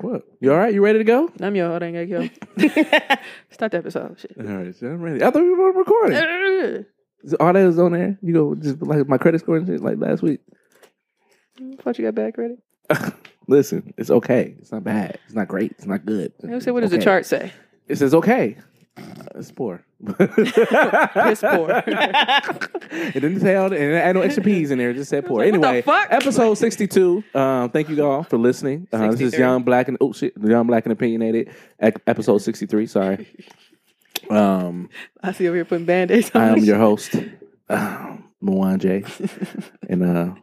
What? You all right? You ready to go? I'm your old ain't yo. Start the episode. Shit. All right, so I'm ready. I thought we were recording. All that is on there. You go just like my credit score and shit like last week. Thought you got bad credit. Listen, it's okay. It's not bad. It's not great. It's not good. Said what does Okay. the chart say? It says okay. Uh, it's poor. Piss poor. it didn't say all the, and had no extra P's in there. It just said poor. like, Anyway, episode sixty-two. Um, thank you all for listening. Uh, this is 63. Young Black and oh shit, Young Black and Opinionated. Episode sixty-three. Sorry. Um, I see over here putting band-aids on. I am your host, um, Mwanje, and uh,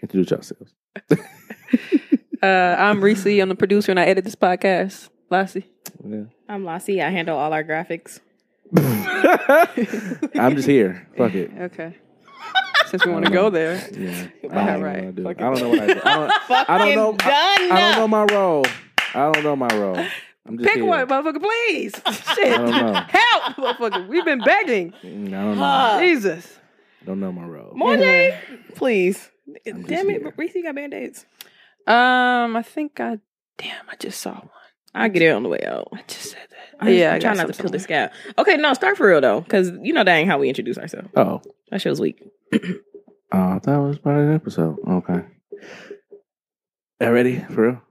introduce yourselves. Uh, I'm Reese. I'm the producer and I edit this podcast. Lassie. Yeah. I'm Lassie. I handle all our graphics. I'm just here. Fuck it. Okay. Since we want to go there. Yeah. I All don't know right. what I do. I don't know what I do. I don't, I don't know. Fucking I. I don't know my role. I don't know my role. I'm just Pick here. one, motherfucker, please. Shit. I don't know. Help, motherfucker. We've been begging. Mm, I don't know. Uh, Jesus. Don't know my role. Mwanje, please. I'm just Damn it, here. Reese, you got band-aids. Um, I think I. Damn, I just saw one. I'll get it on the way out. I just said that. I'm yeah, I try got not to peel this scab. Okay, no, start for real though, because you know that ain't how we introduce ourselves. Oh. That show's weak. Oh, that was part of the episode. Okay. Y'all ready? For real?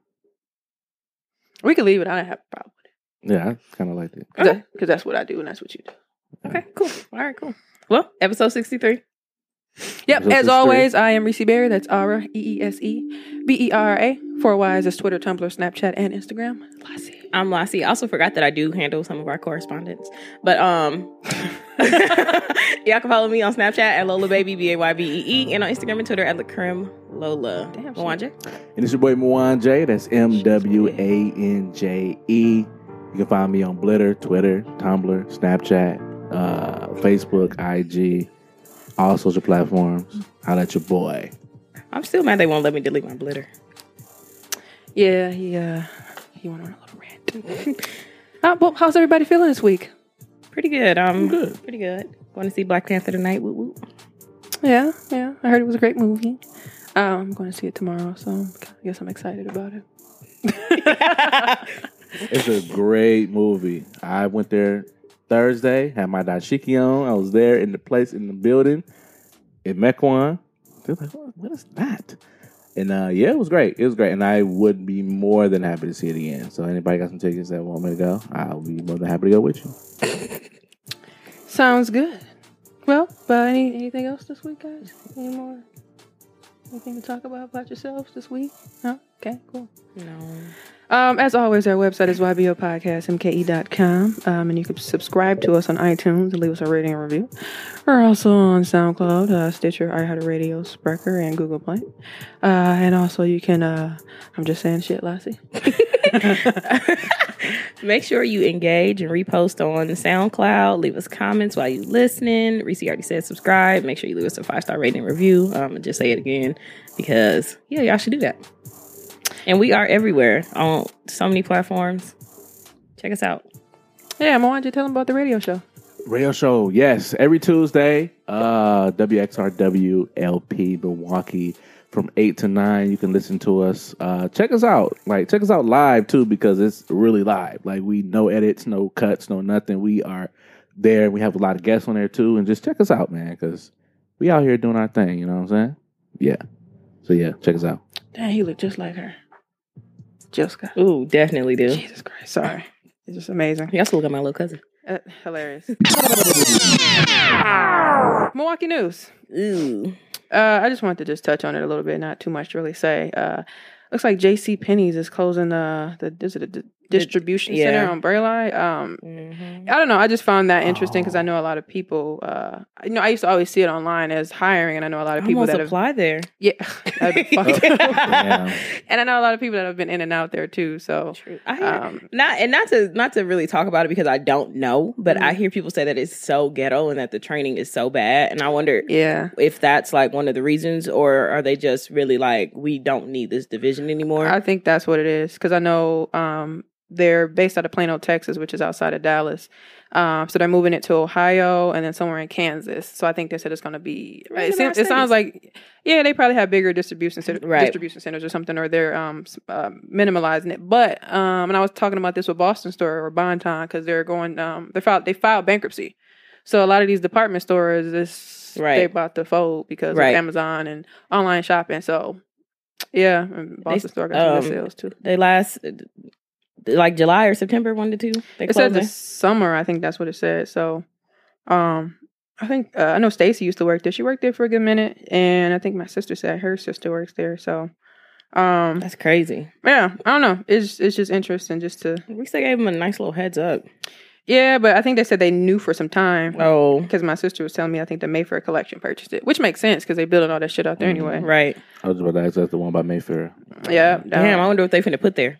We can leave it. I don't have a problem with it. Yeah, I kind of liked it. it. Okay. Because that's what I do and that's what you do. Okay, cool. All right, cool. Well, episode 63. Yep. As 63. always, I am Reese Berry. That's Ara, E E S E B E R R A. Four Y's is Twitter, Tumblr, Snapchat, and Instagram. Lassie. I'm Lassie. I also forgot that I do handle some of our correspondence. But um y'all can follow me on Snapchat at Lola Baby, B A Y B E E, and on Instagram and Twitter at Lacrim Lola. Damn, she- Mwanje. And it's your boy Mwanje. That's M W A N J E. You can find me on Blitter, Twitter, Tumblr, Snapchat, uh, Facebook, IG, all social platforms. Holla at your boy. I'm still mad they won't let me delete my blitter. Yeah, he, uh, he went on a little rant. uh, well, how's everybody feeling this week? Pretty good. Um I'm good. pretty good. Going to see Black Panther tonight. Woo woo. Yeah, yeah. I heard it was a great movie. Uh, I'm going to see it tomorrow, so I guess I'm excited about it. It's a great movie. I went there Thursday, had my dashiki on. I was there in the place in the building in Mequon. They're like, what, what is that? And uh, yeah, it was great. It was great. And I would be more than happy to see it again. So anybody got some tickets that want me to go, I'll be more than happy to go with you. Sounds good. Well, but any, anything else this week, guys? Any more? Anything to talk about about yourselves this week? No? Okay, cool. No. Um, as always, our website is ybopodcastmke.com. Um, and you can subscribe to us on iTunes and leave us a rating and review. We're also on SoundCloud, uh, Stitcher, iHeartRadio, Spreaker, and Google Play. Uh, and also you can, uh, I'm just saying shit, Lassie. Make sure you engage and repost on SoundCloud. Leave us comments while you're listening. Reese already said subscribe. Make sure you leave us a five star rating and review. Um, and just say it again because yeah, y'all should do that. And we are everywhere on so many platforms. Check us out. Yeah, I want you to tell them about the radio show. Radio show, yes, every Tuesday, uh, WXRWLP Milwaukee from eight to nine. You can listen to us. Uh, check us out, like check us out live too, because it's really live. Like we no edits, no cuts, no nothing. We are there. We have a lot of guests on there too, and just check us out, man, because we out here doing our thing. You know what I'm saying? Yeah. So yeah, check us out. Damn, he looked just like her. Jessica. Ooh, definitely do. Jesus Christ. Sorry. It's just amazing. You also look at my little cousin. Uh, hilarious. Milwaukee news. Ooh. Uh, I just wanted to just touch on it a little bit, not too much to really say. Uh, looks like J.C. Penney's is closing uh, the is it a di- distribution yeah. center on Burleigh. Um, Mhm. I don't know. I just found that interesting because I know a lot of people. Uh, you know, I used to always see it online as hiring, and I know a lot of I'm people gonna that have apply there. yeah, that'd be fucked up. And I know a lot of people that have been in and out there too. So True. I hear, um, not and not to not to really talk about it because I don't know, but I Mhm. hear people say that it's so ghetto and that the training is so bad, and I wonder yeah, if that's like one of the reasons, or are they just really like we don't need this division anymore? I think that's what it is because I know um, they're based out of Plano, Texas, which is outside of Dallas. Um, so they're moving it to Ohio and then somewhere in Kansas. So I think they said it's going to be. Really It, seems, it sounds like, yeah, they probably have bigger distribution center, Right. distribution centers or something, or they're um, uh, minimalizing it. But um, and I was talking about this with Boston Store or Bon-Ton because they're going, um, they filed they filed bankruptcy. So a lot of these department stores, this Right. they about to fold because Right. of Amazon and online shopping. So yeah, and Boston Store got some um, good sales too. They last like July or September, one to two. They It said the summer. I think that's what it said. So, um, I think uh, I know Stacy used to work there. She worked there for a good minute, and I think my sister said her sister works there. So, um, That's crazy. yeah, I don't know. It's it's just interesting, just to At least they gave them a nice little heads up. yeah. But I think they said they knew for some time Oh, because my sister was telling me I think the Mayfair collection purchased it, which makes sense because they building all that shit out there Mhm. anyway. right. I was about to ask that's the one by Mayfair. Yeah, Damn, I wonder what they finna put there.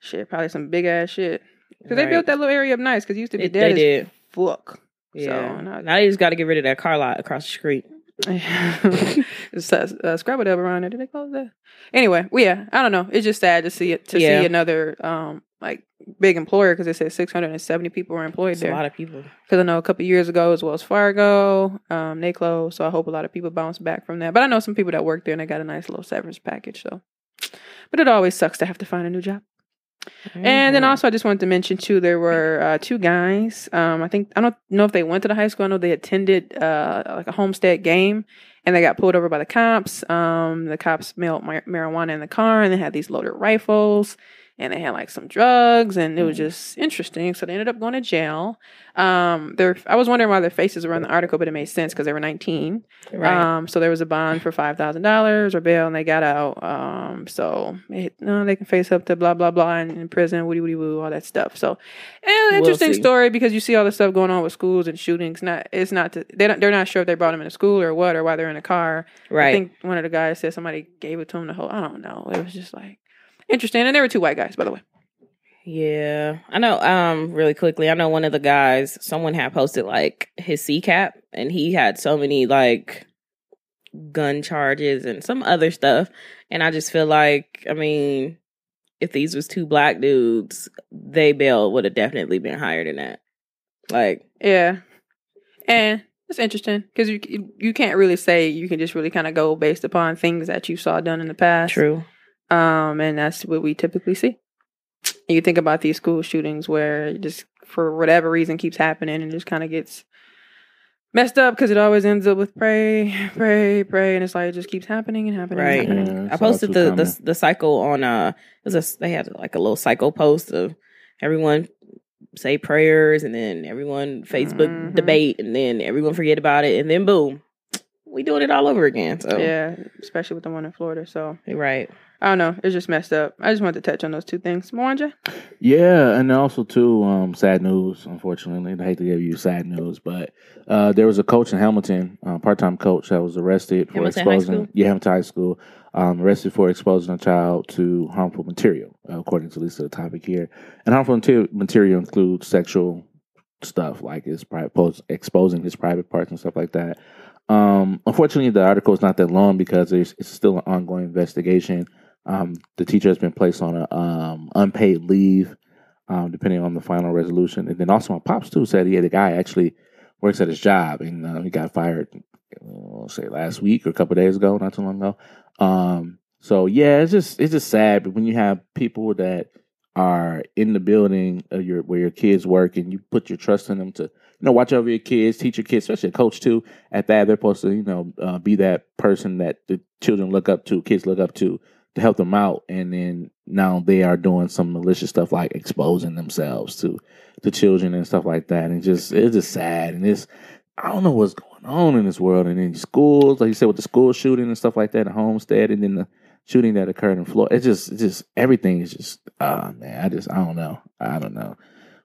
Shit, probably some big ass shit because Right. they built that little area up nice because it used to be It- dead they as did. fuck. Yeah. So, now they just got to get rid of that car lot across the street. it's uh, uh, Scrabble Dub around there. Did they close that? Anyway, well, yeah, I don't know. It's just sad to see it to Yeah. see another um like big employer because it said 670 people were employed there. a lot of people. Because I know a couple years ago as well as Fargo, um, they closed. So I hope a lot of people bounce back from that. But I know some people that work there and they got a nice little severance package. So, but it always sucks to have to find a new job. And then Mhm. also, I just wanted to mention too, there were uh, two guys. Um, I think I don't know if they went to the high school. I know they attended uh, like a homestead game, and they got pulled over by the cops. Um, the cops mailed mar- marijuana in the car, and they had these loaded rifles, and they had like some drugs, and it was just interesting. So they ended up going to jail. Um, their I was wondering why their faces were in the article, but it made sense because they were 19. right. Um, so there was a bond for five thousand dollars or bail, and they got out. Um, so it, no, they can face up to blah blah blah in, in prison, woody woody woo, all that stuff. So, We'll interesting story because you see all the stuff going on with schools and shootings. Not it's not to, they don't they're not sure if they brought them in a school or what or why they're in a car. right. I think one of the guys said somebody gave it to him. The whole I don't know. It was just like interesting, and there were two white guys by the way. Yeah, I know. Um, really quickly, I know one of the guys. Someone had posted like his CCAP, and he had so many like gun charges and some other stuff. And I just feel like, I mean, if these was two black dudes, they bail would have definitely been higher than that. Like, Yeah, and it's interesting because you you can't really say you can just really kind of go based upon things that you saw done in the past. true. Um, and that's what we typically see. You think about these school shootings where it just for whatever reason keeps happening and just kind of gets messed up because it always ends up with pray, pray, pray, and it's like it just keeps happening and happening. Right. And happening. Yeah, I posted the, common. the the cycle on uh it was a, they had like a little cycle post of everyone say prayers and then everyone Facebook Mhm. debate and then everyone forget about it and then boom we doing it all over again so Yeah, especially with the one in Florida. So you're right I don't know. It's just messed up. I just wanted to touch on those two things. Mwanje? Yeah, and also too, um, sad news. Unfortunately, I hate to give you sad news, but uh, there was a coach in Hamilton, uh, part-time coach, that was arrested for Hamilton exposing. School? Yeah, Hamilton High School, um, arrested for exposing a child to harmful material, uh, according to at least the topic here. And harmful materi- material includes sexual stuff, like his private post, exposing his private parts and stuff like that. Um, unfortunately, the article is not that long because it's, it's still an ongoing investigation. Um, the teacher has been placed on a um, unpaid leave, um, depending on the final resolution. And then also, my pops too said he a guy actually works at his job, and uh, he got fired. Say last week or a couple days ago, not too long ago. Um, so yeah, it's just it's just sad. But when you have people that are in the building your where your kids work, and you put your trust in them to you know watch over your kids, teach your kids, especially a coach too. At that, they're supposed to you know uh, be that person that the children look up to, kids look up to to help them out, and then now they are doing some malicious stuff like exposing themselves to the children and stuff like that, and just it's just sad, and it's I don't know what's going on in this world, and in schools, like you said, with the school shooting and stuff like that, in Homestead, and then the shooting that occurred in Florida. It's just, it's just everything is just, ah man, I just, I don't know, I don't know,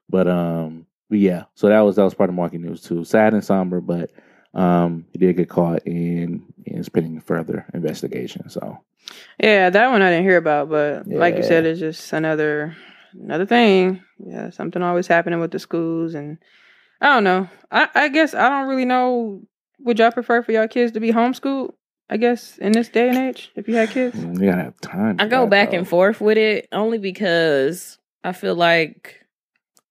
but um, but yeah, so that was that was part of market news too, sad and somber, but um, he did get caught and and is pending further investigation. So Yeah, that one I didn't hear about, but like you said, it's just another another thing. Yeah, something always happening with the schools, and I don't know. I, I guess I don't really know. Would y'all prefer for y'all kids to be homeschooled? I guess in this day and age, if you had kids. mm, you gotta have time. I go that, back though. and forth with it only because I feel like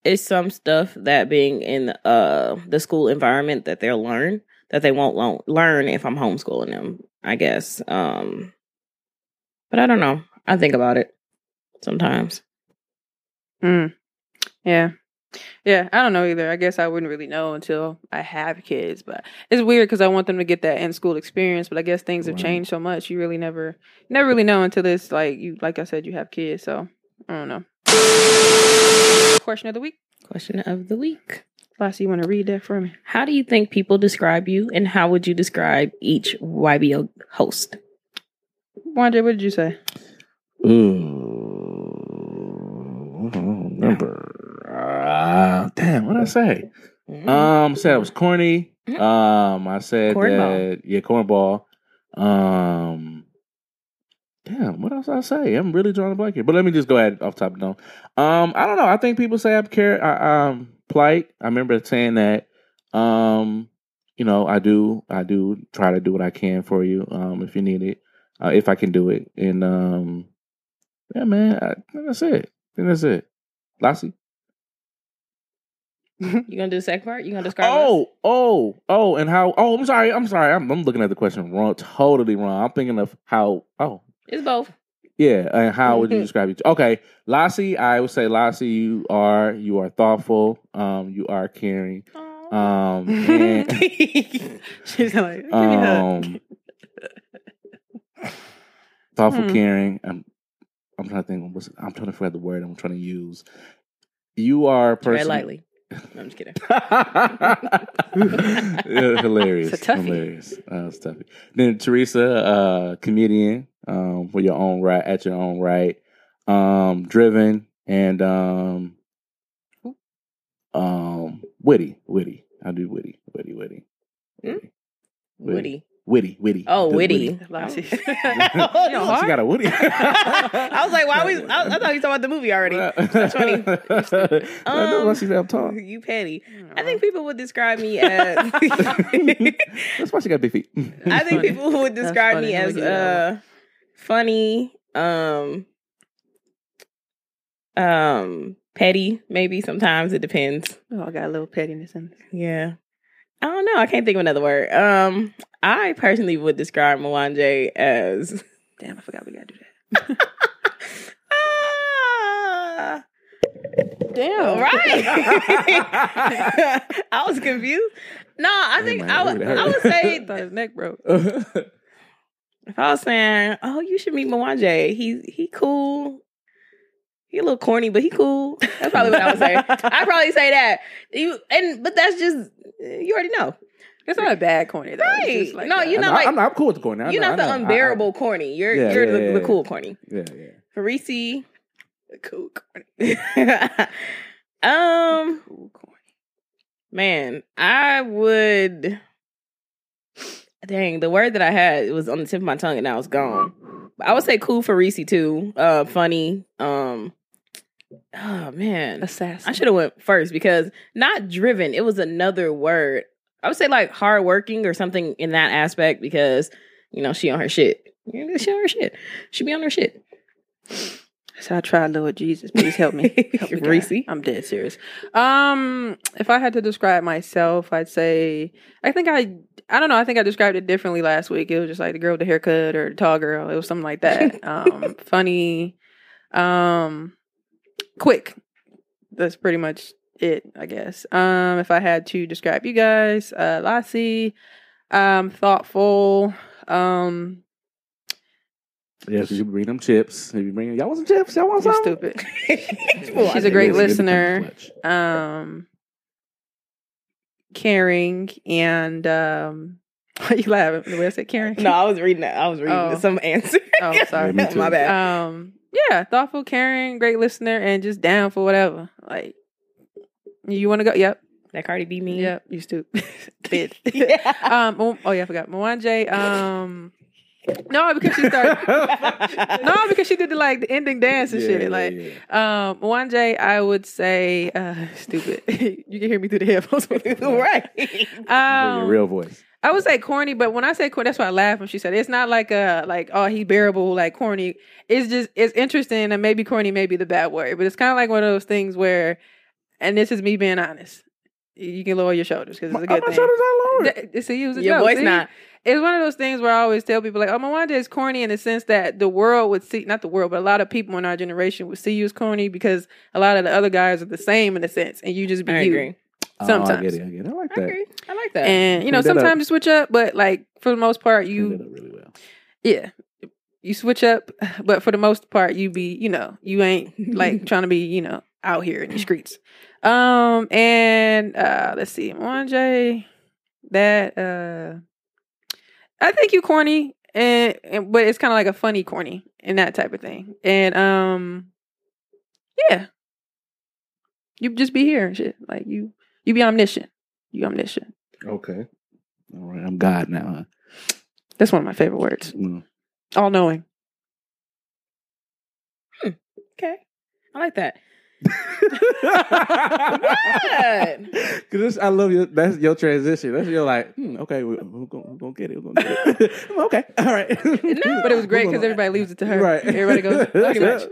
it's some stuff that being in uh the school environment that they'll learn that they won't lo- learn if I'm homeschooling them. I guess. Um, but I don't know. I think about it sometimes. Mm. Yeah. Yeah, I don't know either. I guess I wouldn't really know until I have kids, but it's weird because I want them to get that in school experience. But I guess things have Right. changed so much, you really never, never really know until it's like you, like I said, you have kids. So I don't know. Question of the week, Question of the week. Lassie, you want to read that for me? How do you think people describe you, and how would you describe each YBO host? Wanda, what did you say? Ooh, I don't remember. Uh, damn, what did I say? Mm. Um, said I was corny. Mhm. Um, I said Cornball. that yeah, cornball. Um, damn, what else did I say? I'm really drawing a blank here. But let me just go ahead off top of the dome. Um, I don't know. I think people say I'm care. I, um, polite. I remember saying that. Um, you know, I do. I do try to do what I can for you. Um, if you need it, uh, if I can do it, and um, yeah, man, I, that's it. I think that's it. Lassie. you gonna do the second part? You gonna describe? Oh, oh, oh, and how? Oh, I'm sorry. I'm sorry. I'm, I'm looking at the question wrong. Totally wrong. I'm thinking of how. Oh. It's both. Yeah. And how would you describe each? Okay, Lassie. I would say Lassie. You are you are thoughtful. Um, you are caring. Um, and She's like, give me a hug. um, thoughtful, Hmm. caring. I'm. I'm trying to think. What's, I'm trying to forget the word I'm trying to use. You are a person. Tread lightly. No, I'm just kidding. Yeah, hilarious. It's a toughie. Hilarious. Uh, it's. Then Teresa, uh, comedian, um, for your own right, at your own right. Um, driven and um, um, witty, witty. I do witty, witty, witty, Hmm? witty, Woody. witty, witty. Oh, The witty. I She got a witty. I was like, why we? I, I thought you were talking about the movie already. That's funny. I know Um, why she said I'm tall. You petty. I think people would describe me as. That's why she got big feet. I think people would describe me as give you that uh funny, um um petty, maybe sometimes it depends. Oh, I got a little pettiness in this. Yeah. I don't know. I can't think of another word. Um I personally would describe Mwanje as Damn, I forgot we gotta do that. ah, Damn. right. I was confused. No, I Hey, think man, I would I would say I his neck broke. If I was saying, "Oh, you should meet Mwanje," he he cool. He a little corny, but he cool. That's probably what I would say. I'd probably say that. You and but that's just you already know. It's not a bad corny though. Right. like No, that. you're not not, like- I'm not I'm cool with the corny. I You're know- not the know. I- I- unbearable corny. You're Yeah, you're yeah, the, yeah, the cool corny. Yeah, yeah. Farisi. The cool corny. um, Cool corny. man, I would. Dang, the word that I had it was on the tip of my tongue and now it's gone. I would say cool for Farisi too. Uh, funny. Um, oh man, Assassin. I should have went first because not driven. It was another word. I would say like hardworking or something in that aspect because you know she on her shit. She on her shit. She be on her shit. So I tried, Lord Jesus, please help me. Help me, Reese. I'm dead serious. Um, if I had to describe myself, I'd say I think I I don't know. I think I described it differently last week. It was just like the girl with the haircut or the tall girl. It was something like that. Um, funny, um, quick. That's pretty much it, I guess. Um, if I had to describe you guys, uh, Lassie, um, thoughtful, um, Yeah, because you bring them chips. If you bring y'all want some chips? Y'all want you're some? stupid. She's She's a great listener. um caring and um why you laughing the way I said caring? No, I was reading that. I was reading Oh. some answer. Oh, sorry. Yeah. My bad. Um yeah, thoughtful, caring, great listener, and just down for whatever. Like you wanna go? Yep. that Cardi B me. Yep, you stupid. Yeah. um oh, oh yeah, I forgot. Mwanje, um no, because she started No, because she did the like the ending dance and Yeah, shit. like yeah. Um, Mwanje, I would say, uh, stupid. you can hear me through the headphones. right. Hear your um, real voice. I would say corny, but when I say corny, that's why I laugh when she said it. it's not like a like oh he bearable like corny. It's just it's interesting and maybe corny may be the bad word, but it's kind of like one of those things where, and this is me being honest. You can lower your shoulders because it's a My, good my thing. shoulders are lowered. Th- See, it was a Your joke. voice See? not. It's one of those things where I always tell people like, "Oh, Mwanje is corny" in the sense that the world would see, not the world, but a lot of people in our generation would see you as corny because a lot of the other guys are the same in a sense, and you just be I you. agree. Oh, I sometimes. get it. I get it. I like I that. agree. I like that. And you know, Clean up. sometimes you switch up, but like for the most part, you really well. yeah, you switch up, but for the most part, you be you know, you ain't like trying to be you know out here in the streets. Um, and uh let's see, Mwanje, that uh, I think you corny, and, and but it's kind of like a funny corny and that type of thing. And um, yeah, you just be here and shit. Like you, you be omniscient. You omniscient. Okay. All right. I'm God now. Huh? That's one of my favorite words. Mm. All knowing. Hmm. okay. I like that. What? Because I love your that's your transition. That's your like, hmm, okay, we- we're gonna, we're gonna get it. We're gonna get it. okay, all right. No, But it was great because everybody leaves it to her. Right. Everybody goes pretty much.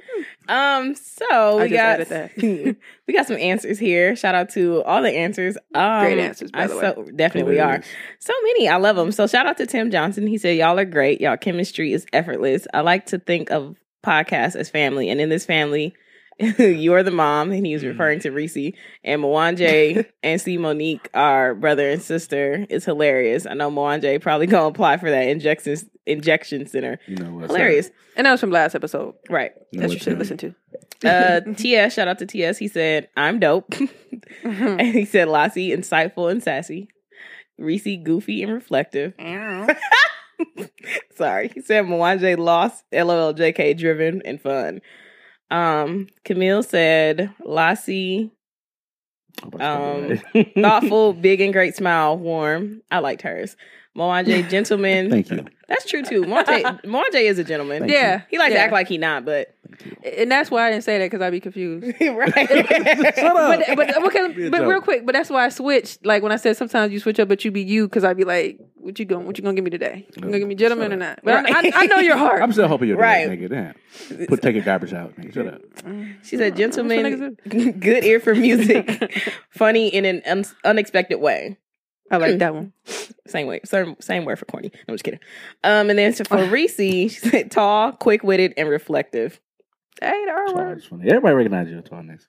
Um, so we just got added that. we got some answers here. Shout out to all the answers. Um, Great answers, by I the way. so definitely we are. So many. I love them. So shout out to Tim Johnson. He said, Y'all are great. Y'all chemistry is effortless. I like to think of podcasts as family. And in this family, you're the mom, and he was mm-hmm. referring to Reese. And Mwanje and C Monique are brother and sister. It's hilarious. I know Mwanje probably gonna apply for that injection injection center. You know what's Hilarious. And that was from last episode. Right. That you should listen to. Uh TS, shout out to TS. He said, I'm dope. Mm-hmm. and he said Lassie, insightful and sassy. Reese, goofy and reflective. Mm-hmm. Sorry. He said Mwanje lost, LOL JK driven and fun. Um, Camille said Lassie, um, thoughtful, big and great smile, warm. I liked hers. Mwanje, gentleman. Thank you. That's true too. Mwanje, Mwanje is a gentleman. Thank yeah. He likes yeah. to act like he not, but And that's why I didn't say that because I'd be confused. right. Shut up. but but okay, but real quick, but that's why I switched. Like when I said sometimes you switch up, but you be you because I'd be like, "What you going? What you gonna give me today? You gonna give me gentleman or not?" But I, I, I know your heart. I'm still hoping you're Right. right. Nigga, damn. Put take your garbage out. Nigga. Shut up. She said, "Gentleman, good ear for music, funny in an un- unexpected way." I like that one. Same way, same, same word for corny. No, I'm just kidding. Um, and then for Reese, she said, "Tall, quick witted, and reflective." Hey, the R word. Everybody recognize your tallness.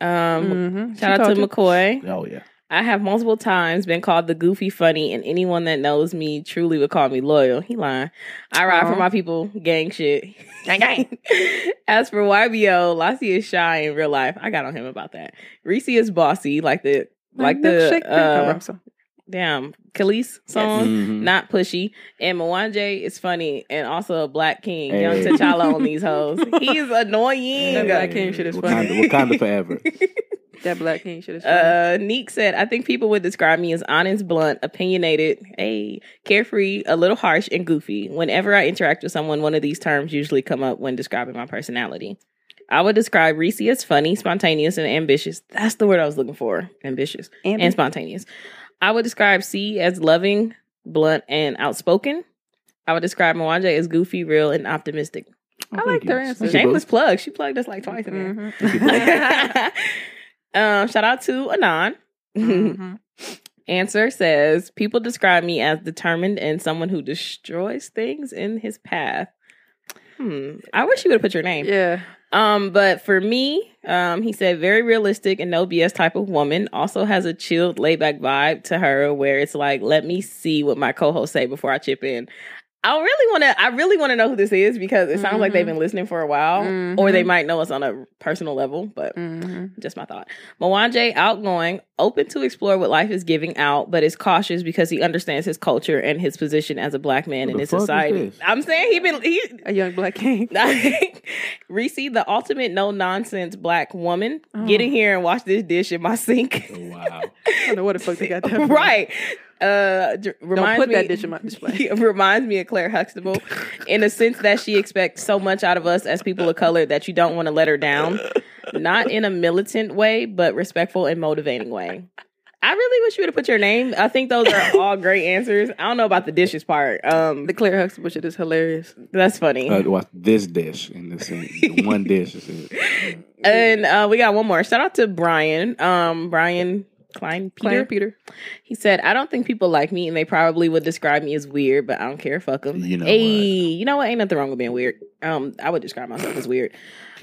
Um, Mm-hmm. shout out to McCoy. Oh yeah. I have multiple times been called the goofy funny, and anyone that knows me truly would call me loyal. He lying. I ride for my people, gang shit. Gang gang. As for YBO, Lassie is shy in real life. I got on him about that. Reese is bossy, like the like the uh, damn Kelis song. Mhm. Not pushy, and Mwanje is funny and also a black king, young T'Challa on these hoes. He's annoying. That Black King shit is Wakanda, funny. Wakanda forever. That black king shit is funny. Uh, Neek said, I think people would describe me as honest, blunt, opinionated, hey, carefree, a little harsh, and goofy. Whenever I interact with someone, one of these terms usually come up when describing my personality. I would describe Reese as funny, spontaneous, and ambitious. That's the word I was looking for. Ambitious And, and spontaneous. I would describe C as loving, blunt, and outspoken. I would describe Mwanje as goofy, real, and optimistic. I like their answer. Shameless plug. She plugged us like twice in there. Mhm. um, shout out to Anon. Mhm. Answer says people describe me as determined and someone who destroys things in his path. Hmm. I wish you would have put your name. Yeah. Um, but for me, um, he said very realistic and no BS type of woman. Also has a chilled, laid back vibe to her where it's like, let me see what my co-host say before I chip in. I really want to. I really want to know who this is because it sounds like they've been listening for a while, or they Mhm. might know us on a personal level. But Mhm. just my thought. Mwanje, outgoing, open to explore what life is giving out, but is cautious because he understands his culture and his position as a black man Who in the his society. I'm saying he been he A young black king. Reese, the ultimate no nonsense black woman. Oh. Get in here and wash this dish in my sink. Oh, wow. I don't know what the fuck they got that from. Right. Uh, d- Don't reminds put me, that dish in my display. reminds me of Claire Huxtable in the sense that she expects so much out of us as people of color that you don't want to let her down. Not in a militant way, but respectful and motivating way. I really wish you would have put your name. I think those are all great answers. I don't know about the dishes part. Um, The Claire Huxtable shit is hilarious. that's funny. Uh, well, this dish and this thing, one dish is it. And uh, we got one more. Shout out to Brian. Um, Brian Klein Peter. Claire Peter. He said, "I don't think people like me, and they probably would describe me as weird, but I don't care. Fuck them. You know hey, what? you know what? Ain't nothing wrong with being weird. Um, I would describe myself as weird,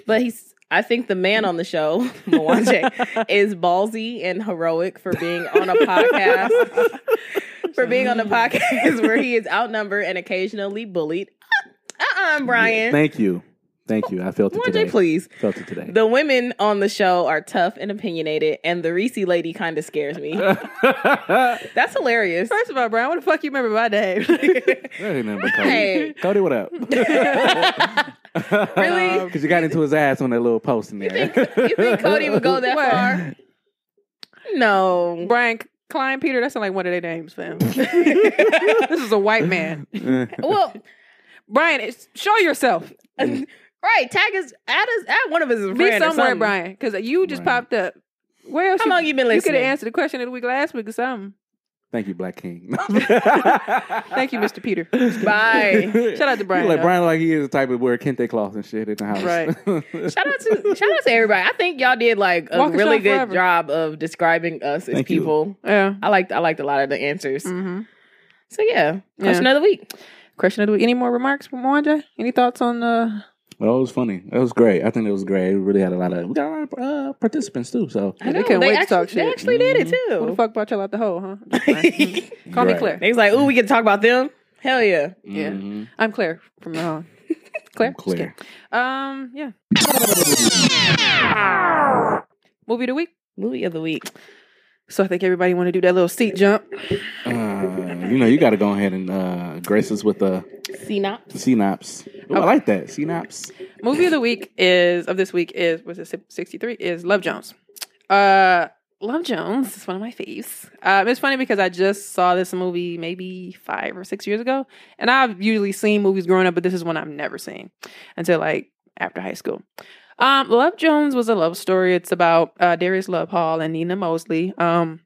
but he's." I think the man on the show, Mwanje, is ballsy and heroic for being on a podcast. for being on a podcast where he is outnumbered and occasionally bullied. Uh-uh, Brian. Thank you, thank you. I felt it today. Mwanje, please. Felt it today. The women on the show are tough and opinionated, and the Reese lady kind of scares me. That's hilarious. First of all, Brian, what the fuck you remember my name? That ain't nothing but Cody. Hey. Cody, what up? Really? Because you got into his ass on that little post in there. You think Cody would go that What? far? No. Brian Klein Peter, that's not like one of their names, fam. this is a white man. Well, Brian, show yourself. Right. Tag us. Add us. Add one of us as a Be friend or somewhere. Brian, because you just Right. popped up. Where else How long you been You could have answered the question of the week last week or something. Thank you, Black King. Thank you, Mr. Peter. Bye. Shout out to Brian, Like. Brian, like he is the type of wear kente cloth and shit in the house. Right. Shout out to shout out to everybody. I think y'all did like a Walk really good forever. job of describing us as Thank you. people. Yeah. I liked I liked a lot of the answers. Mm-hmm. So yeah, question Yeah. of the week. Question of the week. Any more remarks from Wanda? Any thoughts on uh Well, it was funny. It was great. I think it was great. We really had a lot of we got a lot of uh, participants too. So Yeah, they couldn't wait to actually, talk They shit. actually did it too. who the fuck brought y'all out the hole, huh? Just playing. Call me Claire. They was like, "Ooh, we get to talk about them." Hell yeah. Yeah. Mhm. I'm Claire from the home. Claire? Claire. Just kidding. Um, yeah. Movie of the week. Movie of the week. So I think everybody want to do that little seat jump. Uh, you know, you got to go ahead and uh, grace us with a Synopsis. synopsis. Ooh, I like that synopsis. Movie of the week is of this week is was it sixty three? Is Love Jones. Uh, Love Jones is one of my faves. Um, it's funny because I just saw this movie maybe five or six years ago, and I've usually seen movies growing up, but this is one I've never seen until like after high school. Um, Love Jones was a love story. It's about uh, Darius Lovehall and Nina Mosley. Um,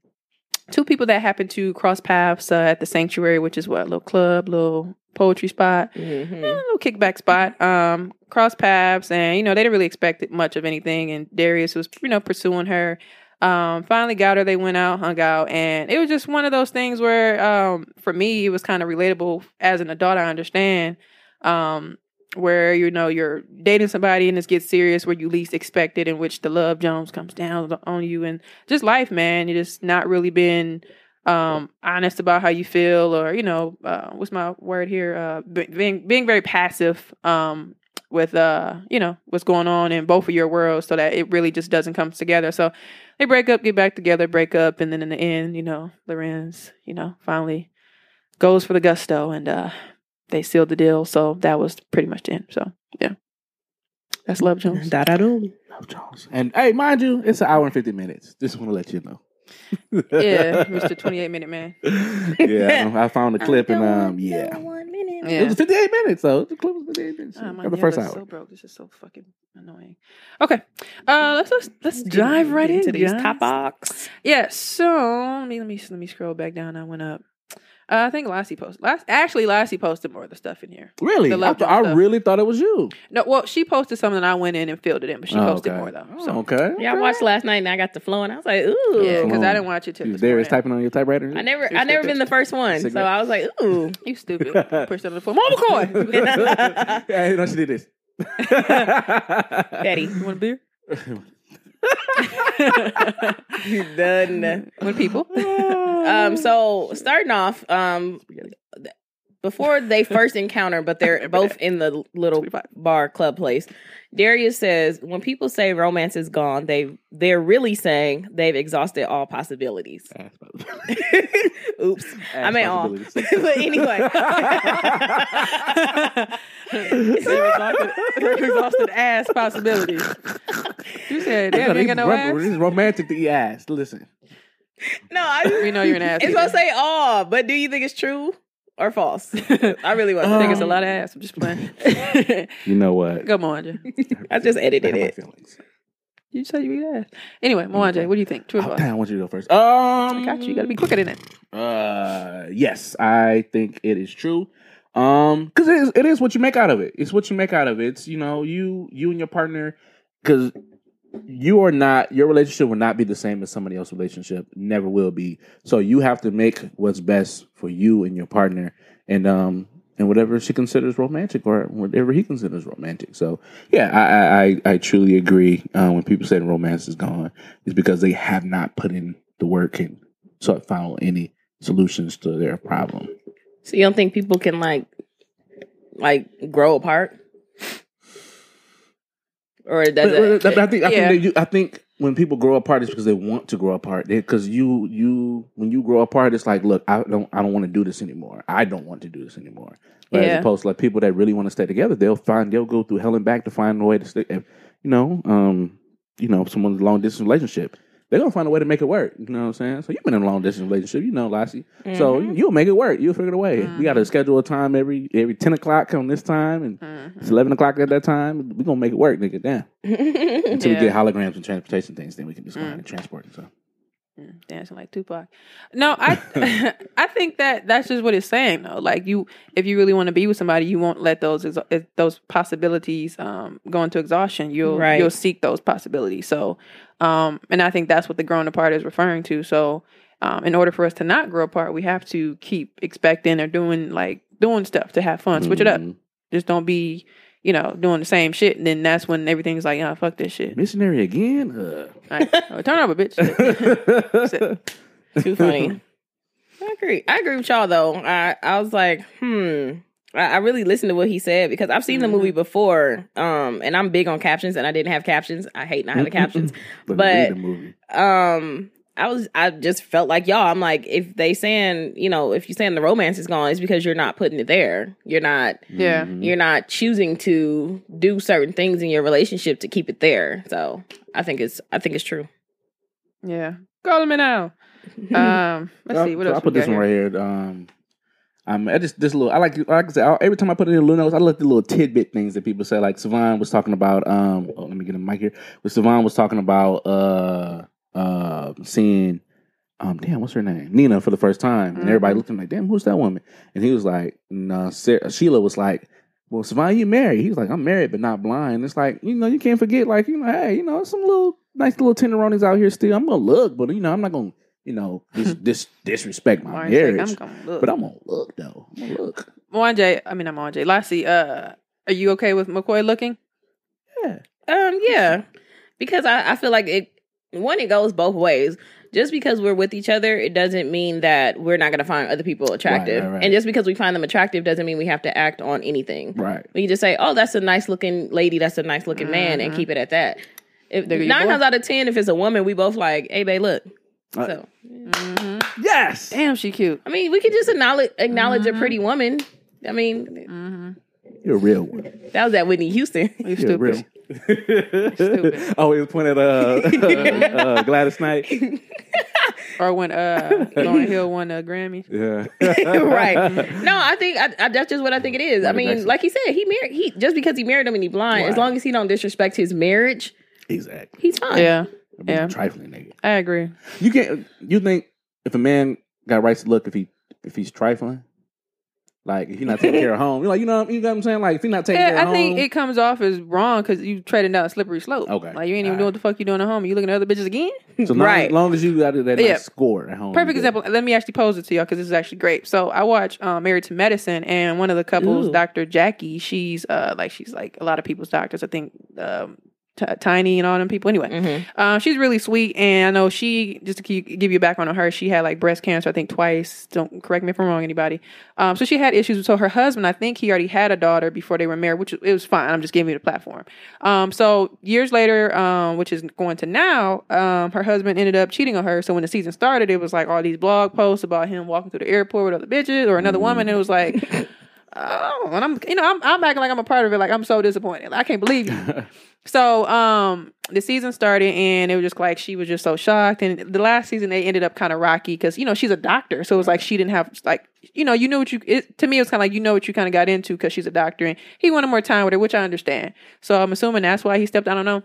two people that happen to cross paths uh, at the Sanctuary, which is what a little club, little poetry spot Mhm. a little kickback spot. Um, cross paths, and you know they didn't really expect much of anything. And Darius was, you know, pursuing her. Um, finally got her. They went out, hung out, and it was just one of those things where, um, for me, it was kind of relatable as an adult. I understand, um, where you know you're dating somebody and it gets serious where you least expect it, in which the love Jones comes down on you, and just life, man. You just not really been um honest about how you feel or you know uh what's my word here uh being being very passive um with uh you know what's going on in both of your worlds so that it really just doesn't come together so they break up get back together break up and then in the end you know Larenz you know finally goes for the gusto and uh they sealed the deal so that was pretty much the end so yeah that's love jones Da da do. Love Jones. And hey, mind you, it's an hour and fifty minutes. Just want to let you know. yeah mr 28 minute man yeah, I found the clip and um, yeah, One minute. it was fifty-eight minutes. though. the clip was fifty-eight minutes. Oh, my the first is hour. so broke. This is so fucking annoying. Okay, uh, let's let's, let's dive right into into these top box. Yeah. So let me let me let me scroll back down. I went up. Uh, I think Lassie posted. Last actually, Lassie posted more of the stuff in here. Really, I, th- I really thought it was you. No, well, she posted something. I went in and filled it in, but she Oh, posted okay. more though. Oh, So okay. Yeah, I watched last night and I got the flow and I was like, ooh. yeah, because I didn't watch it till You this Darius morning. typing on your typewriter. I never, You're I never stupid. been the first one, so I was like, ooh. You stupid. Pushed on the phone. Mama coin. yeah, no, she did this. Betty, You want a beer? Done. With people. Um, so starting off, um, before they first encounter, but they're both in the little bar club place. Darius says, "When people say romance is gone, they they're really saying they've exhausted all possibilities." Oops, I mean all. but anyway, They've exhausted, they've exhausted ass possibilities. You said, damn, you ain't got no ass? It's romantic to eat ass. Listen. no, I. We know you're an ass. It's gonna say all, but do you think it's true or false? I really want. I think it's a lot of ass. I'm just playing. You know what? Come on, Jay. I just edited Hurt my it. feelings. You said you eat ass. Anyway, Mwanje, what do you think? True or Oh, false? damn, I want you to go first. Um, I got you. You got to be quicker than that. Uh, yes, I think it is true. Um, because it is, it is what you make out of it. It's what you make out of it. It's you know you you and your partner because you are not your relationship will not be the same as somebody else's relationship. Never will be. So you have to make what's best for you and your partner, and um and whatever she considers romantic or whatever he considers romantic. So yeah, I I I, truly agree. Uh, when people say romance is gone, it's because they have not put in the work and so found any solutions to their problem. So you don't think people can like like grow apart? Or does it, But- but I think I Yeah. think they, I think when people grow apart, it's because they want to grow apart. Because you you when you grow apart, it's like, look, I don't I don't want to do this anymore. I don't want to do this anymore. But Yeah. as opposed to like people that really want to stay together, they'll find they'll go through hell and back to find a way to stay. You know, um, you know, someone's long distance relationship, they're gonna find a way to make it work. You know what I'm saying? So you've been in a long distance relationship, you know, Lassie. So Mm-hmm. you'll make it work. You'll figure it away. We got to schedule a time every every ten o'clock on this time, and Mm-hmm. it's eleven o'clock at that time. We're gonna make it work, nigga. Damn. Until Yeah. we get holograms and transportation things, then we can just go ahead and transport and stuff. Mm, dancing like Tupac. No, I I think that that's just what it's saying though. Like you, if you really want to be with somebody, you won't let those exha- those possibilities um, go into exhaustion. You'll Right. you'll seek those possibilities. So, um, and I think that's what the growing apart is referring to. So, um, in order for us to not grow apart, we have to keep expecting or doing like doing stuff to have fun. Switch it up. Mhm. Just don't be. You know, doing the same shit, and then that's when everything's like, "Yeah, fuck this shit." Missionary again? Uh. All right, oh, turn over, bitch. Too funny. I agree. I agree with y'all though. I I was like, hmm. I, I really listened to what he said because I've seen the movie before, um, and I'm big on captions, and I didn't have captions. I hate not having captions, But, but the movie. um, I was I just felt like y'all. I'm like, if they saying, you know, if you saying the romance is gone, it's because you're not putting it there. You're not. Yeah. Mhm. You're not choosing to do certain things in your relationship to keep it there. So I think it's I think it's true. Yeah. Call me now. Um, let's see what so else. I put this one here. right here. Um, um, I just this little. I like like I said. I- Every time I put it in little notes, I look at the little tidbit things that people say. Like Savon was talking about. Um, oh, let me get a mic here. But Savon was talking about uh uh seeing. Um, damn, what's her name? Nina for the first time, and everybody Mhm. looked at him like, "Damn, who's that woman?" And he was like, "No." Sarah, Sheila was like, "Well, Savon, you married?" He was like, "I'm married, but not blind." It's like you know, you can't forget, like you know, hey, you know, some little nice little tenderonis out here still. I'm gonna look, but you know, I'm not gonna, you know, dis, dis, disrespect my like, marriage. I'm gonna look. But I'm gonna look though. I'm gonna look. Mwanje, I mean, I'm Mwanje. Lassie, uh, are you okay with McCoy looking? Yeah. Um, yeah, because I, I feel like it. One, it goes both ways. Just because we're with each other, it doesn't mean that we're not going to find other people attractive. right, right. And just because we find them attractive doesn't mean we have to act on anything. Right. We just say, "Oh, that's a nice looking lady. That's a nice looking man," and Mhm. keep it at that. If nine times out of ten, if it's a woman, we both like, "Hey, babe, look." Uh, So, Mm-hmm. Yes. Damn, she cute. I mean, we could just acknowledge acknowledge Mhm. a pretty woman. I mean, Mm-hmm. You're a real one. that was at Whitney Houston. You You're real. stupid. Stupid. oh, he was pointing at uh, uh, Gladys Knight. Or when uh Lauryn Hill won a Grammy. Yeah. right. No, I think I, I, that's just what I think it is. I mean, like he said, he married. He just because he married him and he blind, as long as he don't disrespect his marriage, Exactly. he's fine. Yeah, Yeah. Yeah. Trifling nigga. I agree. You can't. You think if a man got rights to look if he if he's trifling, like if he's not taking care of home, you're like you know you know what I'm saying. Like if he's not taking care Yeah, of I think home, it comes off as wrong because you treading down a slippery slope. Okay. Like you ain't even Alright. doing what the fuck you doing at home. You looking at other bitches again? so long, Right. long as you got that Yeah. nice score at home. Perfect example. Let me actually pose it to y'all because this is actually great. So I watch um, Married to Medicine, and one of the couples, Dr. Jackie, she's uh like she's like a lot of people's doctors. I think um, T- Tiny and all them people. Anyway, Mhm. uh, she's really sweet, and I know she just to keep, give you a background on her. She had like breast cancer, I think twice. Don't correct me if I'm wrong, anybody. Um, so she had issues. So her husband, I think he already had a daughter before they were married, which it was fine. I'm just giving you the platform. Um, so years later, um, which is going to now, um, her husband ended up cheating on her. So when the season started, it was like all these blog posts about him walking through the airport with other bitches or another woman. And it was like. Oh, and I'm, you know, I'm, I'm acting like I'm a part of it. Like I'm so disappointed. Like, I can't believe you. So um the season started and it was just like she was just so shocked. And the last season they ended up kind of rocky because you know she's a doctor. So it was like she didn't have like you know you knew what you it, to me it was kind of like you know what you kind of got into because she's a doctor and he wanted more time with her which I understand. So I'm assuming that's why he stepped I don't know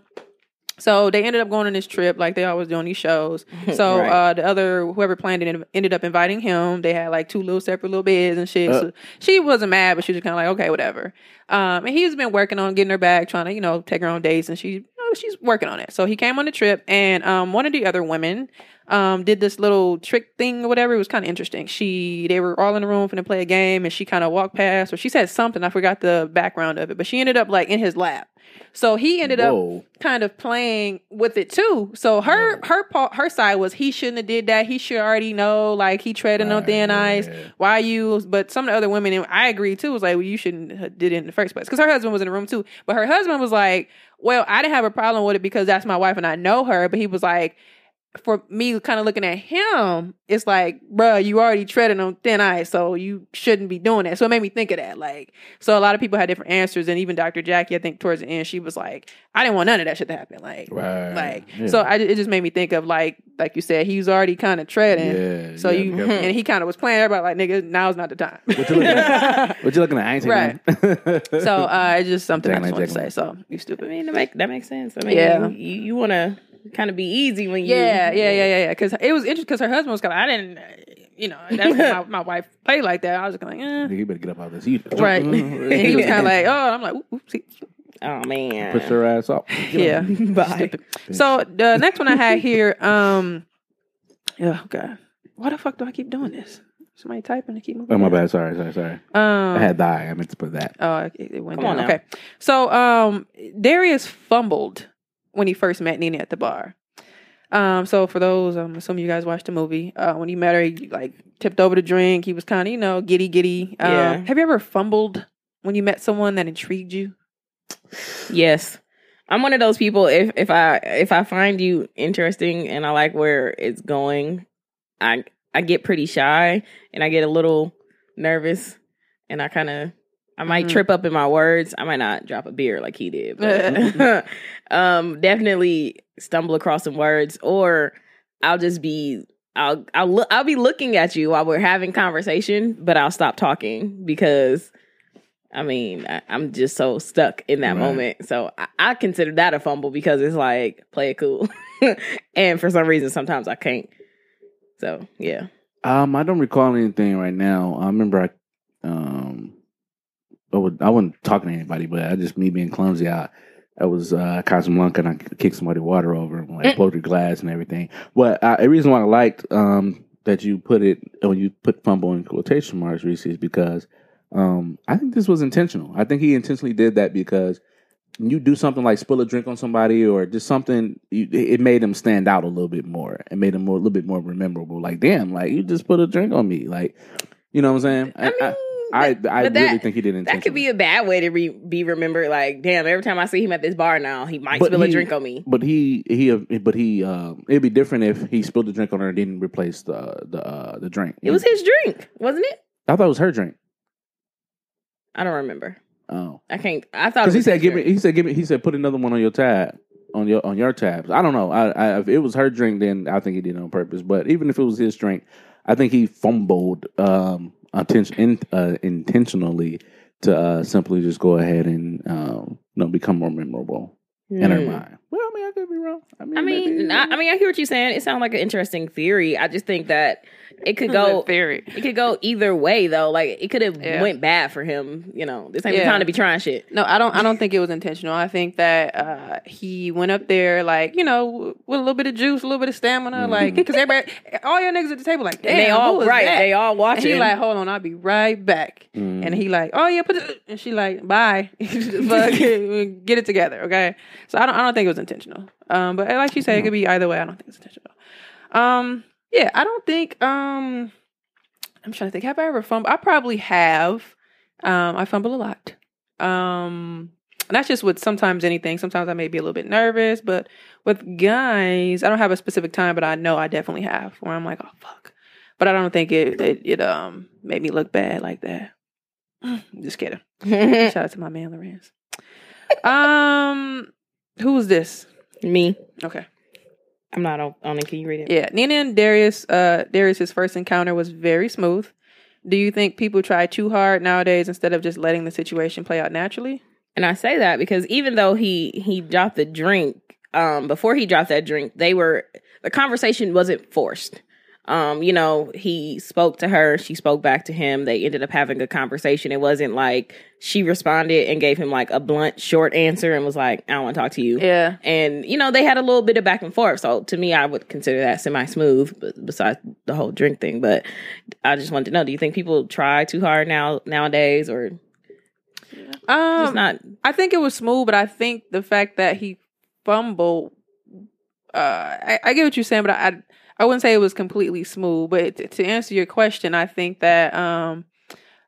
So they ended up going on this trip, like they always do on these shows. So Right. uh, the other whoever planned it ended up inviting him. They had like two little separate little beds and shit. Uh. so she wasn't mad, but she was kind of like, okay, whatever. Um, and he's been working on getting her back, trying to you know take her on dates, and she, you know, she's working on it. So he came on the trip, and um, one of the other women um did this little trick thing or whatever. It was kind of interesting. She they were all in the room for to play a game, and she kind of walked past, or she said something. I forgot the background of it, but she ended up like in his lap. So he ended up kind of playing with it too. So her her her side was he shouldn't have did that. He should already know like he treading on thin ice. Why you? But some of the other women, and I agree too, was like, well, you shouldn't have did it in the first place because her husband was in the room too. But her husband was like, well, I didn't have a problem with it because that's my wife and I know her. But he was like. For me, kind of looking at him, it's like, bruh, you already treading on thin ice, so you shouldn't be doing that. So it made me think of that. Like, so a lot of people had different answers, and even Dr. Jackie, I think towards the end, she was like, I didn't want none of that shit to happen. Like, Right. like Yeah. so I, it just made me think of like like you said he was already kind of treading Yeah, so yeah, you be careful. and he kind of was playing everybody like nigga now's not the time What you looking at? what you looking at? I ain't Right. so uh it's just something I Jacqueline, just want to say so you I stupid mean, that make that makes sense. I mean, Yeah. you, you want to kind of be easy when you. yeah yeah yeah yeah yeah because it was interesting because her husband was kind of I didn't you know that's when my, my wife played like that I was kind of like eh. Nigga, you better get up out of this. You, right and he was kind of like oh I'm like oopsie. Oh man. Put your ass up. yeah Bye. so the next one I had here um oh god why the fuck do I keep doing this somebody typing to keep moving Oh my down? bad. Sorry, sorry, sorry. um I had die. I meant to put that. Oh, it, it went Come on down. now. Okay. So um Darius fumbled when he first met Nina at the bar. Um, so for those, I'm assuming you guys watched the movie. Uh, when he met her, he like tipped over the drink. He was kind of, you know, giddy giddy. Um, Yeah. Have you ever fumbled when you met someone that intrigued you? Yes. I'm one of those people if if I if I find you interesting and I like where it's going, I I get pretty shy and I get a little nervous and I kind of I might Mhm. trip up in my words. I might not drop a beer like he did, but um definitely stumble across some words or I'll just be I'll I'll look I'll be looking at you while we're having conversation, but I'll stop talking because I mean, I, I'm just so stuck in that Right. moment. So I, I consider that a fumble because it's like play it cool, and for some reason sometimes I can't. So yeah, Um, I don't recall anything right now. I remember I, um, I, would, I wasn't talking to anybody, but I just me being clumsy. I, I was uh, Casablanca and I kicked somebody water over and like broke the glass and everything. But uh, the reason why I liked um that you put it when you put fumble in quotation marks, Reese, is because um I think this was intentional. I think he intentionally did that because when you do something like spill a drink on somebody or just something, you, it made them stand out a little bit more. It made them more, a little bit more memorable. Like, damn, like you just put a drink on me. Like, you know what I'm saying? I mean, I, I, I, but really that- think he did intentionally. that could be a bad way to re- be remembered. Like, damn, every time I see him at this bar now, he might But spill a drink on me. But he, he, but he, um, it'd be different if he spilled the drink on her and didn't replace the the uh, the drink. It was his drink, wasn't it? I thought it was her drink. I don't remember. Oh, I can't. I thought because he said, "Give me." He said, "Give me." He said, "Put another one on your tab." On your on your tabs, I don't know. I, I if it was her drink, then I think he did it on purpose. But even if it was his drink, I think he fumbled um, in, uh, intentionally to uh, simply just go ahead and um, you know become more memorable in her Hmm. mind. Well, I mean, I could be wrong. I mean, I mean, I mean, I hear what you're saying. It sounds like an interesting theory. I just think that it could go theory. It could go either way though. Like it could have Yeah. went bad for him. You know, this ain't Yeah. the time to be trying shit. No, I don't. I don't think it was intentional. I think that uh, he went up there like you know with a little bit of juice, a little bit of stamina, like because everybody, all your niggas at the table, like, damn, And they all right. that? They all And watching. he like, hold on, I'll be right back. Mm. And he like, oh yeah, put it. And she like, bye, get it together, okay? So I don't. I don't think it was intentional. Um, but like she said, it could be either way. I don't think it's intentional. Um, yeah, I don't think. Um, I'm trying to think. Have I ever fumbled? I probably have. Um, I fumble a lot. Um, and that's just with sometimes anything. Sometimes I may be a little bit nervous, but with guys, I don't have a specific time, but I know I definitely have where I'm like, oh fuck. But I don't think it it, it um made me look bad like that. Just kidding. Shout out to my man Larenz. Um, who was this? Me, Okay. I'm not on, on it. Can you read it? Yeah, Nina and Darius. Uh, Darius's first encounter was very smooth. Do you think people try too hard nowadays instead of just letting the situation play out naturally? And I say that because even though he he dropped the drink, um before he dropped that drink, they were the conversation wasn't forced. Um, you know, he spoke to her, she spoke back to him. They ended up having a conversation. It wasn't like she responded and gave him like a blunt, short answer and was like, I don't want to talk to you. Yeah. And, you know, they had a little bit of back and forth. So to me, I would consider that semi smooth, besides the whole drink thing. But I just wanted to know, do you think people try too hard now nowadays or Um, not I think it was smooth, but I think the fact that he fumbled, uh, I, I get what you're saying, but I, I wouldn't say it was completely smooth. But to, to answer your question, I think that um,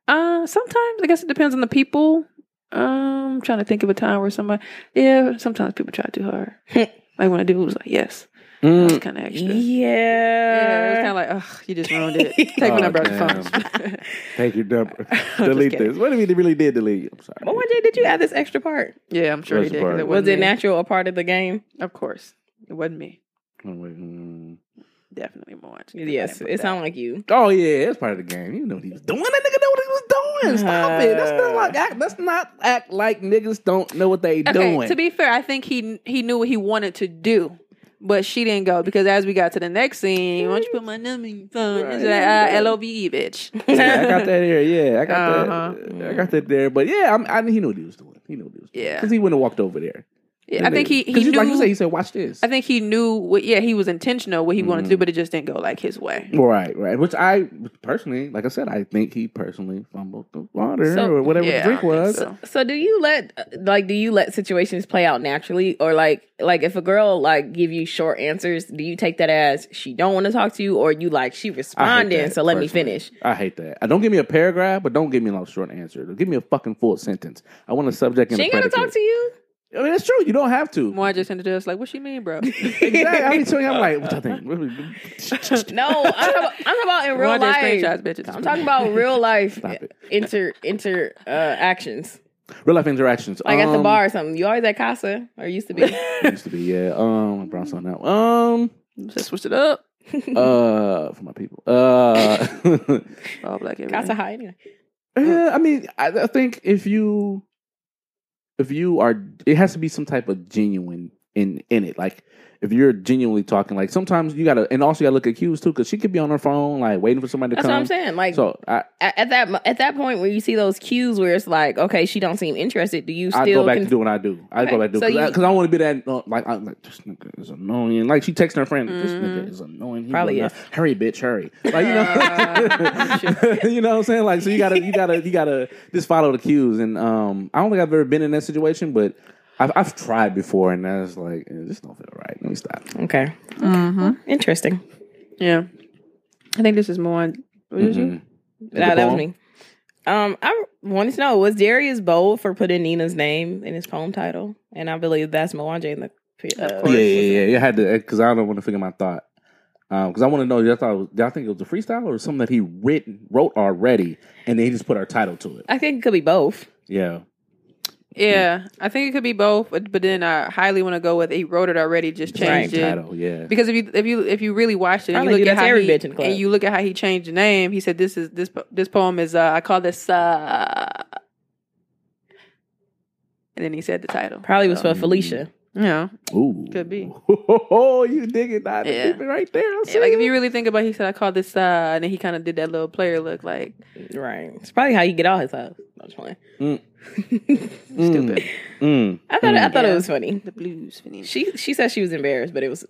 uh, sometimes I guess it depends on the people. Um, I'm trying to think of a time where somebody, yeah, sometimes people try too hard. like when a dude was like, yes, Mm. that's kind of extra. Yeah. Yeah, it's kind of like, ugh, you just ruined it. Take my Oh, number out the phone. Take your number. delete this. What if he really did delete? I'm sorry. But one day, did you add this extra part? yeah, I'm sure he did. the 'cause part? It Was wasn't it natural a part of the game? Of course, it wasn't me. Oh, wait, mm. Definitely more. Yes, it sounded like you. Oh, yeah, that's part of the game. You know what he was doing. That nigga know what he was doing. Stop it. That's not like act. That's not act like niggas don't know what they Okay, doing. to be fair, I think he he knew what he wanted to do, but she didn't go because as we got to the next scene, why don't you put my number in your phone? It's like uh, L O V E, bitch. yeah, I got that there. Yeah, I got Uh-huh. that. I got that there. But yeah, I'm, I he knew what he was doing. He knew what he was doing. Yeah. because he wouldn't have walked over there. Yeah, I think he he 'Cause knew. like you said, he said, "Watch this." I think he knew what. Yeah, he was intentional what he wanted Mm-hmm. to do, but it just didn't go like his way. Right, right. Which I personally, like I said, I think he personally fumbled the water So- or whatever Yeah, the drink was. so. So do you let like do you let situations play out naturally or like like if a girl like give you short answers, do you take that as she don't want to talk to you or you like she I hate responded that, so let me finish. I hate that. Uh, Don't give me a paragraph, but don't give me a short answer. Give me a fucking full sentence. I want a subject and She a ain't gonna talk to you. I mean, it's true. You don't have to. More just ended us like, what she mean, bro? exactly. I mean, so I'm like, what I think? No, I'm talking about, I'm talking about in real More life. screenshots, bitches. I'm talking about real life Stop it. inter inter uh, actions. Real life interactions. Like at the Um, bar or something. You always at casa or used to be. Used to be, yeah. Um, I brought some out. Um, Just switch it up. uh, for my people. Uh, All black everything. casa high anyway. Uh, I mean, I, I think if you if you are, it has to be some type of genuine in in it. Like if you're genuinely talking, like sometimes you gotta, and also you gotta look at cues too, because she could be on her phone, like waiting for somebody to That's come. what I'm saying. Like So I, at, at that at that point where you see those cues where it's like, okay, she don't seem interested. Do you still I go back con- to do what I do. I Okay, go back to do so because you- I, 'cause I don't want to be that uh, like I'm like this nigga is annoying. Like she texting her friend, this nigga is annoying. He Probably is. Hurry, bitch, hurry. Like you know, you know what I'm saying. Like so, you gotta you gotta you gotta just follow the cues. And um, I don't think I've ever been in that situation, but I've I've tried before, and that's like eh, this don't feel right. Let me stop. Okay. Mm-hmm. Interesting. Yeah. I think this is more. What is Mhm. it? That, that was me. Um, I wanted to know was Darius bold for putting Nina's name in his poem title, and I believe that's Mwanje in the. Uh, Yeah, yeah, yeah. You had to because I don't want to figure my thought. Because I want to know. Y'all thought it was, y'all think it was a freestyle or something that he written wrote already, and then he just put our title to it. I think it could be both. Yeah. Yeah, I think it could be both, but, but then I highly want to go with he wrote it already, just changed Same it. title. Yeah. Because if you if you if you really watched it and you look at how every he bitch in the club. and you look at how he changed the name, he said this is this po- this poem is uh, I call this uh, and then he said the title. Probably was for Felicia. yeah, Ooh. Could be. Oh, you dig it, not Yeah. keep it right there. I Yeah, like if you really think about, it, he said I call this uh, and then he kind of did that little player look like Right. It's probably how you get all his house. I'm just playing. Stupid. Mm. I thought I thought Yeah. it was funny. The blues. Finny. She she said she was embarrassed, but it was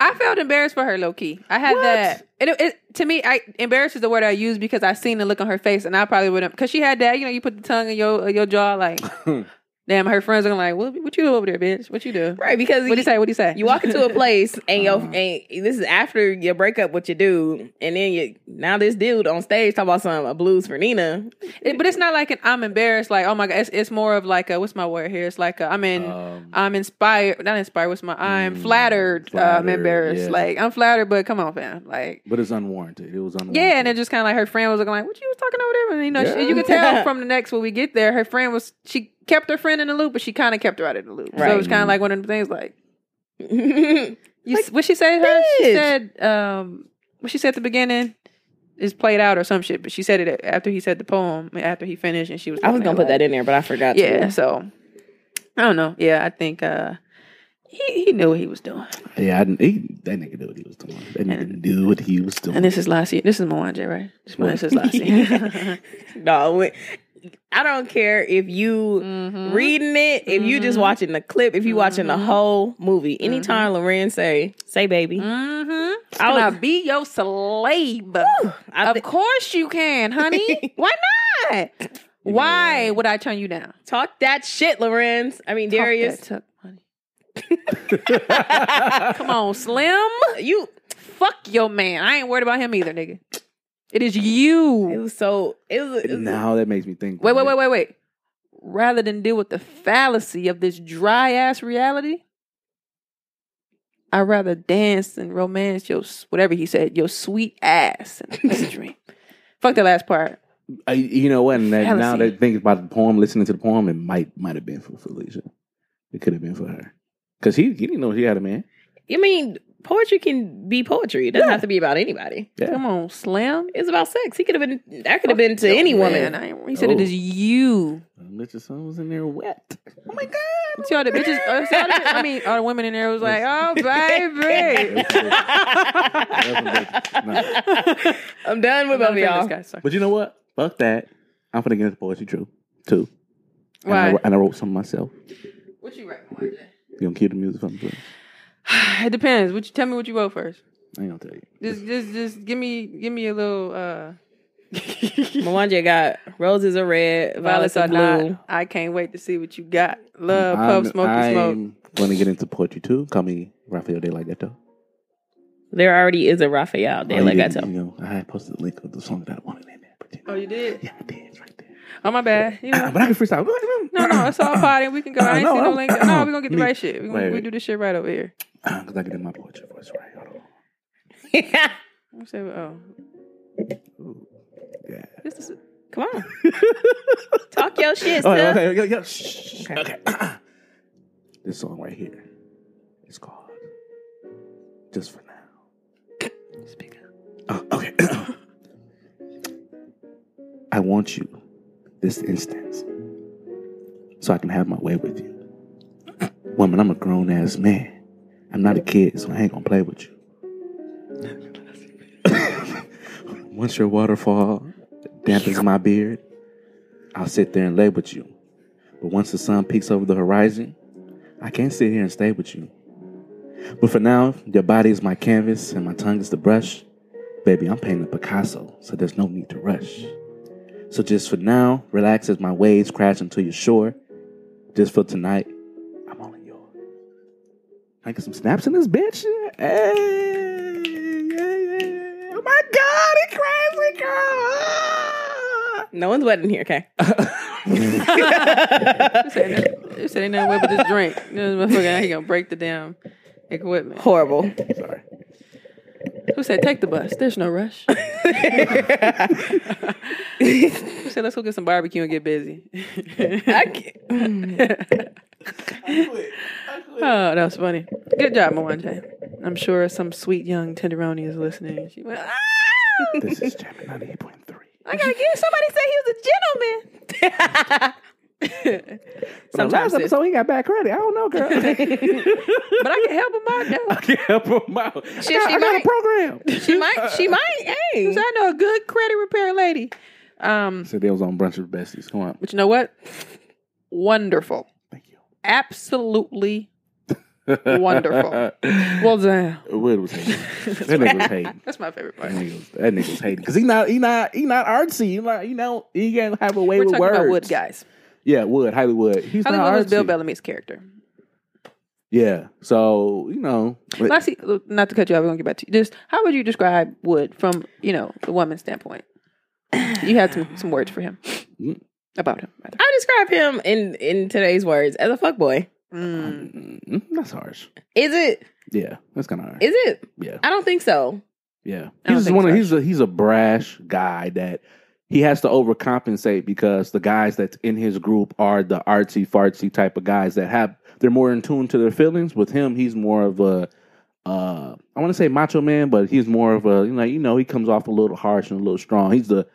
I felt embarrassed for her, low key. I had What? that. And it, it, to me, I embarrassed is the word I use because I seen the look on her face, and I probably wouldn't. Because she had that, you know, you put the tongue in your your jaw, like, damn. Her friends are like, what, what you do over there, bitch? What you do? right because What do you say? What do you say? You walk into a place and your Uh-huh. and this is after your breakup with your dude, and then you now this dude on stage talking about some a blues for Nina. It- but it's not like an I'm embarrassed. Like, oh my god, it's, it's more of like a what's my word here? It's like a, I'm in. Um, I'm inspired, not inspired. What's my? I'm Mm, flattered. uh, I'm embarrassed. yes. Like I'm flattered, but come on, fam. Like but it's unwarranted. It was unwarranted. Yeah, and it just kind of like her friend was looking like, "What you was talking over there?" And you know, she, you could tell from the next when we get there, her friend was she kept her friend in the loop, but she kind of kept her out of the loop. So it was kind of like one of the things like right. you, what she said. Her she said, um, what she said at the beginning is played out or some shit, but she said it after he said the poem after he finished, and she was. I was gonna put that in there, but I forgot. Yeah, To. so I don't know. Yeah, I think uh He, he knew what he was doing. Yeah, I didn't, he, that nigga knew what he was doing. That nigga knew what he was doing. And this is last year. This is Mwanje, right? This, this is last year. No, we- I don't care if you Mhm. reading it, if you just Mhm. watching the clip, if you watching the Mhm. whole movie. Anytime Loren say, say baby. Mm-hmm. I I be your slave? I of course you can, honey. Why not? Why would I turn you down? talk that shit, Larenz. I mean, Talk Darius. honey. Come on, Slim. You Fuck your man. I ain't worried about him either, nigga. It is it you. was so it was, it was now that makes me think. Wait, wait, wait, wait, wait. Rather than deal with the fallacy of this dry ass reality, I'd rather dance and romance your whatever he said, your sweet ass in this dream. Fuck the last part. I, you know what? And that, now Fallacy. that think about the poem, listening to the poem, it might might have been for Felicia. It could have been for her because he he didn't know she had a man. I mean, poetry can be poetry. It doesn't Yeah. have to be about anybody. Yeah. Come on, Slim. It's about sex. He could have been that could have been to Yo, any man, woman. I he said it Oh. is you. Little son was in there wet. Oh my god! See all the bitches. Uh, see all the, I mean, all the women in there was like, "Oh, baby." No. I'm done with both of This y'all. guy. But you know what? Fuck that. I'm gonna get into poetry true too. And Why? I, and I wrote some myself. What you writing? Why? You gonna keep the music from me? It depends. What you tell me what you wrote first. I ain't gonna tell you. Just, just, just give me, give me a little. uh Mwanje got roses are red, violets are blue. not. I can't wait to see what you got. Love, I'm, puff, smoky I'm smoke. gonna get into poetry too. Call me Rafael De La Ghetto. There already is a Rafael de Oh, la you Ghetto. You know, I posted the link of the song that I wanted in there. But you know, Oh, you did? Yeah, I did. It's right there. Oh, my bad. You know, but I can freestyle. No, no, it's all party. We can go. I ain't No, see no no. link. No, we're gonna get the right shit. We're gonna we do this shit right over here. Because I get in my poetry voice right. Hold on. I'm saying, oh, Ooh, yeah. this is Come on. Talk your shit, Oh, sis. okay, okay, okay. Shh. Okay. this song right here is called Just for Now. speak up. Oh, okay. I want you this instance so I can have my way with you. Woman, I'm a grown ass man. I'm not a kid, so I ain't gonna play with you. Once your waterfall dampens my beard, I'll sit there and lay with you. But once the sun peeks over the horizon, I can't sit here and stay with you. But for now, your body is my canvas and my tongue is the brush. Baby, I'm painting a Picasso, so there's no need to rush. So just for now, relax as my waves crash into your shore. Just for tonight, I get some snaps in this bitch? Hey, yeah, yeah, yeah. Oh my God, it crazy girl. Ah! No one's wet in here, okay? You said, you said ain't nothing wet but this drink. This motherfucker, he gonna break the damn equipment. Horrible. Sorry. Who said take the bus? There's no rush. Who said let's go get some barbecue and get busy? I can't- Oh, that was funny. Good job, Mwanje. I'm sure some sweet young tenderoni is listening. She went, ah! This is Jamming 98.3. I gotta get somebody say he was a gentleman. Sometimes last episode, he got bad credit. I don't know, girl. but I can help him out I can't help him out. I Shit, got, she I got might. a program. she might. She might. Hey. I know a good credit repair lady. Um, So they was on brunch with besties. Come on. but you know what? Wonderful. Thank you. Absolutely wonderful. Well done. Wood was hating. That nigga was hating. That's my favorite That part. nigga was, that nigga was hating because he not he not he not artsy. He not you know he can't have a way We're with talking words. about Wood guys. Yeah, Wood Hollywood. He's Hollywood not was Bill. Bellamy's character. Yeah, so you know, but- Let's not to cut you off, we're gonna get back to you. Just how would you describe Wood from you know the woman's standpoint? You had some some words for him Mm. about him. Rather. I describe him in in today's words as a fuckboy. Mm. Mm, that's harsh. Is it? Yeah, that's kind of harsh. Is it? yeah, I don't think so. yeah. He's think one of he's a he's a brash guy that he has to overcompensate because the guys that's in his group are the artsy fartsy type of guys that have they're more in tune to their feelings. With him, he's more of a uh I want to say macho man, but he's more of a you know you know he comes off a little harsh and a little strong. He's the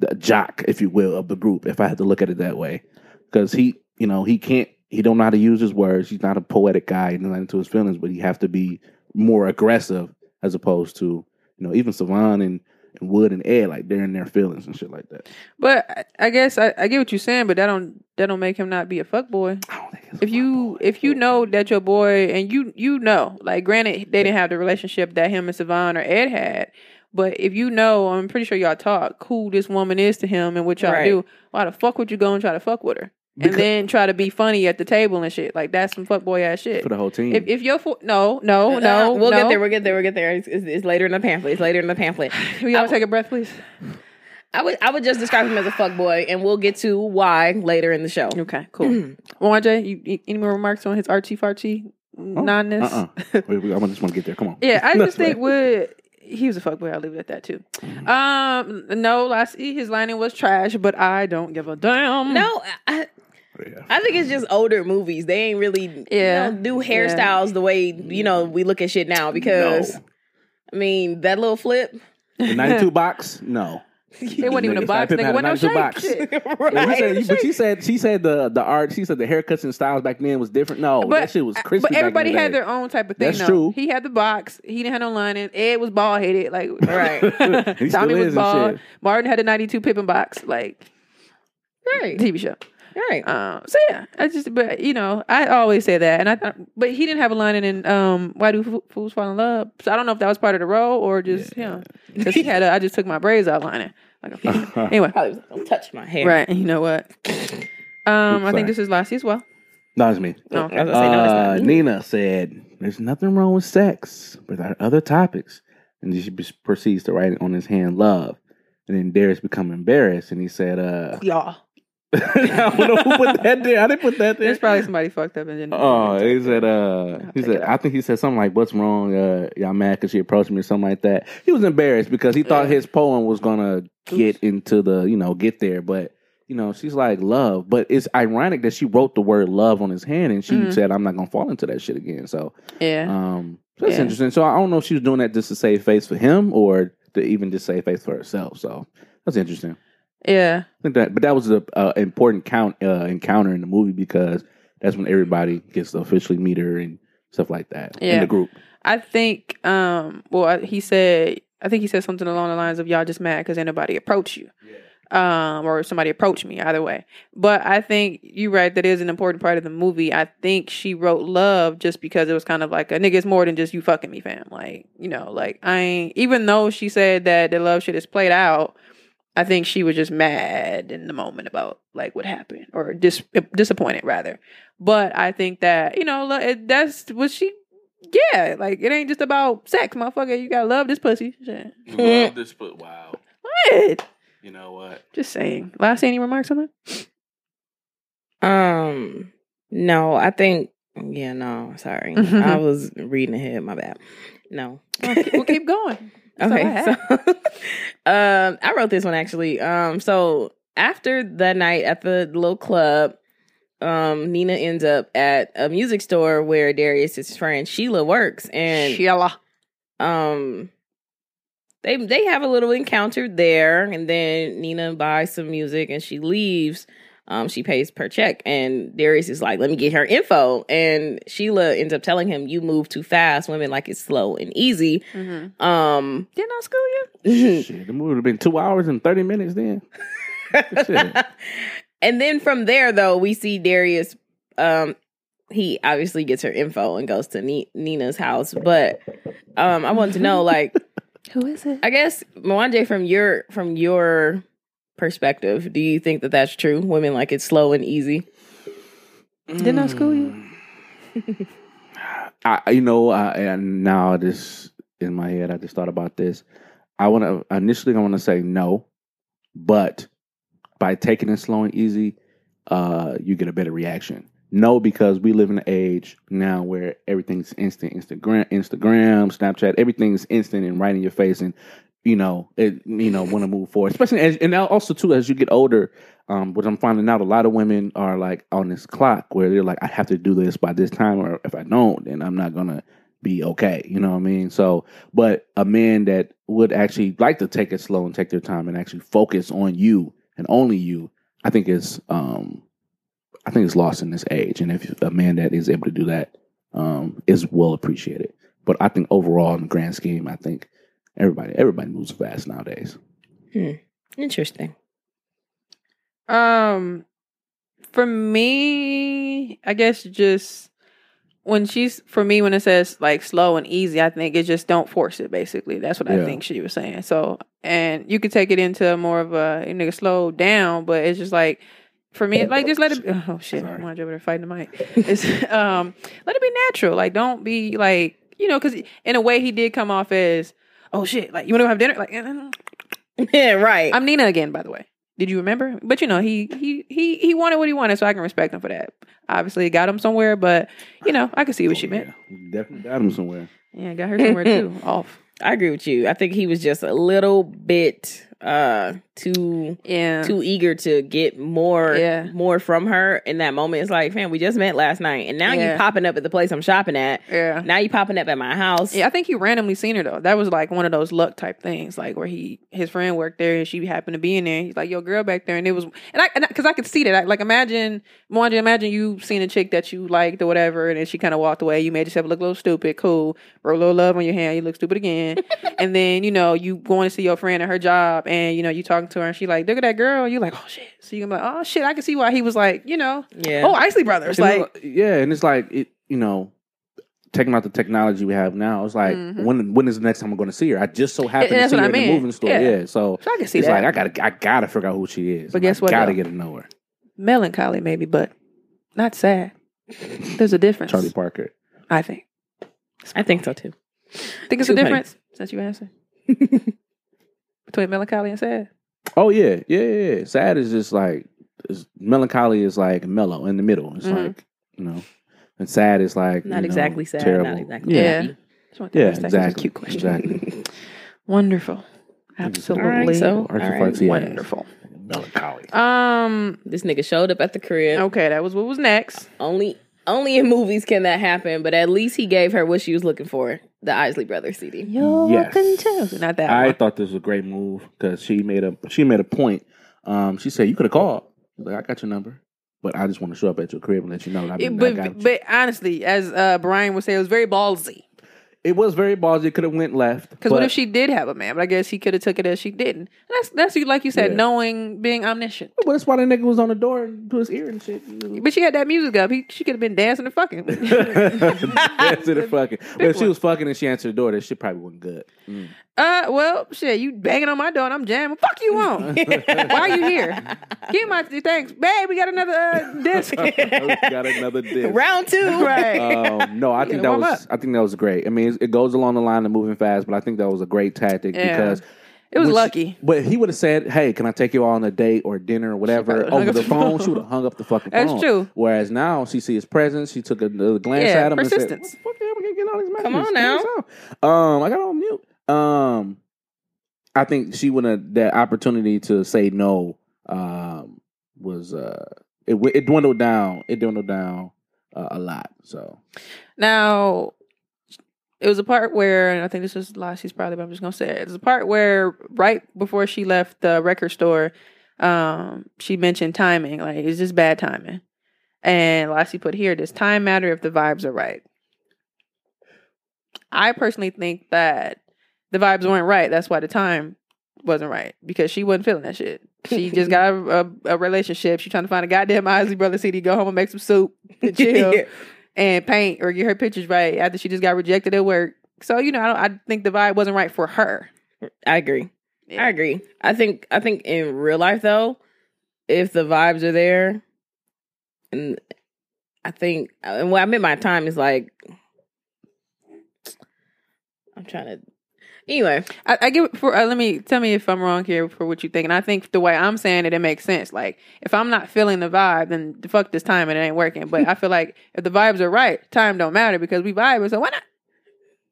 the jock, if you will, of the group. If I had to look at it that way, because he you know he can't he don't know how to use his words. He's not a poetic guy. He's not into his feelings, but he have to be more aggressive as opposed to you know even Savon and, and Wood and Ed like they're in their feelings and shit like that. But I- I guess I, I get what you're saying, but that don't that don't make him not be a fuck boy. I don't think it's If you if you know that your boy and you you know, like granted they didn't have the relationship that him and Savon or Ed had, but if you know, I'm pretty sure y'all talk who this woman is to him and what y'all Right. do, why the fuck would you go and try to fuck with her? Because- and then try to be funny at the table and shit. Like that's some fuck boy ass shit. for the whole team. If if your fo- no no Uh, no we'll no. get there. We'll get there. We'll get there. It's, it's, it's later in the pamphlet. It's later in the pamphlet. we all take a breath, please. I would I would just describe him as a fuck boy, and we'll get to why later in the show. Okay, cool. well, Jay, you, you any more remarks on his artsy fartsy nonness? uh-uh. Wait, wait, I just want to get there. Come on. Yeah, I just think right. Wood. He was a fuckboy. I'll leave it at that too. Mm-hmm. Um, no, last his lining was trash, but I don't give a damn. No, I, Yeah. I think it's just older movies. They ain't really Yeah. you know, do hairstyles the way you know we look at shit now. Because No. I mean that little flip, The 92 box? No. it wasn't even a box. Pippen Nigga, had a wasn't no 92 shape. box. Shit. No, you right? said, but she said she said the the art. She said the haircuts and styles back then was different. No, But, that shit was crispy. but back in everybody the had day. their own type of thing. That's though. true. He had the box. He didn't have no lining. Ed was bald headed. Like Right. Tommy was bald. Martin had a ninety two Pippen box. Like right, TV show. Right. Um, so yeah, I just, but you know, I always say that, and I thought, but he didn't have a line in um, "Why Do Fo- Fools Fall in Love?" So I don't know if that was part of the role or just him, because he had a, I just took my braids out lining. Like, a, anyway, Probably was like, don't touch my hair. right, and you know what? Um, I think this is Lassie as well. No, it's me. Oh, okay. was gonna say, no, it's Uh, not me. Nina said, "There's nothing wrong with sex, but there are other topics." And she proceeds to write on his hand, "Love." And then Darius become embarrassed, and he said, "Uh, Y'all, I don't know who put that there. I didn't put that there." there's probably somebody fucked up and didn't. Oh, he said, uh, he said, I think he said something like, "What's wrong? Uh, y'all mad because she approached me or something like that." He was embarrassed because he thought Yeah. his poem was gonna get into the, you know, get there, but you know, she's like love. But it's ironic that she wrote the word love on his hand, and she Mhm. said, "I'm not gonna fall into that shit again." So, yeah, um, so that's Yeah. interesting. So I don't know if she was doing that just to save face for him or to even just save face for herself. So that's interesting. Yeah, I think that, but that was an uh, important count uh, encounter in the movie because that's when everybody gets to officially meet her and stuff like that in the group. I think. Um, well, I- he said, I think he said something along the lines of "Y'all just mad because anybody approached you." um, or somebody approached me, either way. But I think you're right. That is an important part of the movie. I think she wrote love just because it was kind of like a nigga. It's more than just you fucking me, fam. Like you know, like I ain't. Even though she said that the love shit is played out, I think she was just mad in the moment about like what happened or dis- disappointed rather. But I think that you know lo- that's what she. Yeah, like it ain't just about sex, motherfucker. You gotta love this pussy. Shit. Love this, but wow. What? You know what? Just saying. Last any remarks on that? Um, no, I think. Yeah, no, sorry, I was reading ahead. My bad. No. we'll keep going. That's all I Okay, so um, I wrote this one actually. Um, so after that night at the little club, um, Nina ends up at a music store where Darius's friend Sheila works, and Sheila. um, they they have a little encounter there, and then Nina buys some music and she leaves. Um, she pays per check, and Darius is like, "Let me get her info." And Sheila ends up telling him, "You move too fast. Women like it slow and easy." Mm-hmm. Um, Didn't I school you? Shit, the movie would have been two hours and thirty minutes then. And then from there, though, we see Darius. Um, he obviously gets her info and goes to Ni- Nina's house. But um, I want to know, like, Who is it? I guess Mwanje, from your from your perspective, do you think that that's true? Women like it slow and easy. Didn't I school you? I, you know, I, and now this in my head, I just thought about this. I want to initially, I want to say no, but by taking it slow and easy, uh, you get a better reaction. No, because we live in an age now where everything's instant. Instagram, Instagram, Snapchat, everything's instant and right in your face, and you know, it, you know, want to move forward. Especially as, and also too, as you get older, um, what I'm finding out, a lot of women are like on this clock where they're like, I have to do this by this time, or if I don't, then I'm not gonna be okay. You know what I mean? So, but a man that would actually like to take it slow and take their time and actually focus on you and only you, I think is, um, I think is lost in this age. And if a man that is able to do that um, is well appreciated. But I think overall, in the grand scheme, I think everybody everybody moves fast nowadays. Hmm. Interesting. Um, for me, I guess just when she's for me when it says like slow and easy, I think it just don't force it. Basically, that's what I think she was saying. So, and you could take it into more of a you nigga slow down, but it's just like for me, like just let it. Be, Oh shit, Sorry. I'm over there fighting the mic. It's um, let it be natural. Like don't be like you know, because in a way he did come off as oh shit, like you want to have dinner, like. yeah, right. I'm Nina again, by the way. Did you remember? But you know, he he he he wanted what he wanted, so I can respect him for that. Obviously, it got him somewhere, but you know, I can see what she meant. Yeah, definitely got him somewhere. Yeah, got her somewhere too. Off. I agree with you. I think he was just a little bit uh too Yeah. too eager to get more Yeah. more from her in that moment. It's like, fam, we just met last night and now Yeah. you popping up at the place I'm shopping at. yeah. Now you popping up at my house. Yeah, I think he randomly seen her though. That was like one of those luck type things, like where he his friend worked there and she happened to be in there. He's like, "Yo, girl back there," and it was and I because I, could see that. I, like, imagine, imagine you seen a chick that you liked or whatever, and then she kind of walked away. You made yourself look a little stupid. Cool, roll a little love on your hand. You look stupid again, and then you know you going to see your friend at her job, and you know you talking to her, and she like, "Look at that girl." And you like, "Oh shit." So you gonna be like, "Oh shit," I can see why he was like, you know, Yeah. oh Isley Brothers, And like. it's yeah, and it's like it, you know, taking out the technology we have now. It's like Mhm. when when is the next time I'm going to see her? I just so happen to see her I in the moving store. Yeah. Yeah, so So I can see it's that. like I gotta I gotta figure out who she is. But And guess I what, Gotta though? get to know her. melancholy maybe, but not sad. There's a difference. Charlie Parker. I think. I think so too. Think it's Too a funny. difference since you answered between melancholy and sad. Oh yeah, yeah, yeah. yeah. Sad is just like it's, melancholy is like mellow in the middle. It's Mhm. like you know, and sad is like Not you know, exactly sad, not Terrible. exactly Yeah, Yeah. Just want to yeah, ask that 'cause it's exactly. a cute question. Exactly. Wonderful. Absolutely. All right, so- Archie all right, wonderful. Melancholy. Um. This nigga showed up at the crib. Okay, that was what was next. Only only in movies can that happen, but at least he gave her what she was looking for. The Isley Brothers CD. Yo, Yes. couldn't tell. Not that I one. thought this was a great move because she made a she made a point. Um, she said you could have called. She's like, I got your number, but I just want to show up at your crib and let you know that I've It- been, I got but, you. but honestly, as uh, Brian would say, it was very ballsy. It was very ballsy. It could have went left. Because what if she did have a man? But I guess he could have took it as she didn't. That's that's like you said, Yeah. knowing, being omniscient. But that's why the nigga was on the door and to his ear and shit. But she had that music up. He, she could have been dancing and fucking. Dancing and fucking. But if she was fucking and she answered the door, that shit probably wasn't good. Mm. Uh, well, shit, you banging on my door and I'm jamming. Fuck you on. Why are you here? Give my thanks, babe. We got another uh, disc. got another disc. Round two. right. um, no, I think that warm was. I think that was great. I mean, it, it goes along the line of moving fast, but I think that was a great tactic Yeah. because It was when she- lucky. but he would have said, "Hey, can I take you all on a date or dinner or whatever over the the phone?" phone. She would have hung up the fucking phone. That's true. Whereas now she sees his presence, she took another glance Yeah, at him persistence. and said, "What the fuck am I gonna get all these messages?" Come on now. Um, I got on mute. Um, I think she would that opportunity to say no. Um, was uh, it it dwindled down. It dwindled down uh, a lot. So Now, it was a part where, and I think this is Lassie's probably, but I'm just gonna say it. It's a part where right before she left the record store, um, she mentioned timing. Like it's just bad timing. And Lassie put here, does time matter if the vibes are right? I personally think that the vibes weren't right. That's why the time wasn't right because she wasn't feeling that shit. She just got a, a, a relationship. She's trying to find a goddamn Isley Brother CD, go home and make some soup and chill and paint or get her pictures right after she just got rejected at work. So you know, I, don't, I think the vibe wasn't right for her. I agree. Yeah. I agree. I think I think in real life though, if the vibes are there, and I think and what I meant by time is like I'm trying to. Anyway, I, I give for. Uh, let me tell me if I'm wrong here for what you think. And I think the way I'm saying it, it makes sense. Like if I'm not feeling the vibe, then the fuck this time and it ain't working. But I feel like if the vibes are right, time don't matter because we vibe. So why not?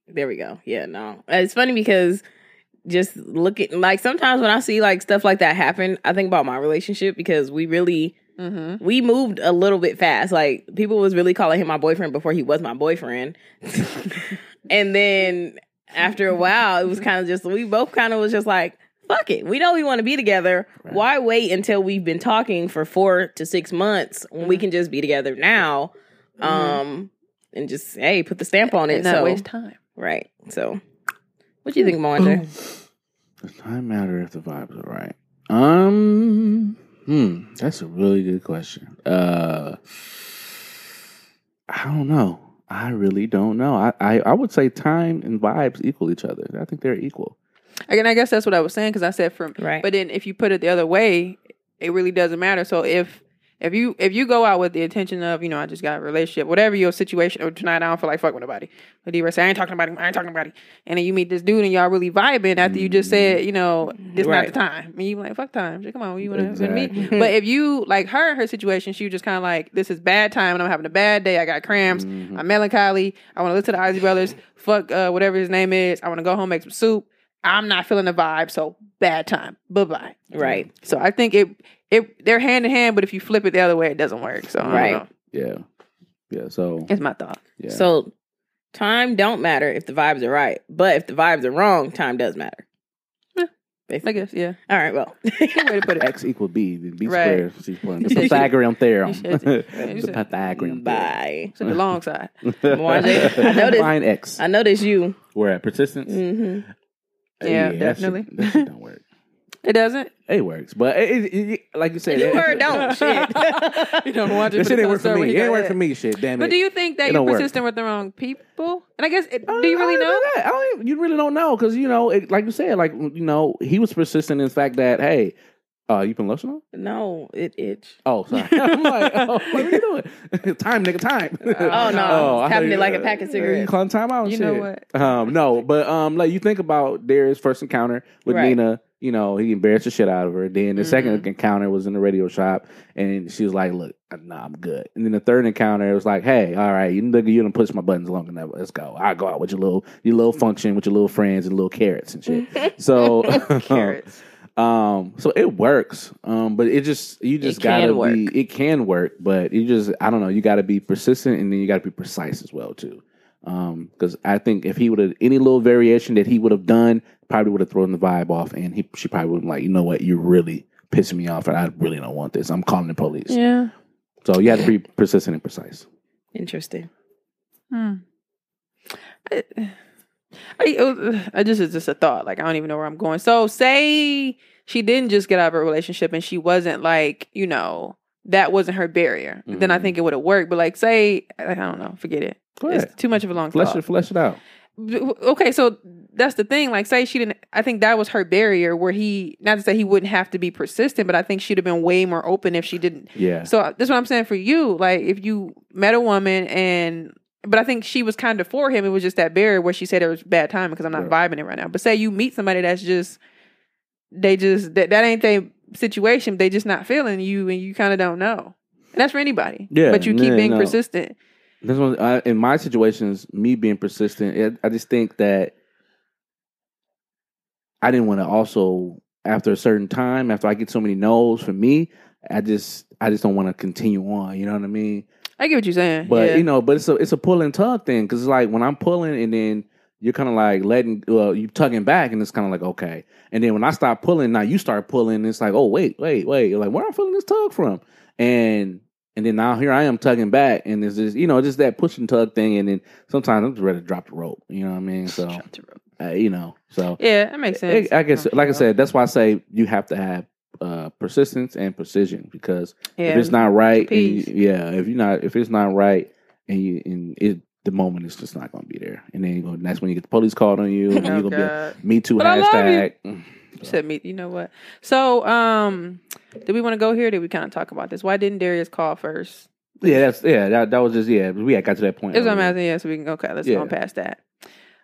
there we go. Yeah, no, it's funny because just look at like sometimes when I see like stuff like that happen, I think about my relationship because we really Mm-hmm. we moved a little bit fast. Like people was really calling him my boyfriend before he was my boyfriend. and then after a while, it was kind of just we both kind of was just like, fuck it. We know we want to be together. Right. Why wait until we've been talking for four to six months when we can just be together now? Um, and just hey, put the stamp on it. and not so waste time. right. So, what do you think, Monte? Does time matter if the vibes are right? Um, hmm, that's a really good question. Uh, I don't know. I really don't know. I, I, I would say time and vibes equal each other. I think they're equal. Again, I guess that's what I was saying because I said from Right. But then if you put it the other way, it really doesn't matter. So if if you if you go out with the intention of you know I just got a relationship, whatever your situation, or tonight I don't feel like fucking with nobody, but D say I ain't talking about him, I ain't talking about him, and then you meet this dude and y'all really vibing after you just said you know this Right. not the time, and you like fuck time, Just come on, you want to Exactly. me? But if you like her, her situation, she was just kind of like this is bad time and I'm having a bad day, I got cramps, Mhm. I'm melancholy, I want to listen to the Ozzy Brothers, fuck uh, whatever his name is, I want to go home make some soup. I'm not feeling the vibe, so bad time. Bye bye. Right. So I think it it they're hand in hand, but if you flip it the other way, it doesn't work. So I don't Right. know. Yeah, yeah. So It's my thought. yeah. So, time don't matter if the vibes are right, but if the vibes are wrong, time does matter. Yeah. Basically. I guess, yeah. All right. Well, way to put it. X equal B, then B Right. squared. She's playing the Pythagorean theorem. you the Pythagorean bye. It's on the long side. Mwanje, I noticed- Find X. I noticed you. We're at persistence. hmm Yeah, that shit- definitely. That shit don't work. It doesn't. It works, but it, it, it- like you said, You it, heard don't shit. You don't want This shit ain't work for me. It ain't work for me. Shit, damn it. But do you think that It you're don't work. persistent with the wrong people? And I guess, it, I do you uh, really I know? that. I don't even, you really don't know because you know, it, like you said, like you know, he was persistent in the fact that hey, uh, you been lotion on? No, it itch. Oh, sorry. I'm like, oh, what are you doing? time, nigga, time. Oh, no. I Tapping thought it like a pack of uh, cigarettes. You calling time out? and You know shit. what? Um, no, but um, like you think about Darius' first encounter with Right. Nina. You know, he embarrassed the shit out of her. Then the second Mm-hmm. encounter was in the radio shop, and she was like, "Look, nah, I'm good." And then the third encounter it was like, "Hey, all right, you nigga, you done push my buttons long enough. Let's go. I go out with your little your little function with your little friends and little carrots and shit." so Carrots. Um, so it works. Um, but it just you just It gotta work. be. It can work, but you just I don't know. You got to be persistent, and then you got to be precise as well too. Um, because I think if he would have any little variation that he would have done, probably would have thrown the vibe off, and he she probably would have like, you know what, you're really pissing me off, and I really don't want this. I'm calling the police. Yeah. So you have to be persistent and precise. Interesting. Hmm. I, I, uh, I just it's just a thought. Like I don't even know where I'm going. So say she didn't just get out of a relationship and she wasn't like you know that wasn't her barrier. Then I Mhm. think it would have worked. But like say I don't know, forget it. It's too much of a long Flesh thought. it, flesh it out. Okay, so that's the thing. Like, say she didn't. I think that was her barrier, where he not to say he wouldn't have to be persistent, but I think she'd have been way more open if she didn't. Yeah. So uh, that's what I'm saying for you. Like, if you met a woman and, but I think she was kind of for him. It was just that barrier where she said it was bad time because I'm not vibing it right now. But say you meet somebody that's just, they just that that ain't their situation. They just not feeling you, and you kind of don't know. And that's for anybody. Yeah, But you keep yeah, being no. persistent. This one, I, in my situations, me being persistent, I just think that I didn't want to also, after a certain time, after I get so many no's for me, I just, I just don't want to continue on. You know what I mean? I get what you're saying. But yeah. you know, but it's a, it's a pull and tug thing because it's like when I'm pulling and then you're kind of like letting, well, you tugging back, and it's kind of like okay. And then when I stop pulling, now you start pulling. It's like, oh wait, wait, wait. You're like, where am I feeling this tug from? And and then now here I am tugging back, and it's just you know just that push and tug thing. And then sometimes I'm just ready to drop the rope. You know what I mean? So uh, you know, so yeah, that makes sense. I, I guess, like I said, that's why I say you have to have uh, persistence and precision because yeah, if it's not right, and you- yeah, if you're not, if it's not right, and you and it, the moment is just not going to be there, and then you go, that's when you get the police called on you, and Oh, you're gonna God. be a Me Too But hashtag. You said me. You know what? So, um, did we want to go here? Did we kind of talk about this? Why didn't Darius call first? Yeah, that's yeah, that, that was just yeah. We had got to that point. That's what I'm earlier. asking. Yeah, so we can okay. Let's Yeah. go on past that.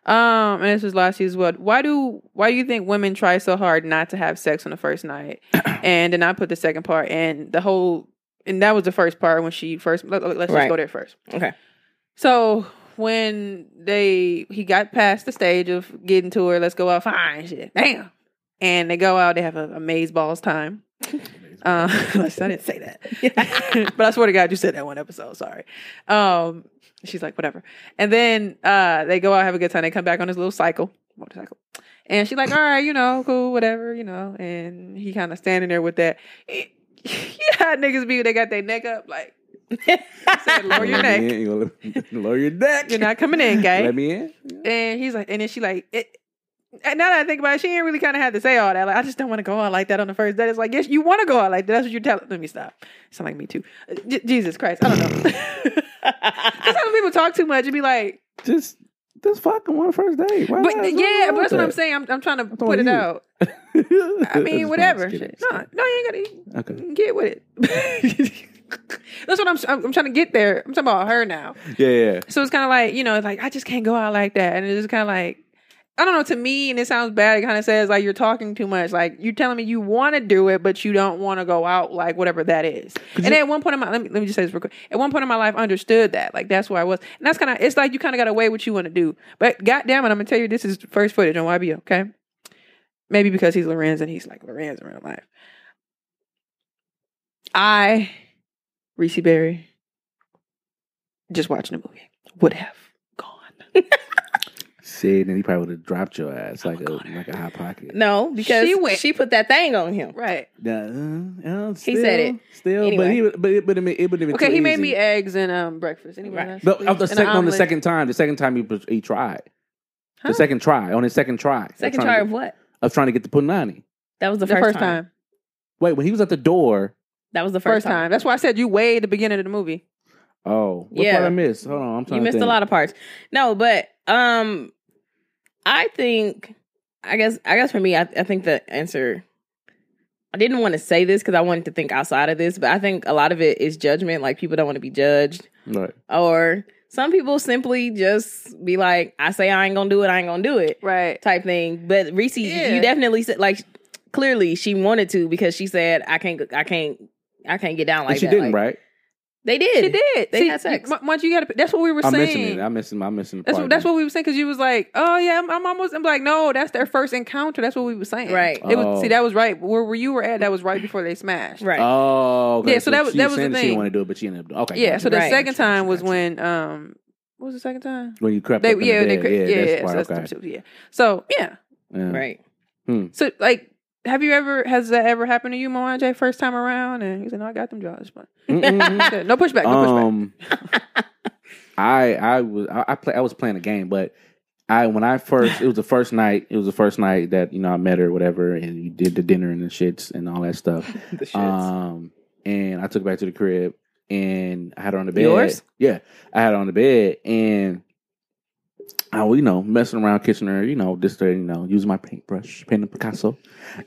Um, and this was last year's what? Why do why do you think women try so hard not to have sex on the first night, and then I put the second part and the whole and that was the first part when she first. Let, us just go there first. Okay. So when they he got past the stage of getting to her, let's go out, fine shit, damn, and they go out, they have a, a maze balls time. Uh, I didn't say that, but I swear to God, you said that one episode. Sorry. Um, she's like, whatever. And then uh, they go out, have a good time. They come back on this little cycle, motorcycle, And she like, all right, you know, cool, whatever, you know. And he kind of standing there with that. you know how niggas be they got their neck up, like, said, lower your neck. You lower your neck. You're not coming in, gay. Let me in. And he's like, and then she like, it, and now that I think about it, she ain't really kind of had to say all that. Like, I just don't want to go out like that on the first date. It's like, yes, you want to go out like that. That's what you're telling. Let me stop. Sound like me too. J- Jesus Christ, I don't know. Sometimes people talk too much and be like, Just, just fucking one first date. Why but? Yeah, but that's with what I'm saying. I'm, I'm trying to talking put it about out. I mean, whatever. Kidding. No, no, you ain't gotta Okay. get with it. that's what I'm, I'm. I'm trying to get there. I'm talking about her now. Yeah, yeah. So it's kind of like, you know, like I just can't go out like that. And it's just kind of like, I don't know, to me, and it sounds bad, it kind of says like you're talking too much. Like you're telling me you want to do it, but you don't want to go out like whatever that is. and you- at one point in my, let me, let me just say this real quick. At one point in my life, I understood that. Like that's where I was. And that's kind of, it's like you kind of got to weigh what you want to do. But goddamn it, I'm going to tell you, this is first footage on YBO, okay? Maybe because he's Larenz and he's like Larenz in real life. I, Reese Berry, just watching a movie, would have gone. See, then he probably would have dropped your ass like a like a hot pocket. No, because She she, put that thing on him. Right. Yeah, uh, uh, He said it. Still, Anyway. but he, would- but it, but it, it would have been Okay, too he made easy. me eggs and um breakfast. Anyway, Right. that's- No, of the second on the second time. The second time he he tried. Huh? The second try on his second try. Second trying try to of get- what? of trying to get the punani. That was the, the first, time. Wait, when he was at the door. That was the First first, time. That's why I said you way at the beginning of the movie. Oh, what Yeah. part I missed? Hold on, I'm trying. You to missed a lot of parts. No, but um, I think I guess I guess for me, I, I think the answer. I didn't want to say this because I wanted to think outside of this, but I think a lot of it is judgment. Like people don't want to be judged, Right. or some people simply just be like, "I say I ain't gonna do it, I ain't gonna do it," Right. type thing. But Reese, Yeah. you definitely said like clearly she wanted to because she said, "I can't, I can't, I can't get down like and she that." didn't, Like, right? They did. She did. They See, had sex. m- Once you got to, that's what we were I'm saying. missing it. I'm missing. I'm missing. The That's part what, that's what we were saying because you was like, oh yeah, I'm, I'm almost. I'm like, no, that's their first encounter. That's what we were saying. Right. It was Oh. see that was right. Where, where you were at, that was right before they smashed. Right. Oh, okay. Yeah, so that was- that was the thing. She didn't want to do it, but she ended up. doing Okay. Yeah. gotcha, So the gotcha, second gotcha, time was gotcha. when um, what was the second time? when you crept They up in yeah the they bed. cre- yeah yeah, yeah, that's so part, that's okay. yeah. So yeah. Yeah. right. So like. Have you ever has that ever happened to you, Mwanje, first time around? And he said, "No, I got them jaws, but. No pushback, no pushback." um, I I was I, I play I was playing a game, but I when I first it was the first night it was the first night that you know I met her whatever and you did the dinner and the shits and all that stuff. The shits. Um, and I took her back to the crib and I had her on the bed. Yours? Yeah, I had her on the bed and I was, you know, messing around, kissing her, you know, just you know, using my paintbrush, painting Picasso,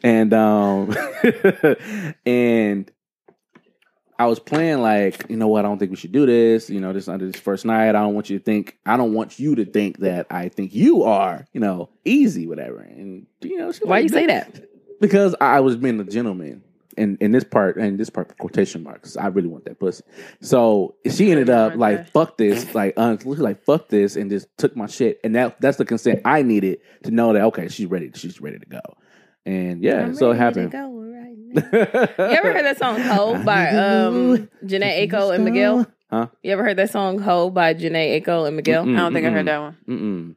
and um, and I was playing like, you know what, I don't think we should do this. You know, this under this first night, I don't want you to think, I don't want you to think that I think you are, you know, easy, whatever. And you know, Why like, you say that? because I was being a gentleman in, in this part and this part quotation marks. I really want that pussy. So she ended up like there. fuck this, like uh, like fuck this, and just took my shit. And that that's the consent I needed to know that okay, she's ready. She's ready to go. And yeah, I'm so it ready to happened. go right now. You ever heard that song "Ho" by um Jhené Aiko and Miguel? Huh? You ever heard that song "Ho" by Jhené Aiko and Miguel? Mm-mm. I don't think I Mm-mm. heard that one. Mm-mm.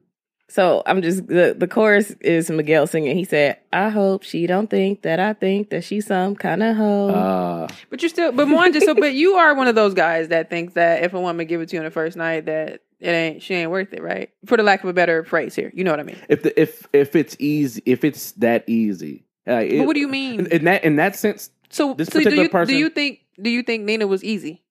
So I'm just the the chorus is Miguel singing. He said, "I hope she don't think that I think that she's some kind of hoe." Uh, But you're still, but one just so, but you are one of those guys that thinks that if a woman give it to you on the first night, that it ain't, she ain't worth it, right? For the lack of a better phrase here, you know what I mean. if the, if if it's easy, if it's that easy, like, but it- what do you mean? In, in that in that sense, so, this so do particular you person- do you think do you think Nina was easy?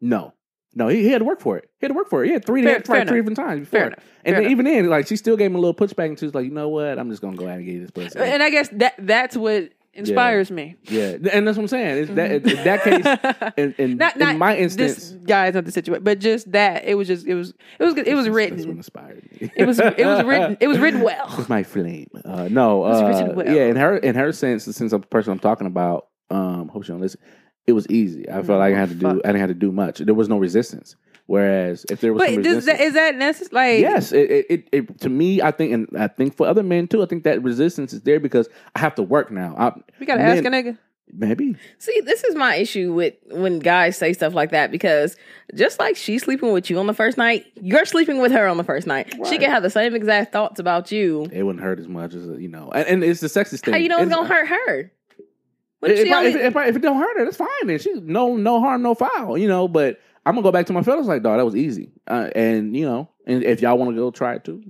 no. No, he, he had to work for it. He had to work for it. He had three, Fair- like, three different times before. Fair enough. And Fair then, even then, like she still gave him a little pushback, and she was like, "You know what? I'm just gonna go out and get you this pussy." And I guess that that's what inspires me. yeah, and that's what I'm saying. It's that in that case, in, in, not not in my this instance, guy is not the situation, but just that it was just it was it was it was that's what written. inspired me. It was it was written it was written well. It's my flame. Uh, no, was uh, written well. yeah. In her, in her sense, since I'm the person I'm talking about, um, hope she don't listen. It was easy. I felt like I oh, had to do. Oh, Fuck. I didn't have to do much. There was no resistance. Whereas if there was some But does resistance, that, is that necessary? Like yes, it, it, it, it to me, I think, and I think for other men too, I think that resistance is there because I have to work now. I, we gotta men- ask a nigga. Maybe. See, this is my issue with when guys say stuff like that because just like she's sleeping with you on the first night, you're sleeping with her on the first night. She Right. can have the same exact thoughts about you. It wouldn't hurt as much as you know, and, and it's the sexist thing. How you know it's It's- gonna hurt her? What if If, she if, if, if, if it don't hurt her, that's fine. Then she no no harm, no foul. You know, but I'm gonna go back to my fellas like, dog, that was easy. Uh, and you know, and if y'all want to go try it too.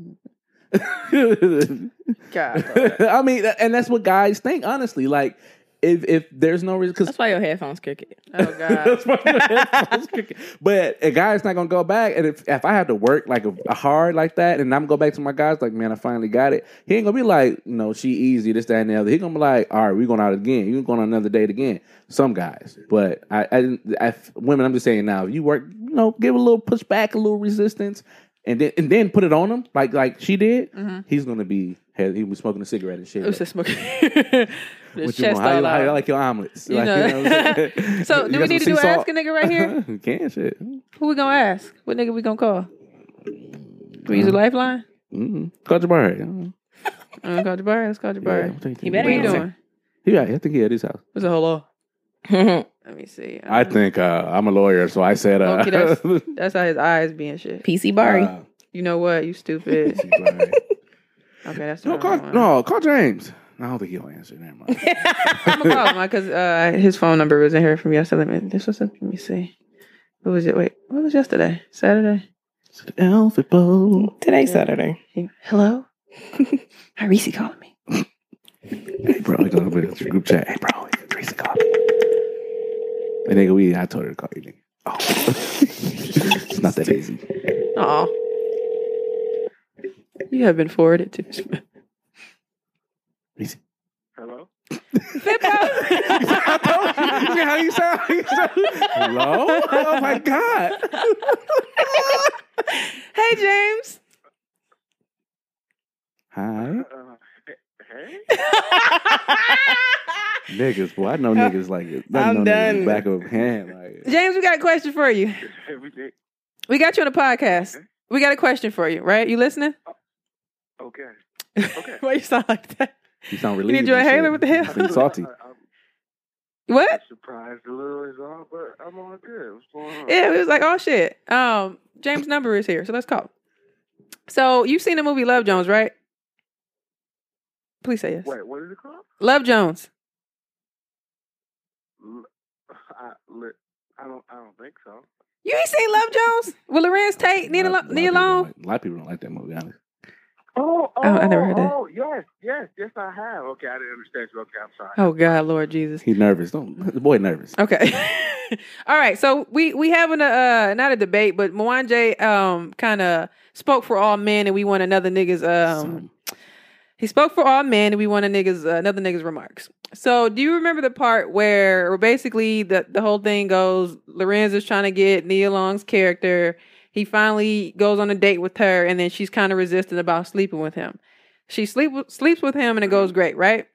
God. I mean, and that's what guys think. Honestly, like if if there's no reason, because That's why your headphones cricket. Oh God. That's why the headphones kicking. but a guy's not gonna go back, and if if I have to work like a, a hard like that, and I'm go back to my guys like, man, I finally got it. He ain't gonna be like, you know, she easy, this, that, and the other. He gonna be like, all right, we going out again. You going on another date again. Some guys, but I, I, I, women, I'm just saying now, if you work, you know, give a little pushback, a little resistance, and then and then put it on him like like she did. Mhm. He's gonna be he was smoking a cigarette and shit. It was just smoking. What you chest want? How, you, how you like your omelets? You Like, know. what I'm? So, You do we need to do ask a nigga right here? You can shit. Who we gonna ask? What nigga we gonna call? We use a lifeline. Mm-hmm. Call Jabari. Mm-hmm. Uh, call Jabari. Let's call Jabari. He better you answer. doing? Yeah, I think he at his house. What's a hello? PC Let me see. I Um, think uh, I'm a lawyer, so I said, uh, Okay, that's- That's how his eyes being shit. PC Barry. uh, You know what? You stupid. Jabari. Okay, that's no, the call, one. no, call James. I don't think he'll answer. Never mind. I'm gonna call him because uh, his phone number was in here from yesterday. Let me, this was let me see. What was it? Wait, what was yesterday? Saturday. Alphabet Bowl. Today's Yeah. Saturday. He- Hello. Hi, Reese calling me. Hey, bro, he gonna put it in your group chat. Hey, bro, Teresa called me. And nigga, we, I told her to call you, nigga. Oh. it's not that easy. Aw. You have been forwarded to. Easy. Hello? I told you. Look at how you sound. You sound- Hello? Oh my God. hey, James. Hi. Uh, hey? Niggas, boy. I know niggas like it. I I'm know niggas done. Back of hand. Like, James, we got a question for you. Everything. We got you on the podcast. We got a question for you, right? You listening? Okay. Okay. Why you sound like that? you sound You relieved. need your and inhaler? What the hell? You seem salty. I, I'm What? surprised a little is all, but I'm all good. What's going on? Yeah, it was like, oh shit. Um, James' number is here, so let's call. So you've seen the movie Love Jones, right? Please say yes. Wait, what is it called? Love Jones. L- I, li- I don't. I don't think so. You ain't seen Love Jones? With Larenz Tate, Nia A lot- Lo- Nia a lot of people Long? don't like- A lot of people don't like that movie, honestly. Oh, oh, I never heard that. Oh, yes, yes, yes, I have. Okay, I didn't understand you. Okay, I'm sorry. Oh God, Lord Jesus. He's nervous. Don't the boy nervous. Okay. All right. So we we having a uh, not a debate, but Mwanje um kind of spoke for all men, and we want another niggas um Some- he spoke for all men, and we want a niggas uh, another niggas remarks. So do you remember the part where, where basically the the whole thing goes? Larenz is trying to get Nia Long's character. He finally goes on a date with her, and then she's kind of resistant about sleeping with him. She sleep sleeps with him, and it goes great, right?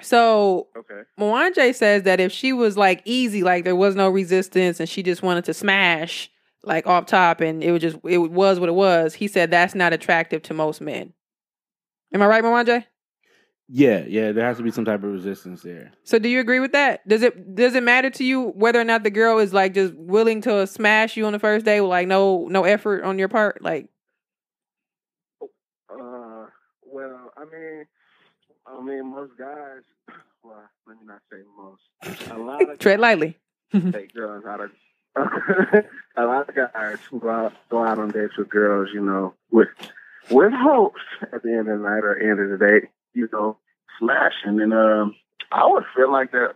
So Okay. Mwanje says that if she was like easy, like there was no resistance and she just wanted to smash like off top and it was just it was what it was, he said that's not attractive to most men. Am I right, Mwanje? Yeah, yeah. There has to be some type of resistance there. So do you agree with that? Does it does it matter to you whether or not the girl is like just willing to smash you on the first day with like no no effort on your part? Like Uh, well, I mean, I mean, most guys. Well, let me not say most. A lot of tread lightly. take girls out of. a lot of guys who go out, go out on dates with girls, you know, with with hopes at the end of the night or end of the day, you know, smashing. And um, I would feel like that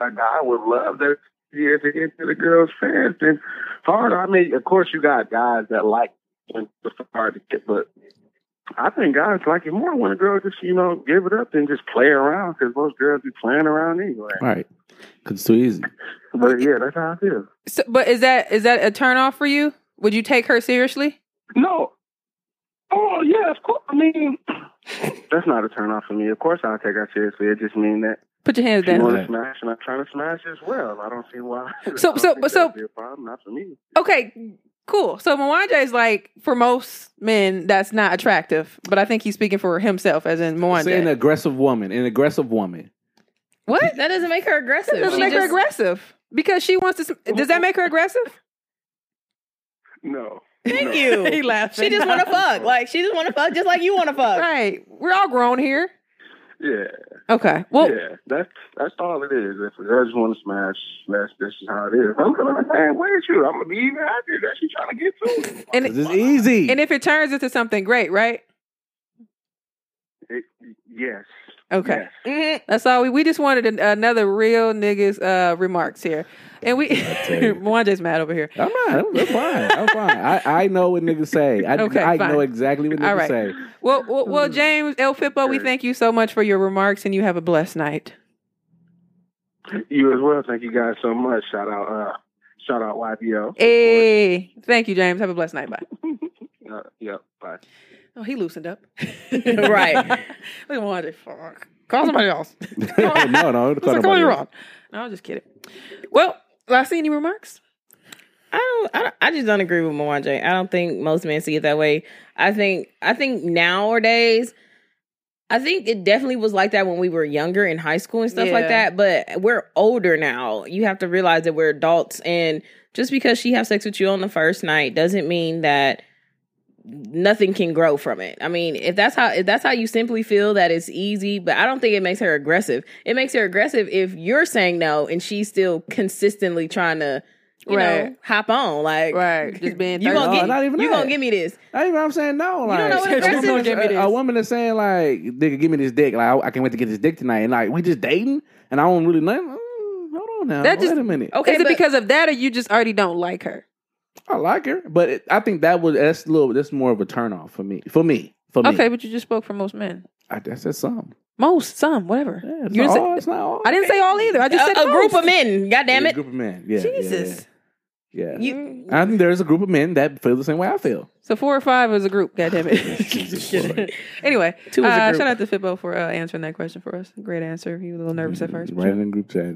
a guy would love that yeah, to get to the girl's fans and harder. I mean, of course, you got guys that like when it's hard to get, but I think guys like it more when a girl just, you know, give it up and just play around because most girls be playing around anyway. Right. Because it's too easy. But yeah, that's how I feel. So, but is that is that a turn off for you? Would you take her seriously? No. Oh yeah, of course. I mean, that's not a turn off for me. Of course, I'll take her seriously. It just means that Put your hands she down. want to smash, and I'm trying to smash as well. I don't see why. So- so- but so- be a problem. Not for me. Okay, cool. So Mwanje is like for most men that's not attractive, but I think he's speaking for himself, as in Say an aggressive woman, an aggressive woman. What? That doesn't make her aggressive. That doesn't She make her aggressive because she wants to. Does that make her aggressive? No. Thank you. He laughing. She just want to fuck. Like she just want to fuck, just like you want to fuck. Right. We're all grown here. Yeah. Okay. Well, yeah. That's that's all it is. If a girl just want to smash, that's this is how it is. I'm gonna be like, man, where's you? I'm gonna be even happier that she trying to get to. and This it, is easy. and if it turns into something great, right? It, yes. Okay. Yes. Mhm. That's all. We, we just wanted an, another real niggas uh, remarks here, and we. Wanda's mad over here. I'm not. I'm, I'm fine. I'm fine. I, I know what niggas say. I, Okay, I fine. know exactly what niggas All right. say. Well, well, well, James El Fippo, we thank you so much for your remarks, and you have a blessed night. You as well. Thank you guys so much. Shout out, uh, shout out YBO. Hey, thank you, James. Have a blessed night. Bye. Uh, yep. Bye. Oh, he loosened up. Right. Look at Wanda. Fuck. Call somebody else. no, no. What's that calling you wrong? No, I'm just kidding. Well, last any remarks? I don't, I don't. I just don't agree with Mwanje. I don't think most men see it that way. I think. I think nowadays. I think it definitely was like that when we were younger in high school and stuff like that. But we're older now. You have to realize that we're adults, and just because she has sex with you on the first night doesn't mean that nothing can grow from it. I mean, if that's how if that's how you simply feel that it's easy, but I don't think it makes her aggressive. It makes her aggressive if you're saying no and she's still consistently trying to, you know, hop on. Like, Right. Just being you thirsty. gonna No, get not even you that. gonna give me this. Not even I'm saying no. Like, don't know what a, aggressive woman, is. Give me a, this. a woman is saying like, "Nigga, give me this dick." Like, I, I can't wait to get this dick tonight, and like, we just dating, and I don't really know. Mm, hold on now. That just- wait a minute. Okay, Is it because of that, or you just already don't like her? I like her, but it, I think that was that's a little. That's more of a turn off for me. For me. For me. Okay, but you just spoke for most men. I, I said some. Most, some, whatever. Yeah, it's not all. say, It's not all. I didn't say all either. I just said a, a group of men. God damn Yeah, it. group of men. Yeah, yeah, Jesus. Yeah. yeah. You, I think there's a group of men that feel the same way I feel. So four or five is a group. God damn it. Jesus Just kidding. Lord. anyway, Two is a uh, group. shout out to Fippo for uh, answering that question for us. Great answer. He was a little nervous at first. but Right in the group chat.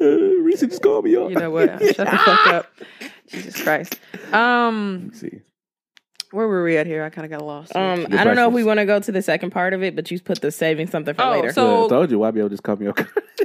Uh, Reese just called me up. You know what? Shut the fuck up. Jesus Christ. Um, Let's see. Where were we at here? I kind of got lost. um, I don't know if we want to go to the second part of it, but you put the saving something for Oh, later. so- Yeah, I told you YBO just called me up.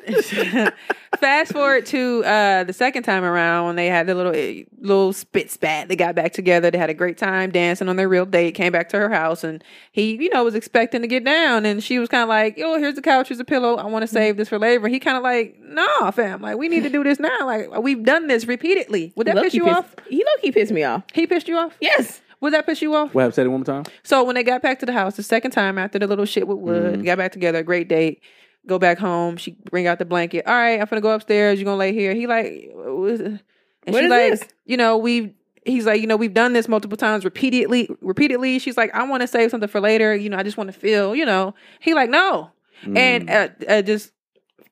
Fast forward to uh, the second time around when they had the little eh, little spit spat. They got back together. They had a great time dancing on their real date. Came back to her house and he, you know, was expecting to get down. And she was kind of like, "Yo, here's the couch. Here's a pillow. I want to save this for later." And he kind of like, "Nah, fam. Like we need to do this now. Like we've done this repeatedly. Would that piss Low-key you pissed- off? He low key pissed me off. He pissed you off? Yes. Would that piss you off? what said it one more time? So when they got back to the house the second time after the little shit with Wood, Mhm. got back together, great date. Go back home. She bring out the blanket. All right, I'm gonna go upstairs. You gonna lay here? He like, what is and What she like, this? you know, we. He's like, you know, we've done this multiple times, repeatedly, repeatedly. She's like, I want to save something for later. You know, I just want to feel. You know, he like, no. And uh, uh, just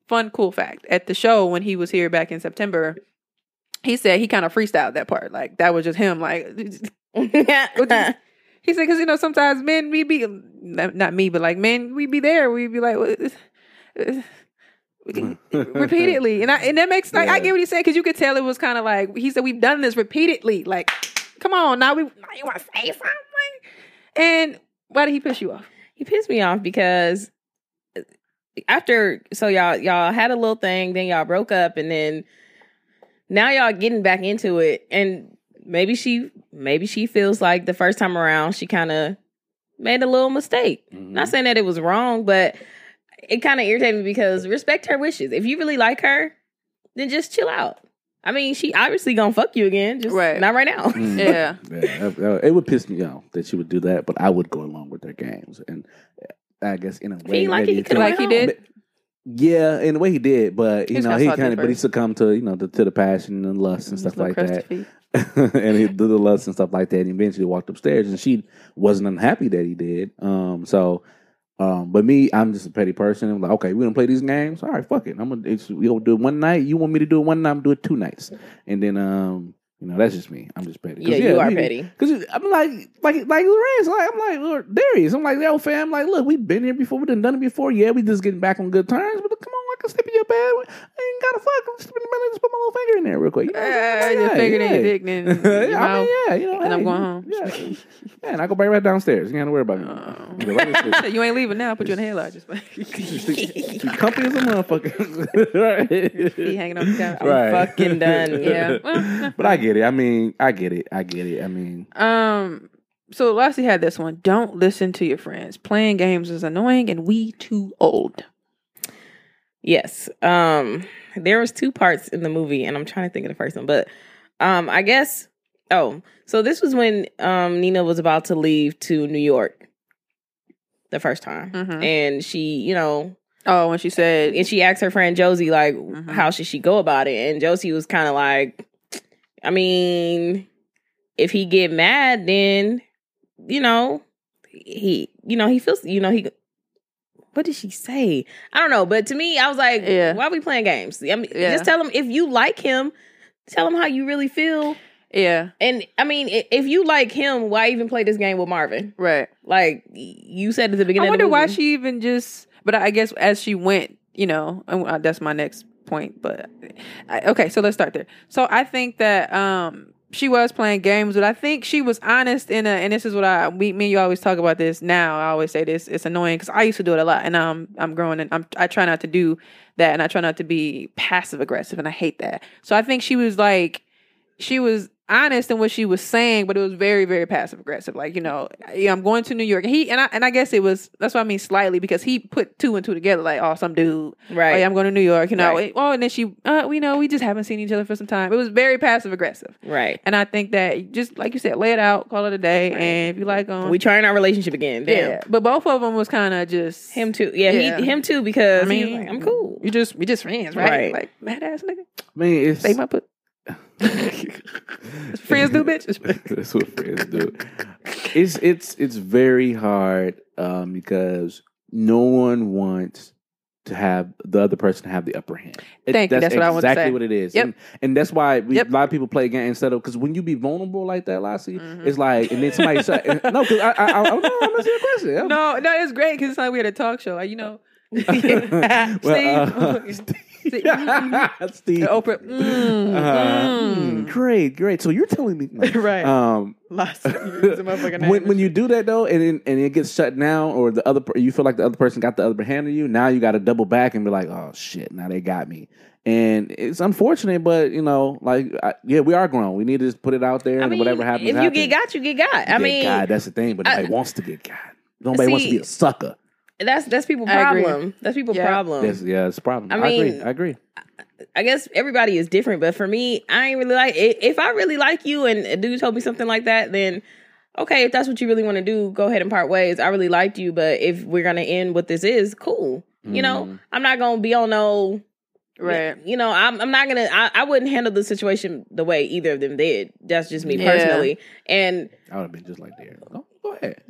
fun, cool fact at the show when he was here back in September, he said he kind of freestyled that part. Like that was just him. Like he said, because you know, sometimes men we be not, me, but like men we be there. We be like uh, repeatedly, and I and that makes like I get what he said because you could tell it was kind of like he said we've done this repeatedly. Like, come on, now we now you want to say something, and why did he piss you off? he pissed me off because after so y'all y'all had a little thing, then y'all broke up, and then now y'all getting back into it, and maybe she maybe she feels like the first time around she kind of made a little mistake. Mhm. Not saying that it was wrong, but it kind of irritated me because respect her wishes. If you really like her, then just chill out. I mean, she obviously gonna fuck you again, just Right. not right now. Mhm. Yeah. Yeah, that- that- it would piss me off that she would do that, but I would go along with their games, and I guess in a way, he like it, he could've Like he did. Yeah, in a way he did, but you He's know he kind of, but he succumbed to you know the, to the passion and lust and stuff like that, and he did the lust and stuff like that. And eventually walked upstairs, and she wasn't unhappy that he did. Um, so, um, but me, I'm just a petty person. I'm like, okay, we're gonna play these games. All right, fuck it. I'm gonna it's, we gonna do it one night. You want me to do it one night? I'm gonna do it two nights, and then um, you know that's just me. I'm just petty. 'Cause, Yeah, you are we- petty. Cause I'm like, like, like Larenz, like I'm like Lord, Darius. I'm like, yo, fam, like, look, we've been here before. We done done it before. Yeah, we just getting back on good terms. But come on, I can slip in your bed. I ain't gotta fuck. Just put my just put my little finger in there real quick. You know I'm Uh, saying? your Yeah, finger in your dick and your yeah, I mean, yeah, you know, and I'm going home. Yeah, yeah, and I go right right downstairs. You ain't gotta worry about me. Oh. Right you ain't leaving now. Put you in a headlock. Just She comfy as a motherfucker. right. be hanging on the couch. Right. fucking done. Yeah. But I get it. I mean, I get it. I get it. I mean, Um. So Lassie had this one. Don't listen to your friends. Playing games is annoying, and we too old. Yes. Um there was two parts in the movie and I'm trying to think of the first one, but um I guess oh, so this was when um Nina was about to leave to New York the first time. Mhm. And she, you know, Oh, when she said, and she asked her friend Josie like Mhm. how should she go about it? And Josie was kind of like I mean, if he get mad then you know, he you know, he feels you know, he what did she say? I don't know, but to me, I was like, Yeah. why are we playing games? I mean, Yeah. just tell him if you like him, tell him how you really feel. "Yeah, And I mean, if you like him, why even play this game with Marvin? right." Like you said at the beginning. I wonder why she even just. But I guess as she went, you know, uh, that's my next point. But I, okay, so let's start there. So I think that um she was playing games, but I think she was honest in a. And this is what I we me and you always talk about this. Now I always say this. It's annoying because I used to do it a lot, and I'm I'm growing and I'm I try not to do that, and I try not to be passive aggressive, and I hate that. So I think she was like she was honest in what she was saying, but it was very, very passive aggressive. Like, you know, yeah, I'm going to New York. He and I and I guess it was that's what I mean slightly because he put two and two together, like, oh, some dude. right? Oh, yeah, I'm going to New York, you know. Right. Oh, and then she uh, we know we just haven't seen each other for some time. It was very passive aggressive. right. And I think that just like you said, lay it out, call it a day, and if you like them, We trying our relationship again. Damn. yeah. But both of them was kind of just Him too. Yeah, Yeah. he him too because I I mean, mean, like, I'm cool. You just we just friends, right? Right. Like mad ass nigga. I mean, it's Say my put friends do, bitch. That's what friends do. It's it's it's very hard um, because no one wants to have the other person have the upper hand. It- Thank you. That's what I want to exactly say. what it is. Yep. And, and that's why we, Yep. a lot of people play again instead of because when you be vulnerable like that, Lassie, Mhm. it's like and then somebody say, no, because I, I, I, I, no, I'm asking a question. I'm- No, no, it's great because it's like we had a talk show. Like, you know, Well, uh, Steve. Steve. Steve. Steve. Oprah. Mm, Uh, mm. great, great. So you're telling me, Right. Um, Lots of- it's a motherfucking name when when you do that though, and it, and it gets shut down, or the other you feel like the other person got the other hand of you, now you got to double back and be like, oh shit, now they got me. And it's unfortunate, but you know, like I, yeah, we are grown. We need to just put it out there, I and mean, whatever happens, if you happens. get got, you get got. I Get mean, God, that's the thing. But I- nobody wants to get got. Nobody wants to be a sucker. That's that's people problem. That's people Yeah. problem. That's, yeah, it's a problem. I I, agree. mean- I agree. I guess everybody is different, but for me, I ain't really like if I really like you and a dude told me something like that, then okay, if that's what you really want to do, go ahead and part ways. I really liked you, but if we're gonna end what this is, cool. You know, Mhm. I'm not gonna be on no Right. You know, I'm I'm not gonna I, I wouldn't handle the situation the way either of them did. That's just me Yeah. personally. And I would have been just like there. Go, go ahead.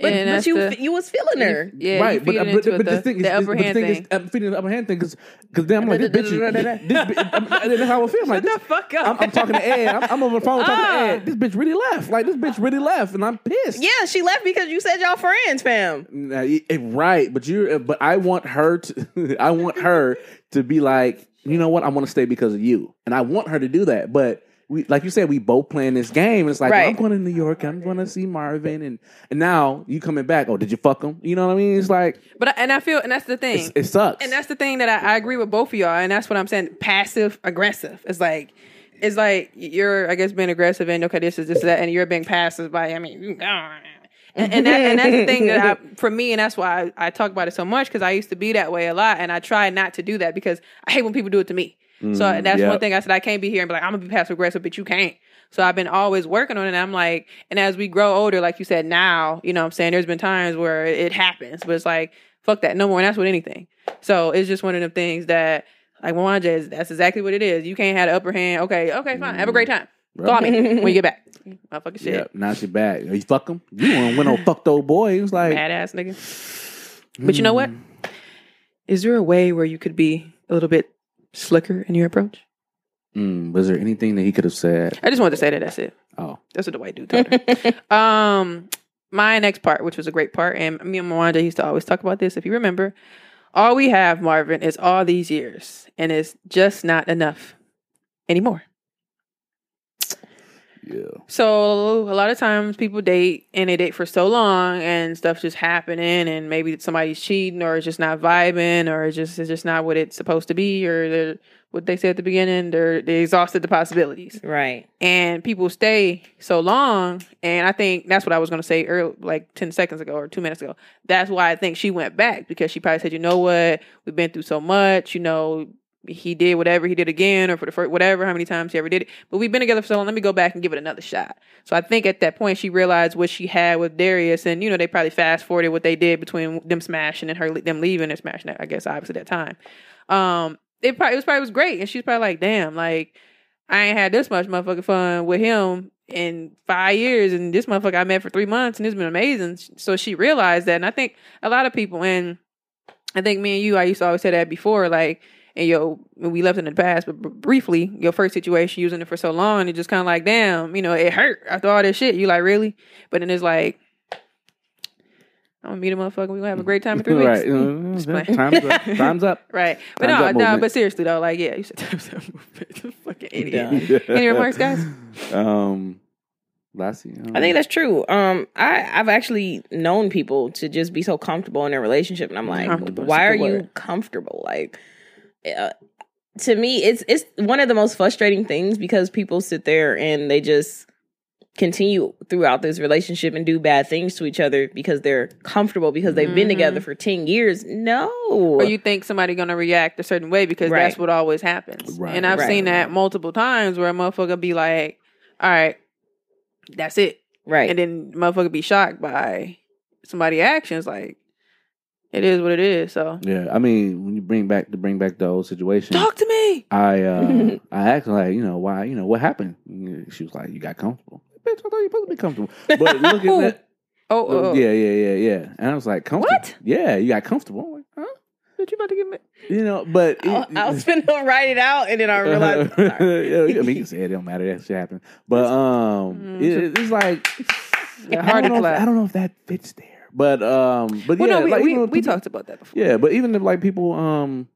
But, And but you the- you was feeling her. Yeah, right, you but, feed uh, it but, but it, the thing is, the upper hand thing thing. is, I'm feeling the upper hand thing because because then I'm like, this bitch, is- this bitch, I'm, and that's how I feel. I'm like, Shut this, the fuck up. I'm, I'm talking to Ed. I'm, I'm on the phone talking Ah. to Ed. This bitch really left. Like this bitch really left, and I'm pissed. Yeah, she left because you said y'all friends, fam. Nah, y- eh, right, but you, but I want her to, I want her to be like, you know what, I want to stay because of you, and I want her to do that. But we, like you said, we both playing this game. It's like well, I'm going to New York, I'm going to see Marvin, and and now you coming back. Oh, did you fuck him? You know what I mean? It's like But I, and I feel, and that's the thing. it sucks. And that's the thing that I, I agree with both of y'all, and that's what I'm saying. Passive aggressive. It's like it's like you're, I guess, being aggressive and okay, this is this is that, and you're being passive by. I mean, and, and, that, and that's the thing that I, for me, and that's why I, I talk about it so much because I used to be that way a lot, and I try not to do that because I hate when people do it to me. So Mm, that's one thing I said I can't be here and be like I'm gonna be passive aggressive, but you can't. So I've been always working on it. And I'm like, and as we grow older, like you said, now you know what I'm saying there's been times where it happens, but it's like fuck that, no more. And that's with anything. So it's just one of them things that like Mwanje is that's exactly what it is. You can't have the upper hand. Okay, okay, fine. Have a great time. Call me when you get back. Motherfucking shit. Yeah, now she back. You fuck him. You want win on fucked old boy. He was like, Badass nigga. But you know what? Is there a way where you could be a little bit slicker in your approach? mm, was there anything that he could have said? I just wanted to say that. That's it. Oh, That's what the white dude told her. um, my next part, which was a great part, and me and Mwanda used to always talk about this. If you remember, all we have, Marvin, is all these years, and it's just not enough anymore. Yeah. So a lot of times people date and they date for so long and stuff just happening and maybe somebody's cheating or it's just not vibing or it's just it's just not what it's supposed to be or they're what they said at the beginning, they're they exhausted the possibilities. Right. And people stay so long and I think that's what I was gonna say earlier like ten seconds ago or two minutes ago. That's why I think she went back because she probably said, you know what, we've been through so much, you know, he did whatever he did again or for the first whatever how many times he ever did it. But we've been together for so long let me go back and give it another shot. So i think at that point she realized what she had with darius and you know they probably fast forwarded what they did between them smashing and her them leaving and smashing i guess obviously that time. Um it probably it was probably was great. And she's probably like damn like i ain't had this much motherfucking fun with him in five years and this motherfucker i met for three months and it's been amazing. So she realized that. And i think a lot of people and i think me and you i used to always say that before like and yo, we left in the past, but br- briefly, your first situation using it for so long, it just kind of like, damn, you know, it hurt after all this shit. You like really, but then it's like, I'm gonna meet a motherfucker. We gonna have a great time in three right. weeks. Uh, playing. time's up. Time's up. right, but Time's no, up no, movement. but seriously though, like, yeah, you said time's up fucking idiot. Done. Any remarks, guys? Um, Lassie. I think that's true. Um, I I've actually known people to just be so comfortable in their relationship, and I'm like, why are that's you comfortable? Like, uh, to me, it's it's one of the most frustrating things because people sit there and they just continue throughout this relationship and do bad things to each other because they're comfortable because they've been Mhm. together for 10 years. No. or you think somebody gonna react a certain way because Right. that's what always happens. Right, and I've right. seen that multiple times where a motherfucker be like, "All right, that's it," right. and then motherfucker be shocked by somebody actions. Like, it is what it is. So Yeah, I mean, when you bring back to bring back the old situation, talk to me. I uh, I asked her like, you know, why, you know, what happened? She was like, you got comfortable. Bitch, I thought you were supposed to be comfortable. But look at that. Oh, oh, oh. Yeah, yeah, yeah, yeah. And I was like, comfortable. What? Yeah, you got comfortable. I'm like, huh? What you about to give me? You know, but I, I was finna write it out and then I realized. sorry. yeah, I mean, you said it don't matter. That shit happened. But um, Mm, it, it's like Yeah, I don't know if- I don't know if that fits there. But um, but Well, yeah, no, we like, we, know, we people- talked about that before. Yeah, but even if like people um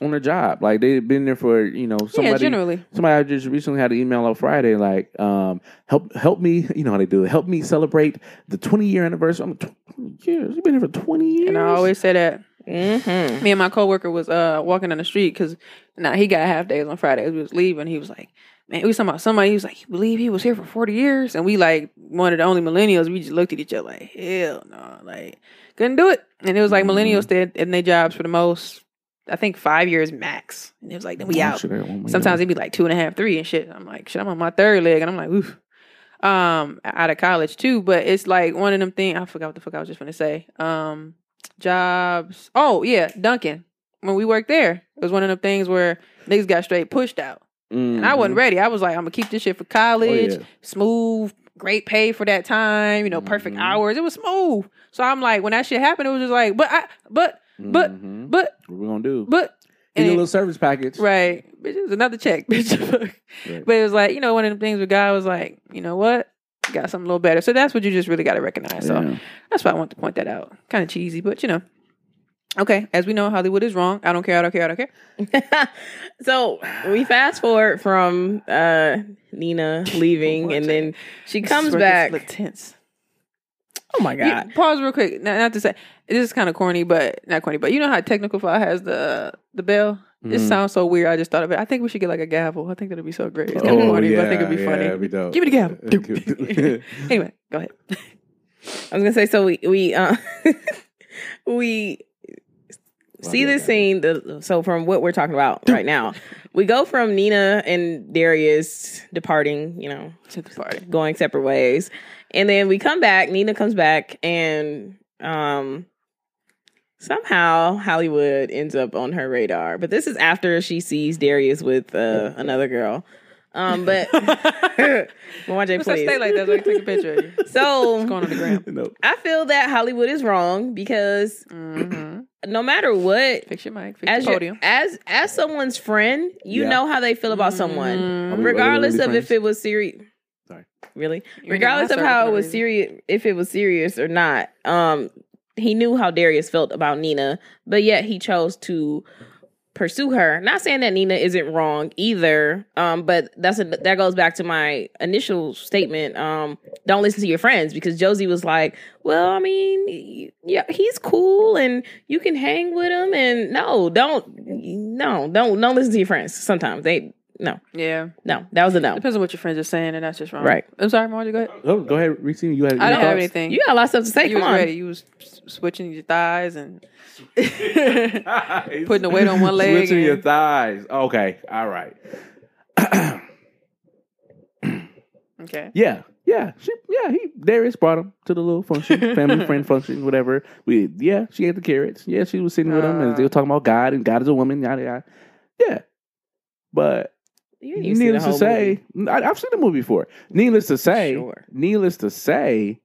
on their job, like they've been there for you know somebody. yeah, generally. Somebody I just recently had an email on Friday, like, um, help help me, you know how they do it. Help me celebrate the 20 year anniversary. I'm 20 years. You've been here for 20 years. And I always say that. Mhm. Me and my coworker was uh walking down the street because now he got half days on Fridays. We was leaving. He was like, "Man, we was talking about somebody." He was like, "You believe he was here for forty years?" And we like one of the only millennials. We just looked at each other like, "Hell no!" Like couldn't do it. And it was like millennials stayed in their jobs for the most. I think five years max. And it was like, then we out. Sometimes it'd be like two and a half, three and shit. I'm like, shit, I'm on my third leg, and I'm like, oof. Um, out of college too, but it's like one of them things. I forgot what the fuck I was just gonna say. Um, jobs. Oh yeah, Duncan. When we worked there, it was one of them things where niggas got straight pushed out, and I wasn't Mhm. ready. I was like, I'm gonna keep this shit for college. Oh, yeah. Smooth, great pay for that time. You know, perfect Mhm. hours. It was smooth. So I'm like, when that shit happened, it was just like, but I, but, but, Mhm. but, what we gonna do? but. You a little service package. Right. Bitch, it was another check, bitch. Right. but it was like, you know, one of the things where God was like, you know what? Got something a little better. So that's what you just really got to recognize. So Yeah. that's why I want to point that out. Kind of cheesy, but you know. Okay, as we know, Hollywood is wrong. I don't care. I don't care. I don't care. so we fast forward from uh Nina leaving, and then she comes is where it back. gets tense. Oh my You- god! pause real quick. Not, not to say this is kind of corny, but not corny. But you know how Technical File has the the bell. This Mhm. sounds so weird. I just thought of it. I think we should get like a gavel. I think that'd be so great. It's kind of Oh, corny, yeah, but I think it'd be yeah, funny. it'd be dope. Give me the gavel. anyway, go ahead. I was gonna say so we we uh we see this scene. The, so from what we're talking about right now, we go from Nina and Darius departing. You know, To the party. going separate ways. And then we come back, Nina comes back and um somehow Hollywood ends up on her radar. But this is after she sees Darius with uh, another girl. Um but Mwanje, What's that please. stay like that? So I take a picture of you. What's going on the gram? no. I feel that Hollywood is wrong because Mm-hmm. No matter what Fix your mic. Fix as your, podium. as as someone's friend, you Yeah. know how they feel about someone. Are we- regardless really of if friends? it was serious. Sorry. Really? You're regardless of how it was for serious, if it was serious or not. Um, he knew how Darius felt about Nina, but yet he chose to pursue her. Not saying that Nina isn't wrong either, um, but that's a, that goes back to my initial statement. Um, don't listen to your friends because Josie was like, "Well, I mean, yeah, he's cool and you can hang with him." And no, don't, no, don't, don't listen to your friends. Sometimes they, no, Yeah. no, that was a no. Depends on what your friends are saying, and that's just wrong. Right. I'm sorry, Margie. Go ahead. Oh, go ahead, Reese. You had I don't your have anything. You got a lot of stuff to say. you Come was on. ready. You was switching your thighs and putting the weight on one leg. Switching your thighs. Okay, all right. okay. Yeah, yeah, she, yeah. He Darius brought him to the little function, family friend function, whatever. We, yeah, she ate the carrots. Yeah, she was sitting with him, and they were talking about God and God is a woman, yada yada. Yeah, but You didn't even see the needless to say, movie. I, I've seen the movie before. Needless to say, Sure. needless to say,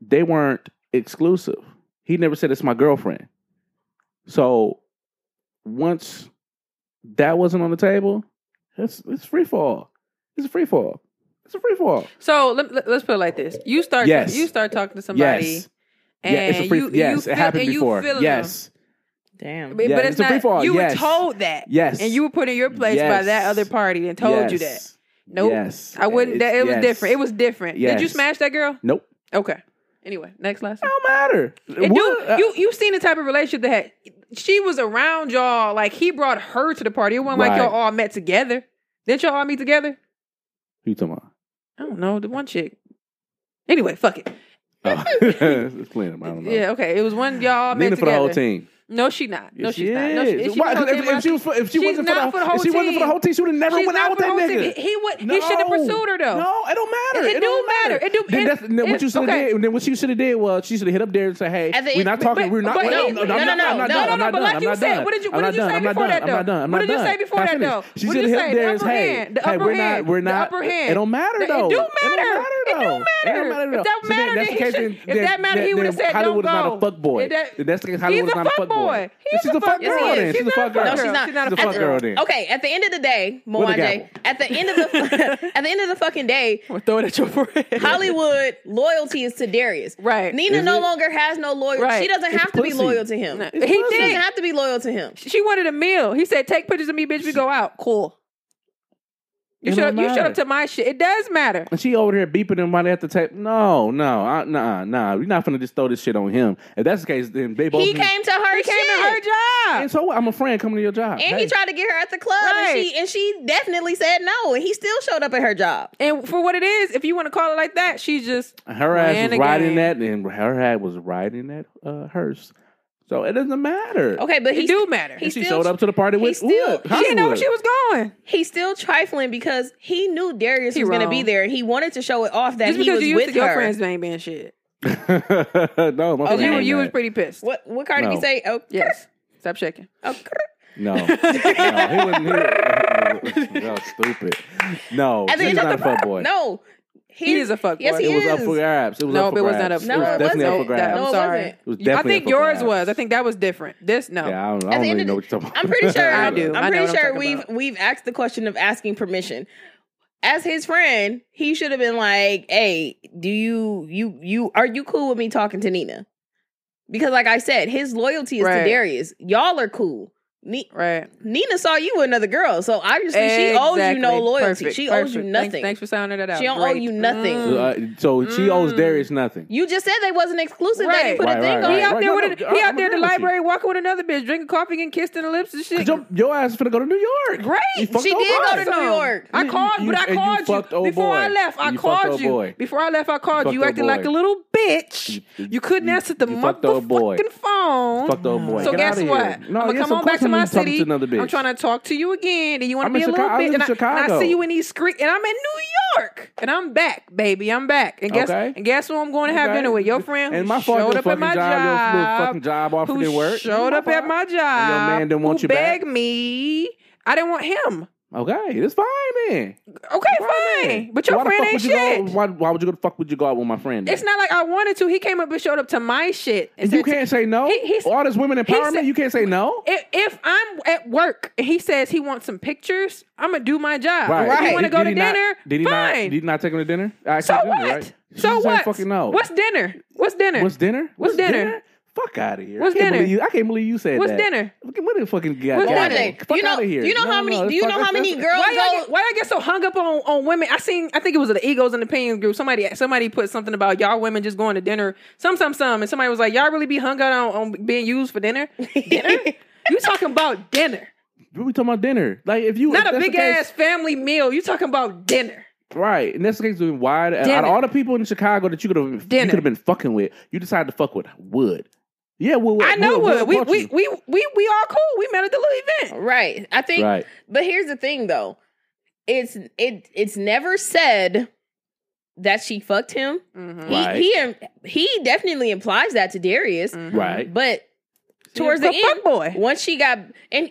they weren't exclusive. He never said it's my girlfriend. So once that wasn't on the table, it's it's free fall. It's a free fall. It's a free fall. So let, let, us put it like this: you start, Yes. you start talking to somebody, Yes. and yeah, it's a free. you, yes, you it feel, happened and before. feeling Yes, Damn. them. But, Yeah, but it's it's, a free not. fall, You yes. were told that, yes, and you were put in your place by that other party and told you that. Yes. Nope. Yes, I wouldn't. It's- That, it was yes. different. It was different. Did you smash that girl? Nope. Okay. Anyway, next lesson. Don't matter. And What- dude, uh, you you seen the type of relationship that had, she was around y'all. Like he brought her to the party. It wasn't like y'all all met together. Didn't y'all all meet together? who you talking about? I don't know. The one chick. Anyway, fuck it. Oh. it's playing. I don't know. Yeah, okay. It was one y'all met Nina for the whole team. No, she not. No, Yes, she's she not. No, she, she Why? for the 'Cause whole if, if she, was for, if she She's wasn't for the, for the whole if she wasn't for the team. whole team, she would have never She's went out with that nigga. team. He would. No. He should have pursued her though. No, it don't matter. It do don't matter. It do- Then, it- that's, then what you should have okay. did. Then what you should have did was she should have hit up there and say, "Hey, we're not talking. but- we're not. but wait, he- no, no, I'm no, not- no, I'm not no, no, no, but like you said, what did you- what did you say before that, not though? What did you say before that, though? She should have hit there The and upper hey, hand, the hey, upper we're not. We're not. It don't matter It though. do It don't matter It do matter. It don't matter If that So then matter, that's then the he case. should- then- if that matter, he would've said, Hollywood "Don't is not go." a fuck boy. If that- If that's the case. Hollywood is not a fuck boy. Boy. He's She's a a fuck fuck girl. girl. then. She's She's a not fuck a girl. No, she's not. She's not a a fuck fuck girl. girl. Then Okay, at the end of the day, With the at the end of the at the end of the fucking day, I'm gonna throw it at your forehead. Hollywood loyalty is to Darius. Right. Nina Is no it? longer has no loyalty. Right. She doesn't It's have to be loyal to him. No, he pussy. She doesn't have to be loyal to him. She wanted a meal. He said, "Take pictures of me, bitch. We go out. Cool." You It should don't you shut up to my shit. It does matter. And she over here beeping him while they at the tape. No, no, I, nah, nah. We're not gonna just throw this shit on him. If that's the case, then they both. He came to her He shit. came to her job. And so what? I'm a friend coming to your job. And Hey. he tried to get her at the club, and she and she definitely said no, and he still showed up at her job. And for what it is, if you want to call it like that, she's just Her ass Playing was the riding game. that, and her ass was riding that uh, hearse. So it doesn't matter. Okay, but he do matter. he And she still- showed up to the party with still- what? he she didn't know where she was going. he's still trifling because he knew Darius He was going to wrong. be there, and he wanted to show it off that Just he because was you used with to your her. friends ain't being shit. no, my Because friend you, ain't you was mad. pretty pissed. What what Cardi B No. say? Oh Yes. Stop shaking. oh, No, no, he wasn't. He, that was stupid. No, At the he's end of not a the- fuck boy. No, He is a fuck Yes, boy. he it was is. up for grabs. It was No, up for it was grabs. not up. No, it was it definitely up wasn't. for That- grabs. I'm No, it sorry. wasn't. It was I think yours grabs. was. I think that was different. This no. Yeah, I don't, I At the don't end even of know the- what you're talking about. I'm pretty sure. I do. I I'm pretty sure we've we've asked the question of asking permission. As his friend, he should have been like, "Hey, do you you you are you cool with me talking to Nina?" Because, like I said, his loyalty is Right. to Darius. Y'all are cool. Ni- Right. Nina saw you with another girl, so obviously she owes you no loyalty. Perfect. She owes you nothing. Thanks, thanks for sounding that out. She don't owe you nothing. Mm. So, uh, so she owes Mm. Darius nothing. You just said they wasn't exclusive. They Right. didn't put Right, a thing right, on He out there No, with no, a, I'm he out there at the agreeing you. library walking with another bitch, drinking coffee, getting kissed in the lips and shit. Your, your ass is finna go to New York. Great. She did go to New York. I called, you- but I and you called you, fucked old before I left. I called you before I left. I called fucked you. acting like a little bitch. You- You, couldn't answer the you fucked old motherfucking phone. Fucked old boy. So Get guess outta what? here. No, I'm gonna come on back to I'm my city. to another bitch. I'm trying to talk to you again, and you want to be a Chicago- little bit. And I, and I see you in these streets, and I'm in New York, and I'm back, baby. I'm back. And guess Okay. and guess who I'm going to have Okay. dinner with? Your friend. And my showed up at my job, your fucking job offer didn't work. showed up at my job. your man didn't want you back? begged me. I didn't want him. Okay, it's fine then. Okay, Fine fine. But your friend ain't shit. Go, why, why would you go fuck would you go out with my friend? then? It's not like I wanted to. He came up and showed up to my shit. And you can't say no. He- he's- All this women empowerment, said- you can't say no. If, if I'm at work and he says he wants some pictures, I'm gonna do my job. Right. If you want to go to he not- dinner, did he not? fine. Did he not take him to dinner? I so dinner, what? Right? So what? Fucking no. What's dinner? What's dinner? What's dinner? What's dinner? Fuck out of here. What's I can't dinner? Believe you, I can't believe you said What's that. dinner? What the fucking guy? What's guy- dinner? Fuck you know, out of here. do you know No, how many? no, do you know how many girls Why y'all, go? get, why y'all get so hung up on, on women? I seen. I think it was the egos and the opinions group. Somebody somebody put something about y'all women just going to dinner. Some some some, and somebody was like, y'all really be hung up on, on being used for dinner. Dinner? you talking about dinner? What we talking about dinner? Like if you Not if a big the case- ass family meal. You talking about dinner? Right, and that's the case with why out of all the people in Chicago that you could have you could have been fucking with, you decided to fuck with Wood. Yeah, Wood. I know Wood, what we we, we we we all cool. We met at the little event. Right. I think. right. But here's the thing, though. It's it. It's never said that she fucked him. Mm-hmm. He Right. he he definitely implies that to Darius. Right. But towards the a fuck end, boy. once she got and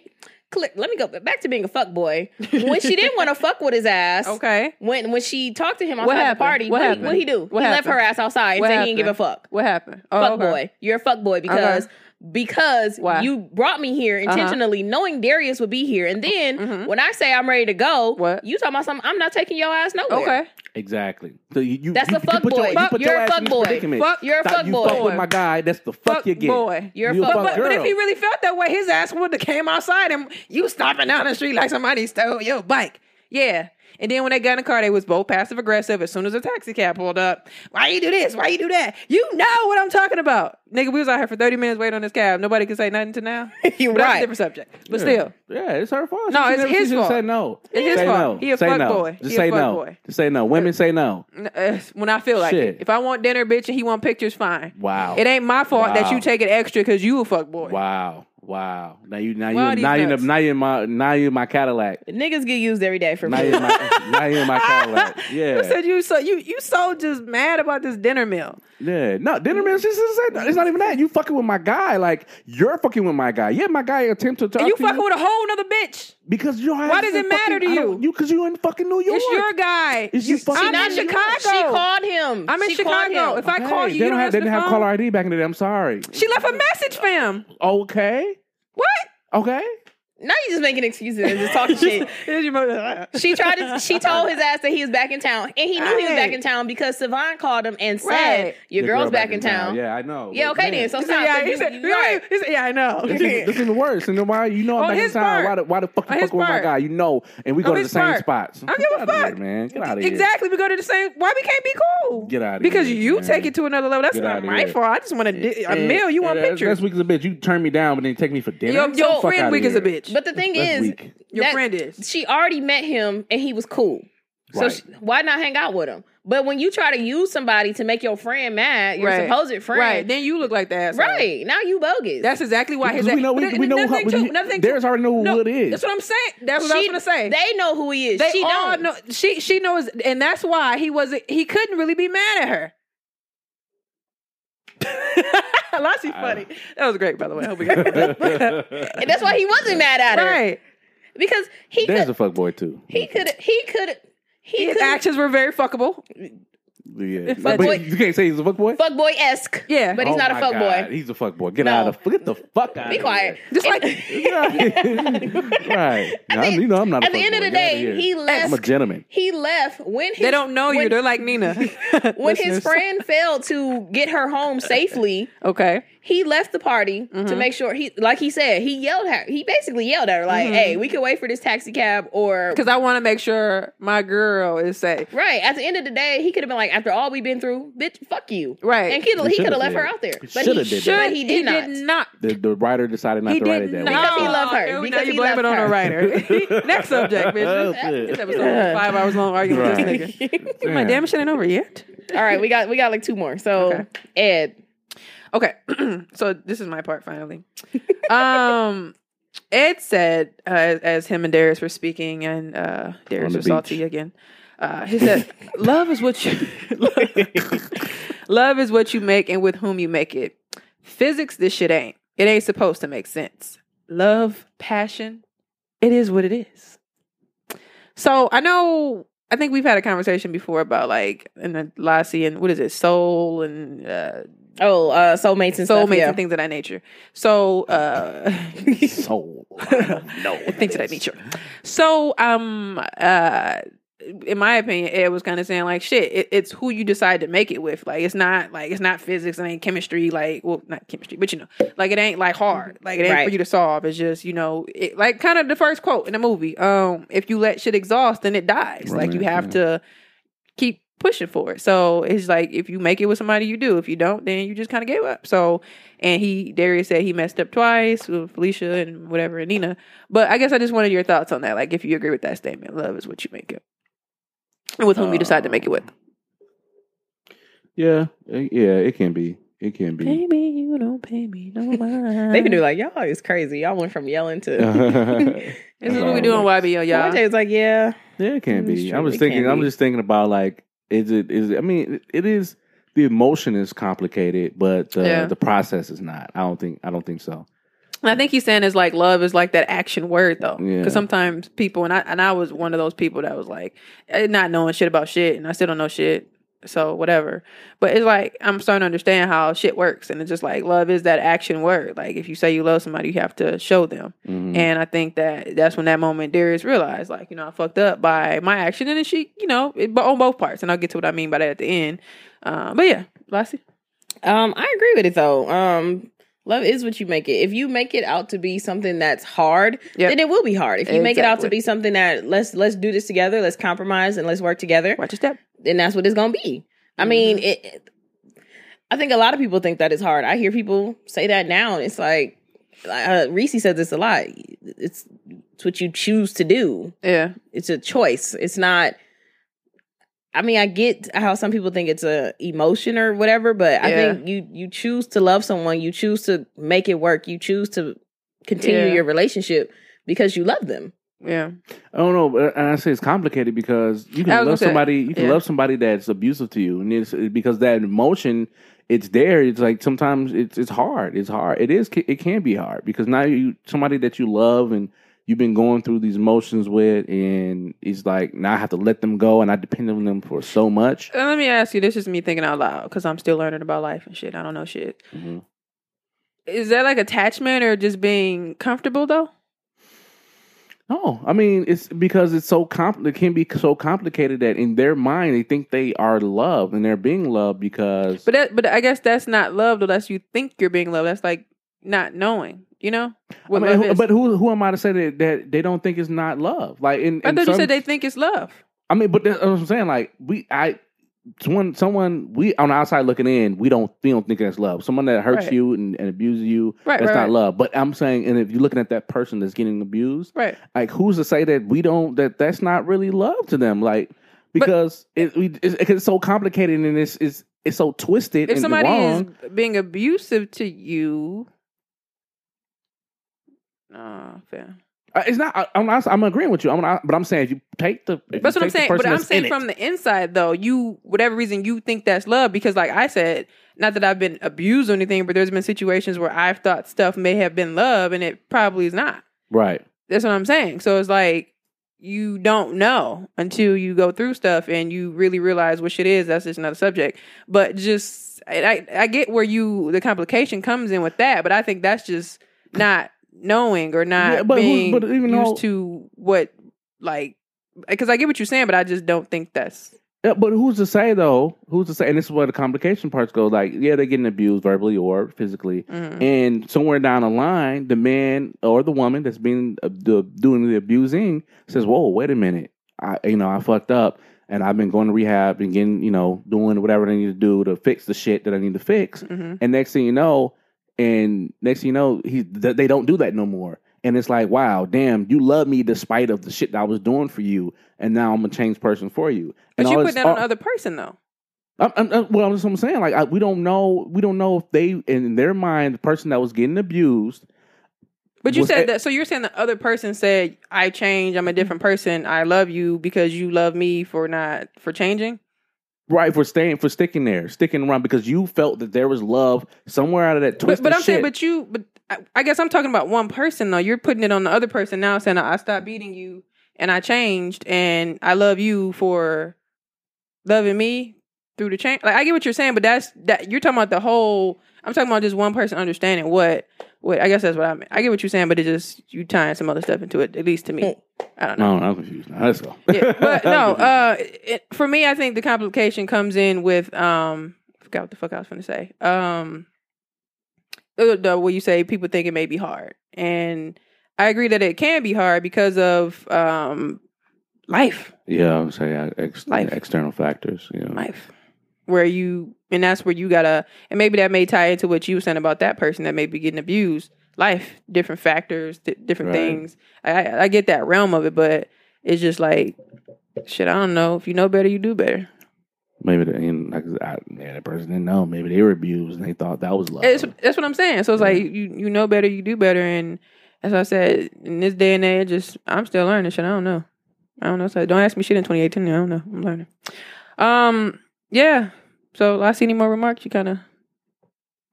click, let me go back to being a fuck boy. When she didn't want to fuck with his ass, Okay. When when she talked to him What outside the party, What what, happened? what he do? What he left her ass outside and What said he didn't give a fuck. What happened? Oh, fuck okay. boy, you're a fuck boy because because Why? Uh-huh. you brought me here intentionally, knowing Darius would be here, and then Mhm. when I say I'm ready to go, What? you talking about something? I'm not taking your ass nowhere. Okay. Exactly. So you, you That's you, a fuck you boy. Your, you Fuck- put you're your a fuck boy. Fuck- You're a Thought fuck you boy. fuck with my guy. That's the fuck, Fuck you get. boy. You're a fuck fuck But, girl. but if he really felt that way, his ass would have came outside and you stomping down the street like somebody stole your bike. Yeah. And then when they got in the car, they was both passive aggressive. As soon as a taxi cab pulled up, why you do this? Why you do that? You know what I'm talking about, nigga. We was out here for 30 minutes waiting on this cab. Nobody could say nothing to now. You're But that's a right. different subject. But Yeah. still, Yeah, it's her fault. No, She it's never- his fault. Said no. It's his say fault. No. He a say fuck no. boy. Just He a say fuck no. boy. Just say no. Women say no. uh, when I feel like Shit. it, if I want dinner, bitch, and he want pictures, fine. Wow. It ain't my fault that you take it extra because you a fuck boy. Wow. Wow. Now you now Why are you now you nuts? now you in my now you in my Cadillac. Niggas get used every day for Now me. you in my now you in my Cadillac. Yeah. You said you so you you so just mad about this dinner meal. Yeah, no, dinner meal. It's, just- it's, it's not even that. You fucking with my guy. Like you're fucking with my guy. Yeah, my guy attempt to talk And you to fucking you with a whole nother bitch. because you. Why does it matter to you? You because you're in fucking New York. It's your guy. It's you, fucking- I'm Not in Chicago. She called him. I'm in She called Chicago. him. If I call you, they you don't don't have. They didn't the have caller phone. ID back in the day. I'm sorry. She left a message, fam. Okay. What? Okay. Now you just making excuses and just talking shit. Here's your mother. She tried to. She told his ass that he was back in town, and he knew he was back in town because Savon called him and said, Right. "Your The girl's girl back, in town." Yeah, I know. Yeah, okay man, then. So He said, stop. yeah, he said, you right. he said, yeah, I know. This is, this is even worse. And then why you know I'm On back in town? part. Why the, why the fuck you On his fucking with my part. guy? You know, and we go On to the same part. spots. I don't give a Get outta here, fuck. man. Get out of here. Exactly. We go to the same. Why we can't be cool? Get outta Because here, you take it to another level. That's not my fault. I just want a, di- eh, meal. You want and that's- pictures. That's weak as a bitch. You turn me down, but then take me for dinner. Your, your friend outta weak as a here. Bitch. But the thing That's is, weak. your that- friend is. she already met him and he was cool. So Right. she, why not hang out with him? But when you try to use somebody to make your friend mad, your Right. supposed friend, Right. Then you look like that, asshole. Right now you bogus. That's exactly why his. Because we know but we, then- we know another how thing too, we, another There's too. already know who No, Wood is. That's what I'm saying. That's what I was She- gonna say. They know who he is. They she all don't. know. She she knows, and that's why he wasn't. He couldn't really be mad at her. Lassie funny. That was great, by the way. I hope we got And that's why he wasn't mad at her right. because he There's could. a fuck boy too. He could. He could. He His could. actions were very fuckable. Yeah. Fuck But boy. you can't say he's a fuck boy. Fuck boy esque. Yeah. but he's Oh not a my fuck God, boy. He's a fuck boy. Get No. out of get the fuck out. Be quiet. Just like right. Now, you know I'm not. a At the end of the day, here. he I'm a left. gentleman. He left when his, they don't know you. They're like Nina. when his friend failed to get her home safely, Okay. he left the party to Mm-hmm. make sure he, like he said, he yelled at. He basically yelled at her like, Mm-hmm. "Hey, we can wait for this taxi cab or." Because I want to make sure my girl is safe. Right at the end of the day, he could have been like, "After all we've been through, bitch, fuck you." Right. and he, He he could shoulda left did. her out there, He but shoulda he did should. that. But he did not. not. The, the writer decided not He to write it that not. way. Because he loved her. Now Because you he blame it on her. the writer. Next subject, bitch. shit. This episode was five hours long arguing with this nigga. I'm damn, it shit ain't over yet. All right, we got we got like two more. So Okay. Ed, Okay, so this is my part finally. um, Ed said uh, as, as him and Darius were speaking, and uh, Darius On the was salty again. Uh, he said, "Love is what you love is what you make, and with whom you make it. Physics, this shit ain't. It ain't supposed to make sense. Love, passion, it is what it is. So I know." I think we've had a conversation before about like in the Lassie and what is it, soul and uh, oh, uh, soulmates and stuff. soulmates Yeah. and things of that nature. So uh Soul. I don't know. what things of that that is. nature. So um uh in my opinion, Ed was kind of saying like, shit, it, it's who you decide to make it with. Like, it's not like it's not physics, it ain't chemistry. Like, well, not chemistry, but you know, like it ain't like hard. Like it ain't Right. for you to solve. It's just you know, it, like kind of the first quote in the movie. Um, if you let shit exhaust, then it dies. like you have yeah. to keep pushing for it. So it's like if you make it with somebody, you do. If you don't, then you just kind of gave up. So and he Darius said he messed up twice with Felicia and whatever and Nina. But I guess I just wanted your thoughts on that. Like if you agree with that statement, love is what you make it. And with whom you decide to make it with. Yeah, eh, yeah, it can be. It can be. Baby, you don't pay me no mind. They can do like y'all is crazy. Y'all went from yelling to. This is what we do on YBO, y'all. YJ was like, yeah, yeah, it can be. it's I'm true. just It thinking. I'm just thinking about like, is it? Is it? I mean, it, it is. The emotion is complicated, but the Yeah. the process is not. I don't think. I don't think so. I think he's saying is like love is like that action word though, because Yeah. sometimes people and I and I was one of those people that was like eh, not knowing shit about shit, and I still don't know shit, so whatever. But it's like I'm starting to understand how shit works, and it's just like love is that action word. Like if you say you love somebody, you have to show them, Mhm. and I think that that's when that moment Darius realized, like you know, I fucked up by my action, and then she, you know, it, but on both parts, and I'll get to what I mean by that at the end. Um, but yeah, Lassie, Um, I agree with it though. Um, love is what you make it. If you make it out to be something that's hard, Yep. then it will be hard. If you make it out to be something that let's let's do this together, let's compromise and let's work together, watch your step. then that's what it's gonna be. I mean, it, it- I think a lot of people think that it's hard. I hear people say that now, and it's like uh, Reese says this a lot. It's it's what you choose to do. Yeah, It's a choice. It's not. I mean, I get how some people think it's a emotion or whatever, but I think you you choose to love someone, you choose to make it work, you choose to continue Yeah. your relationship because you love them. yeah. I don't know, but and I say it's complicated because you can love somebody, you can yeah. love somebody that's abusive to you, and it's because that emotion, it's there. It's like sometimes it's it's hard. It's hard. It is. It can be hard because now you somebody that you love and you've been going through these emotions with, and it's like now I have to let them go, and I depend on them for so much. Uh, Let me ask you. This is me thinking out loud because I'm still learning about life and shit. I don't know shit. Mhm. Is that like attachment or just being comfortable though? No, I mean it's because it's so compl- It can be so complicated that in their mind they think they are loved and they're being loved because. But that, but I guess that's not love though. That's you think you're being loved. That's like not knowing. You know I mean, love who, is. but who who am I to say that, that they don't think it's not love? Like in, I in thought you said they think it's love. I mean, but that's what I'm saying. Like we, I, someone, someone, we on the outside looking in, we don't, we don't think that's love. Someone that hurts Right. you and, and abuses you, Right, that's right, not love. But I'm saying, and if you're looking at that person that's getting abused, Right. like who's to say that we don't that that's not really love to them? Like because it we it's, it's so complicated and it's it's it's so twisted If somebody wrong. is being abusive to you, no, fair. Uh, It's not. I, I'm not. I'm agreeing with you. I'm not, but I'm saying if you take the. That's what I'm saying. But I'm saying from it- the inside, though, you whatever reason you think that's love, because like I said, not that I've been abused or anything, but there's been situations where I've thought stuff may have been love, and it probably is not. right. That's what I'm saying. So it's like you don't know until you go through stuff and you really realize what shit is. That's just another subject. But just I, I get where you the complication comes in with that, but I think that's just not knowing or not Yeah, but being but even used though- to what like because I get what you're saying, but I just don't think that's Yeah, but who's to say though? Who's to say? And this is where the complication parts go. Like, yeah, they're getting abused verbally or physically, mhm. and somewhere down the line, the man or the woman that's being uh, the, doing the abusing says, "Whoa, wait a minute! I, you know, I fucked up, and I've been going to rehab and getting, you know, doing whatever I need to do to fix the shit that I need to fix." Mhm. And next thing you know, and next thing you know, he th- they don't do that no more. And it's like, wow, damn, you love me despite of the shit that I was doing for you, and now I'm a changed person for you. but And you put this- that on all- the other person though. I'm, I'm, I'm- well, that's what I'm saying. Like, I, we don't know. We don't know if they, in their mind, the person that was getting abused. But you said a- that, so you're saying the other person said, "I change. I'm a different person. I love you because you love me for not for changing." Right for staying for sticking there, sticking around because you felt that there was love somewhere out of that But, twisted but I'm shit. saying, but you, but I, I guess I'm talking about one person though. You're putting it on the other person now, saying I stopped beating you and I changed and I love you for loving me through the change. Like I get what you're saying, but that's that you're talking about the whole. I'm talking about just one person understanding what Wait, I guess that's what I mean. I get what you're saying, but it just you tying some other stuff into it. At least to me, I don't know. No, I'm confused. Now, let's go. yeah, but no. Uh, it, for me, I think the complication comes in with um. I forgot what the fuck I was going to say. Um, the, the what you say people think it may be hard, and I agree that it can be hard because of um life, yeah, I would say uh, ex- Life. external factors. You know. life, where you and that's where you gotta, and maybe that may tie into what you were saying about that person that may be getting abused. Life, different factors, di- different Right. things. I, I get that realm of it, but it's just like shit. I don't know. If you know better, you do better. Maybe the, and like I, yeah, that person didn't know. Maybe they were abused and they thought that was love. It's, that's what I'm saying. So it's like you you know better, you do better, and as I said, in this day and age, just I'm still learning shit. I don't know. I don't know. So don't ask me shit in 2018. I don't know. I'm learning. Um. Yeah. So I see any more remarks? You kind of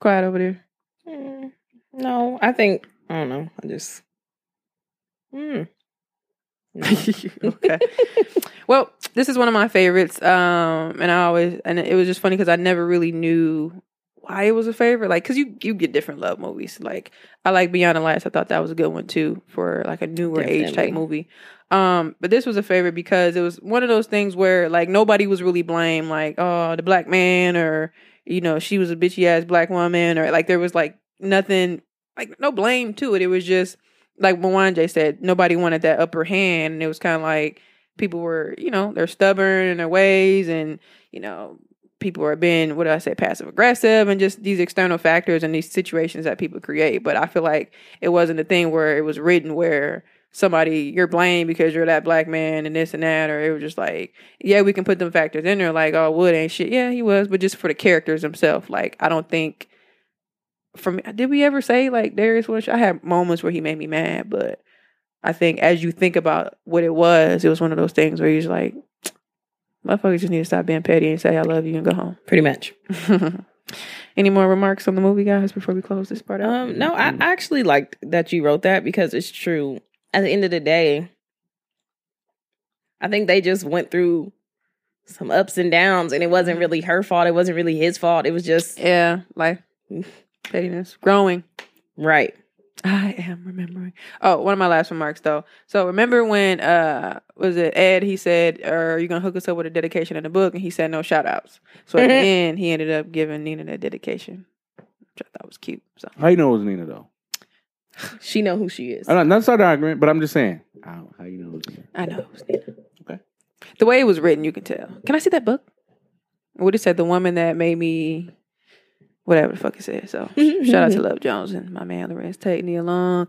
quiet over there. Mm, no, I think I don't know. I just. Mm. No. okay. well, this is one of my favorites. Um, and I always and it was just funny because I never really knew why it was a favorite. Like, cause you you get different love movies. Like, I like Beyond the Lights. I thought that was a good one too for like a newer age type movie. Um, but this was a favorite because it was one of those things where like nobody was really blamed. Like, oh, the black man or you know she was a bitchy ass black woman or like there was like nothing like no blame to it. It was just like Mwanje said, nobody wanted that upper hand, and it was kind of like people were, you know, they're stubborn in their ways, and you know, people are being what do I say, passive aggressive, and just these external factors and these situations that people create. But I feel like it wasn't a thing where it was written where somebody you're blamed because you're that black man and this and that, or it was just like, yeah, we can put them factors in there, like oh, Wood ain't shit, yeah, he was, but just for the characters themselves, like I don't think. From did we ever say like Darius was? I had moments where he made me mad, but I think as you think about what it was, it was one of those things where you're like, motherfuckers just need to stop being petty and say I love you and go home. Pretty much. Any more remarks on the movie, guys, before we close this part out? Um, no, I, I actually liked that you wrote that because it's true. At the end of the day, I think they just went through some ups and downs, and it wasn't really her fault. It wasn't really his fault. It was just yeah, life, pettiness, growing. right. I am remembering. Oh, one of my last remarks though. So remember when uh was it Ed? He said, "Are you gonna hook us up with a dedication in the book?" And he said no shout outs. So at the end, he ended up giving Nina that dedication, which I thought was cute. So How you know it was Nina though? She know who she is. I'm not, not start the argument, but I'm just saying. How, how you know it was Nina? I know it Nina. Okay. The way it was written, you can tell. Can I see that book? What it said, the woman that made me, whatever the fuck it said. So shout out to Love Jones and my man Larenz Tate, Nia Long,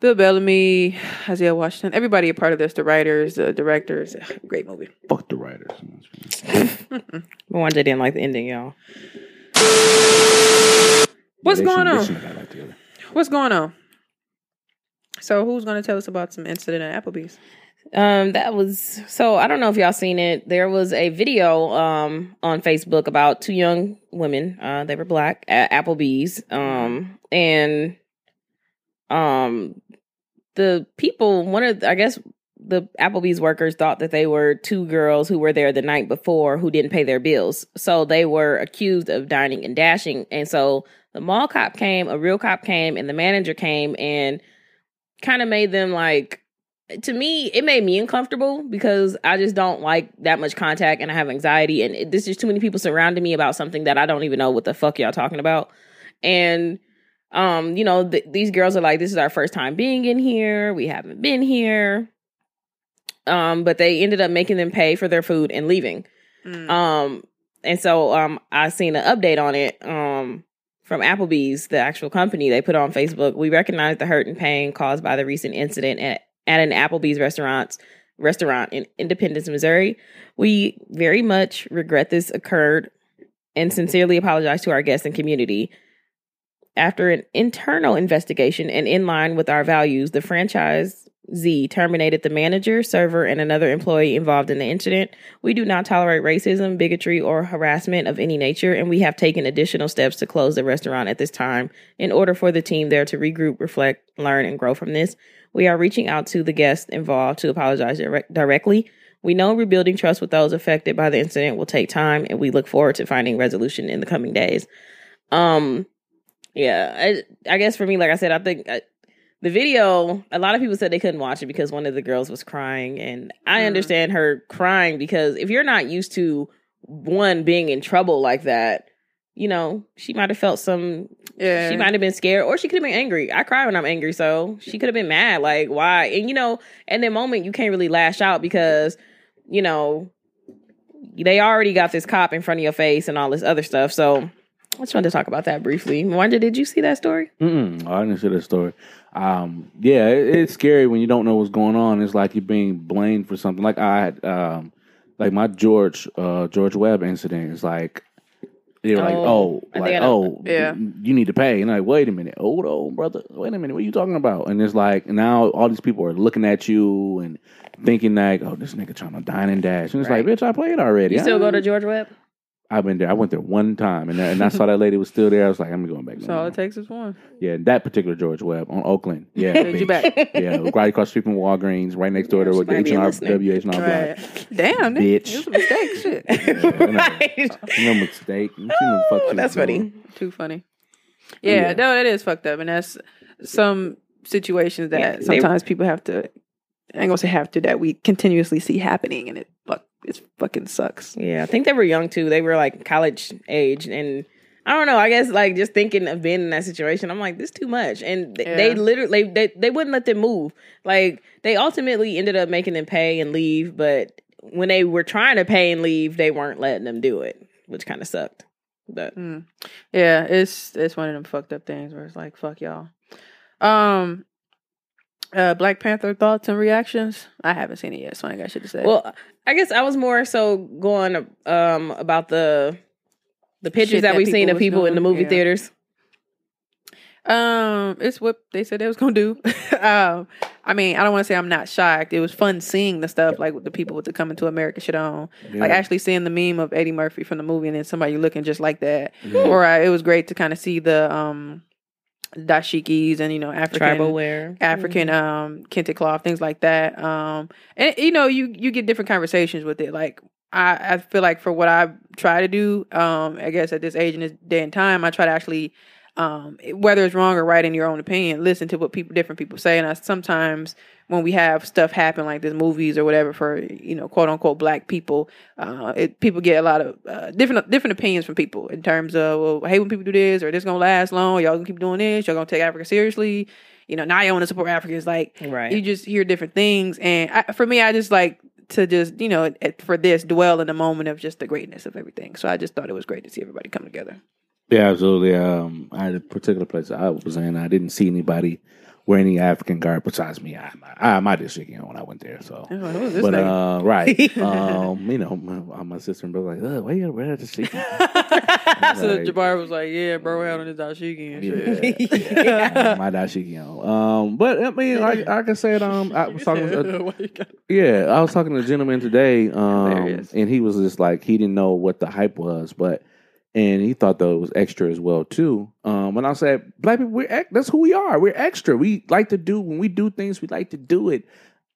Bill Bellamy, Isaiah Washington, everybody a part of this. The writers, the directors. Great movie. Fuck the writers. Mwanje didn't like the ending, y'all. What's They going shouldn't- on? shouldn't have got back together. What's going on? So who's going to tell us about some incident at Applebee's? Um, that was so. I don't know if y'all seen it. There was a video um on Facebook about two young women. Uh, they were black at Applebee's. Um, and um, the people, one of I guess the Applebee's workers thought that they were two girls who were there the night before who didn't pay their bills. So they were accused of dining and dashing. And so the mall cop came, a real cop came, and the manager came and kind of made them like to me, it made me uncomfortable because I just don't like that much contact and I have anxiety. And it, there's just too many people surrounding me about something that I don't even know what the fuck y'all talking about. And, um, you know, th- these girls are like, this is our first time being in here. We haven't been here. Um, but they ended up making them pay for their food and leaving. Mm. Um, and so um, I seen an update on it um, from Applebee's, the actual company. They put on Facebook. We recognize the hurt and pain caused by the recent incident at, at an Applebee's restaurant restaurant in Independence, Missouri. We very much regret this occurred and sincerely apologize to our guests and community. After an internal investigation and in line with our values, the franchisee terminated the manager, server, and another employee involved in the incident. We do not tolerate racism, bigotry, or harassment of any nature, and we have taken additional steps to close the restaurant at this time in order for the team there to regroup, reflect, learn, and grow from this. We are reaching out to the guests involved to apologize direct- directly. We know rebuilding trust with those affected by the incident will take time, and we look forward to finding resolution in the coming days. Um, Yeah, I, I guess for me, like I said, I think I, the video. A lot of people said they couldn't watch it because one of the girls was crying, and I Mhm. understand her crying because if you're not used to one being in trouble like that, you know, she might have felt some. Yeah. She might have been scared, or she could have been angry. I cry when I'm angry, so she could have been mad. Like why? And you know, in the moment, you can't really lash out because you know they already got this cop in front of your face and all this other stuff. So I just wanted to talk about that briefly. Wanda, did you see that story? Mm-mm, I didn't see that story. Um, yeah, it, it's scary when you don't know what's going on. It's like you're being blamed for something. Like I had, um, like my George uh, George Webb incident is like they were like, Oh, oh, like think I know. oh, Yeah. you need to pay. And I'm like, wait a minute, hold on, brother, wait a minute, what are you talking about? And it's like now all these people are looking at you and thinking like, oh, this nigga trying to dine and dash. And it's Right. like, bitch, I played already. You still I- go to George Webb? I've been there. I went there one time, and, and I saw that lady was still there. I was like, I'm going back. no That's all it takes is one. Yeah, that particular George Webb on Oakland. Yeah, you back. yeah, right across street from Walgreens, right next door to She what the H and R listening. W H and R block. Damn, Bitch. It was a mistake. Shit. right. No mistake. She knew the fuck oh, she was That's doing. funny. Too funny. Yeah, Yeah. no, that is fucked up, and that's some situations that Yeah, they- sometimes people have to. I ain't gonna say have to that we continuously see happening, and it fuck it fucking sucks. Yeah, I think they were young too. They were like college age, and I don't know. I guess like just thinking of being in that situation, I'm like, this too much. And th- they Yeah. literally they they wouldn't let them move. Like they ultimately ended up making them pay and leave, but when they were trying to pay and leave, they weren't letting them do it, which kind of sucked. But Mm. Yeah, it's it's one of them fucked up things where it's like fuck y'all. Um, uh, Black Panther thoughts and reactions. I haven't seen it yet, so I ain't got shit to say. well, I guess I was more so going um about the the pictures that, that we've seen of was people in the movie yeah. theaters. Um, it's what they said they was gonna do. um, I mean, I don't want to say I'm not shocked. It was fun seeing the stuff like with the people with the coming to America shit on. Like actually seeing the meme of Eddie Murphy from the movie and then somebody looking just like that. Yeah. Or uh, it was great to kind of see the um dashikis and you know African Tribal wear, African um kente cloth, things like that. Um and you know, you you get different conversations with it. Like I, I feel like for what I try to do, um, I guess at this age and this day and time, I try to actually um whether it's wrong or right in your own opinion, listen to what people different people say. And I sometimes when we have stuff happen like this movies or whatever for you know quote unquote black people uh it, people get a lot of uh, different different opinions from people in terms of well, I hate when people do this or this gonna last long y'all gonna keep doing this y'all gonna take Africa seriously you know now you want to support Africa it's like right? you just hear different things and I, for me i just like to just you know for this dwell in the moment of just the greatness of everything so i just thought it was great to see everybody come together Yeah, absolutely. Um, I had a particular place I was in. I didn't see anybody wear any African garb besides me. I, I, I might have shaking when I went there. So, I was like, "Who is this but uh, right, um, you know, my, my sister and brother like, Ugh, why you gotta wear that to shaking? so like- Jabbar was like yeah bro out on his dashiki and shit Yeah, my dashiki on. Um, but I mean, like, like I said, um, I was talking. To, you got- yeah, I was talking to a gentleman today, um, and he was just like he didn't know what the hype was, but and he thought that it was extra as well too. Um, and I said, black people, we're that's who we are. We're extra. We like to do when we do things. We like to do it.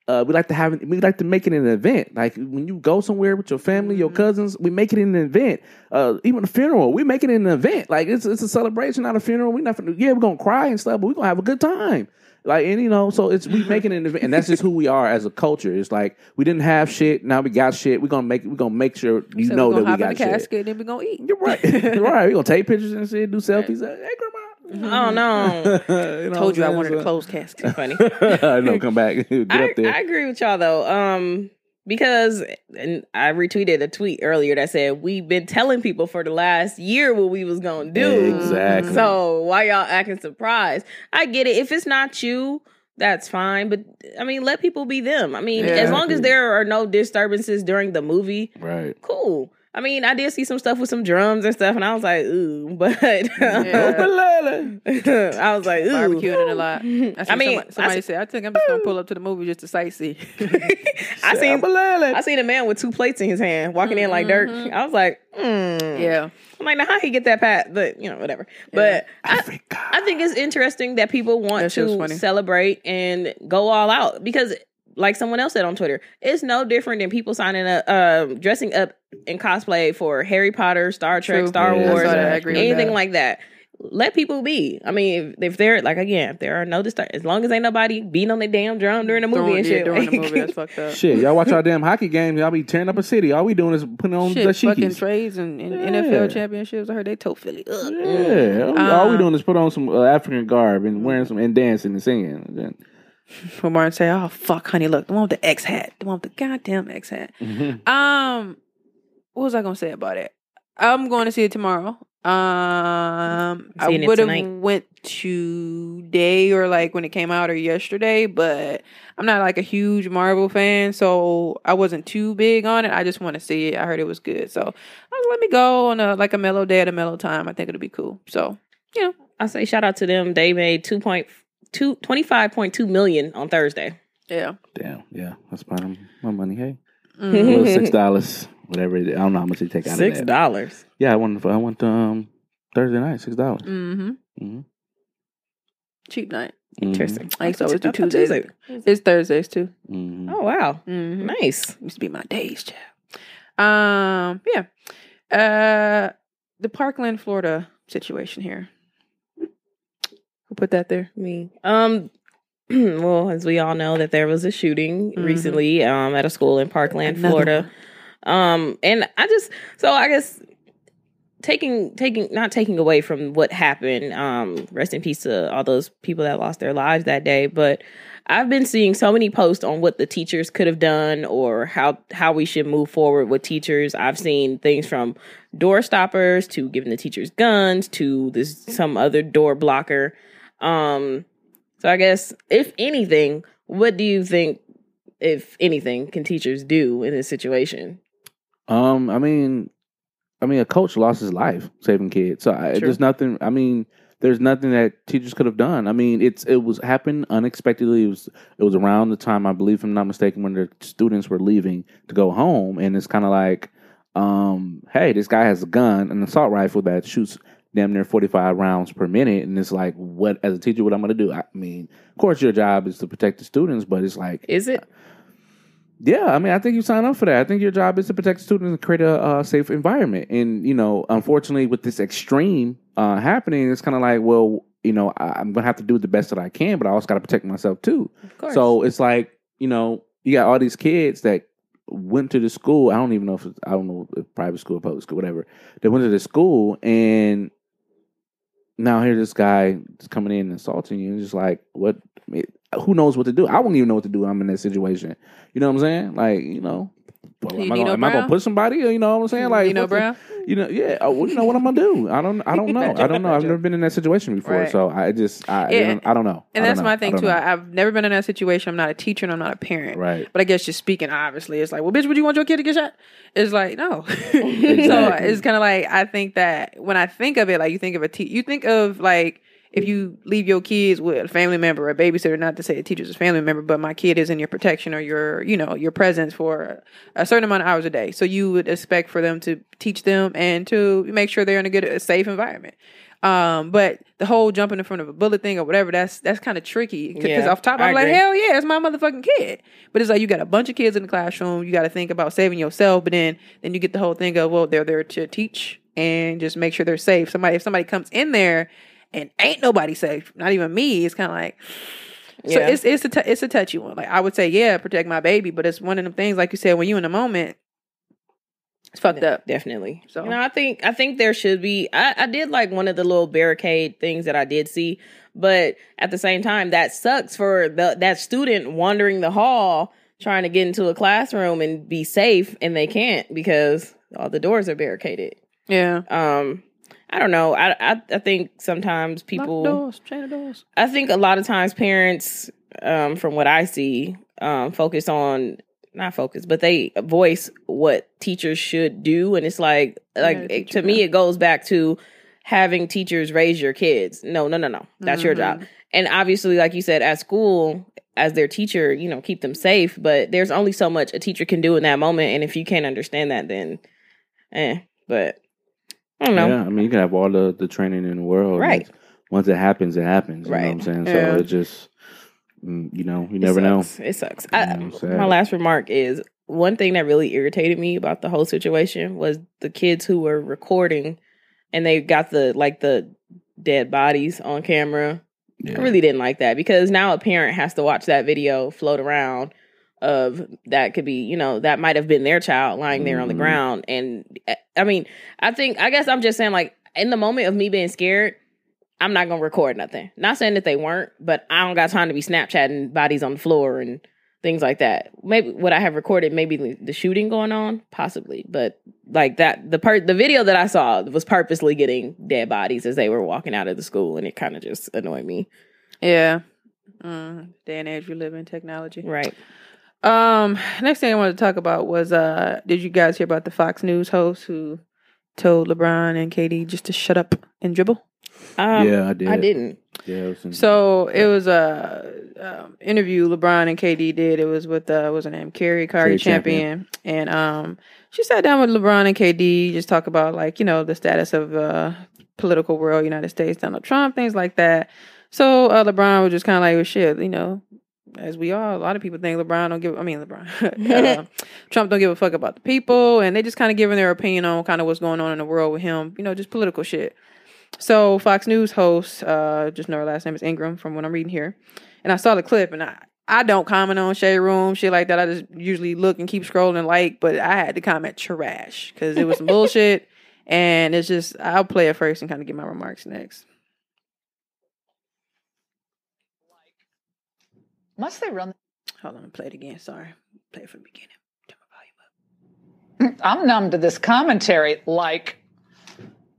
Uh, we like to have it. We like to make it an event. Like when you go somewhere with your family, your Mhm. cousins, we make it an event. Uh, even a funeral, we make it an event. Like it's it's a celebration, not a funeral. We not yeah, we're gonna cry and stuff, but we're gonna have a good time. Like and you know, so it's we making an event, and that's just who we are as a culture. It's like we didn't have shit, now we got shit. We're gonna make we're gonna make sure you So know we that we hop in got the shit. casket and then we're gonna eat You're right. You're right. We're gonna take pictures and shit, do selfies. Hey, grandma. oh no, You know told you i wanted saying? a closed casket funny. I know. Come back. Get I, up there. I agree with y'all though. Um, because and I retweeted a tweet earlier that said we've been telling people for the last year what we was gonna do. Exactly. So why y'all acting surprised? I get it. If it's not you, that's fine. But I mean, let people be them. I mean, as long as there are no disturbances during the movie, right. cool. I mean, I did see some stuff with some drums and stuff, and I was like, ooh, but Yeah. I was like, ooh. barbecuing it a lot I mean, somebody, somebody I- said i think i'm just gonna pull up to the movie just to sightsee I seen Sambalele. I seen a man with two plates in his hand walking in like dirt. Mhm. I was like, mm. yeah I'm like, now how he get that pat? But you know, whatever. But I, I think it's interesting that people want That to celebrate and go all out because, like someone else said on Twitter, it's no different than people signing up, um, dressing up in cosplay for Harry Potter, Star Trek, True. Star Yeah, Wars, I saw that. I agree with anything that. like that. let people be. I mean, if, if they're like again, if there are no disturb, as long as ain't nobody beating on their damn drum during the movie During- and yeah, shit. during the movie, that's fucked up. Shit, y'all watch our damn hockey games. Y'all be tearing up a city. All we doing is putting on the Shit, fucking trades and, and Yeah. NFL championships. I heard they told Philly. Ugh. Yeah, all we Uh, doing is put on some uh, African garb and wearing some and dancing and singing. And When Martin say, "Oh fuck, honey, look, the one with the X hat, the one with the goddamn X hat." Um, what was I gonna say about it? I'm going to see it tomorrow. Um, I Seeing it would have tonight. went today or like when it came out or yesterday, but I'm not like a huge Marvel fan, so I wasn't too big on it. I just want to see it. I heard it was good, so I was, let me go on a like a mellow day at a mellow time. I think it'll be cool. So you know, I say shout out to them. They made two point two twenty five point two million on Thursday. yeah, Damn, yeah, that's my my money. Hey, Mhm. six dollars, whatever. It is. I don't know how much they take out Six of that. dollars. Yeah, I went. I went um Thursday night, six dollars. mm-hmm. Mm-hmm. cheap night. Interesting. I used to always do I thought Tuesdays. It's Thursdays too. hmm Oh wow, Mm-hmm. nice. used to be my days, child. Um, yeah. Uh, the Parkland, Florida situation here. Put that there? Me. Um. Well, as we all know, that there was a shooting Mhm. recently um, at a school in Parkland, Another Florida. Um, and I just so I guess taking taking not taking away from what happened. Um, rest in peace to all those people that lost their lives that day. But I've been seeing so many posts on what the teachers could have done or how how we should move forward with teachers. I've seen things from door stoppers to giving the teachers guns to this some other door blocker. Um, so I guess if anything, what do you think? If anything, can teachers do in this situation? Um, I mean, I mean, a coach lost his life saving kids. So I, there's nothing. I mean, there's nothing that teachers could have done. I mean, it's it was happened unexpectedly. It was it was around the time I believe, if I'm not mistaken, when the students were leaving to go home, and it's kind of like, um, hey, this guy has a gun, an assault rifle that shoots damn near 45 rounds per minute, and it's like, what as a teacher, what I'm going to do? I mean, of course, your job is to protect the students, but it's like, Is it? yeah, I mean, I think you sign up for that. I think your job is to protect the students and create a, uh safe environment. And you know, unfortunately, with this extreme uh, happening, it's kind of like, well, you know, I, I'm gonna have to do the best that I can, but I also got to protect myself too. Of course. So it's like, you know, you got all these kids that went to the school. I don't even know if it's, I don't know if private school or public school, whatever. They went to the school and now here this guy is coming in and assaulting you. And just like, what? Who knows what to do? I wouldn't even know what to do. I'm in that situation. You know what I'm saying? Like, you know. Well, am I, gonna, am I gonna push somebody? You know what I'm saying? Like, you know, the- you know, yeah. uh, well, you know what I'm gonna do? I don't. I don't know. I don't know. I've never been in that situation before, Right. so I just. I. Yeah, I, don't, I don't know. And that's don't my thing too. know. I, I've never been in that situation. I'm not a teacher and I'm not a parent. right. But I guess just speaking, obviously, it's like, well, bitch, would you want your kid to get shot? It's like, no. so it's kind of like I think that when I think of it, like you think of a te- you think of like if you leave your kids with a family member or a babysitter, not to say a teacher's a family member, but my kid is in your protection or your, you know, your presence for a certain amount of hours a day. So you would expect for them to teach them and to make sure they're in a good, a safe environment. Um, but the whole jumping in front of a bullet thing or whatever, that's that's kind of tricky. Because Yeah, off top, I I'm like, agree. hell yeah, it's my motherfucking kid. But it's like you got a bunch of kids in the classroom. You got to think about saving yourself. But then then you get the whole thing of well, they're there to teach and just make sure they're safe. Somebody if somebody comes in there and ain't nobody safe, not even me, it's kind of like. So it's it's a t- it's a touchy one. Like I would say, yeah, protect my baby, but it's one of them things, like you said, when you in the moment, it's fucked up. Definitely. So- So you know, I think I think there should be. I, I did like one of the little barricade things that I did see, but at the same time, that sucks for the that student wandering the hall trying to get into a classroom and be safe, and they can't because all the doors are barricaded. Yeah, Um, I don't know. I I, I think sometimes people. Doors, doors. I think a lot of times parents, um, from what I see, um, focus on not focus, but they voice what teachers should do, and it's like, like the it- to me, does. it goes back to having teachers raise your kids. No, no, no, no, that's your job. And obviously, like you said, at school, as their teacher, you know, keep them safe. But there's only so much a teacher can do in that moment, and if you can't understand that, then, eh. But I don't know. Yeah, I mean, you can have all the, the training in the world. Right. Once it happens, it happens. You know what I'm Right. saying? Yeah. So it just, mm, you know, you It never know. It sucks. I, my last remark is one thing that really irritated me about the whole situation was the kids who were recording and they got the like the dead bodies on camera. Yeah. I really didn't like that because now a parent has to watch that video float around of that could be, you know, that might have been their child lying there on the Mhm. ground. And uh, I mean, I think, I guess I'm just saying, like, in the moment of me being scared, I'm not gonna record nothing. Not saying that they weren't, but I don't got time to be Snapchatting bodies on the floor and things like that. Maybe would I have recorded maybe the, the shooting going on? Possibly, but like that the part the video that I saw was purposely getting dead bodies as they were walking out of the school, and it kind of just annoyed me. Yeah. Mm, day and age we live in technology. Right. Um, next thing I wanted to talk about was uh did you guys hear about the Fox News host who told LeBron and KD just to shut up and dribble? Um, yeah, I did. I didn't. Yeah, it was in- So it was a um, interview LeBron and KD did. It was with uh, what was her name, Carrie Carrie Cari Champion, and um, she sat down with LeBron and KD, just talk about like you know the status of uh political world, United States, Donald Trump, things like that. So uh, LeBron was just kind of like, well, shit, you know, as we are, a lot of people think LeBron don't give. I mean, LeBron, uh, Trump don't give a fuck about the people, and they just kind of giving their opinion on kind of what's going on in the world with him. You know, just political shit. So Fox News host, uh, just know her last name is Ingraham from what I'm reading here, and I saw the clip, and I I don't comment on Shade Room shit like that. I just usually look and keep scrolling and like, but I had to comment trash because it was some bullshit, and it's just I'll play it first and kind of get my remarks next. Must they run? Hold on, play it again. Sorry, play it from the beginning. Turn my volume up. Mm, I'm numb to this commentary. Like,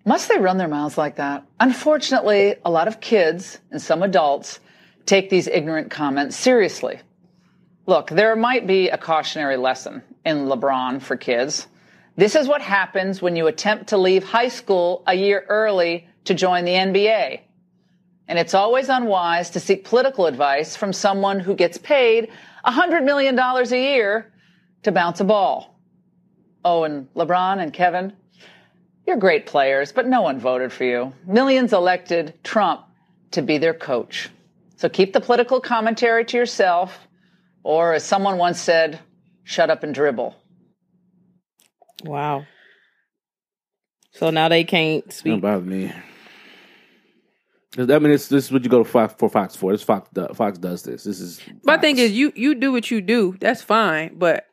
must they run their mouths like that? Unfortunately, a lot of kids and some adults take these ignorant comments seriously. Look, there might be a cautionary lesson in LeBron for kids. This is what happens when you attempt to leave high school a year early to join the NBA. And it's always unwise to seek political advice from someone who gets paid $100 million a year to bounce a ball. Oh, and LeBron and Kevin, you're great players, but no one voted for you. Millions elected Trump to be their coach. So keep the political commentary to yourself, or as someone once said, shut up and dribble. Wow. So now they can't Don't speak. bother me. 'Cause, I mean, it's, this is what you go to Fox for. Fox for this Fox. Fox does this. This is. My thing is, you you do what you do. That's fine, but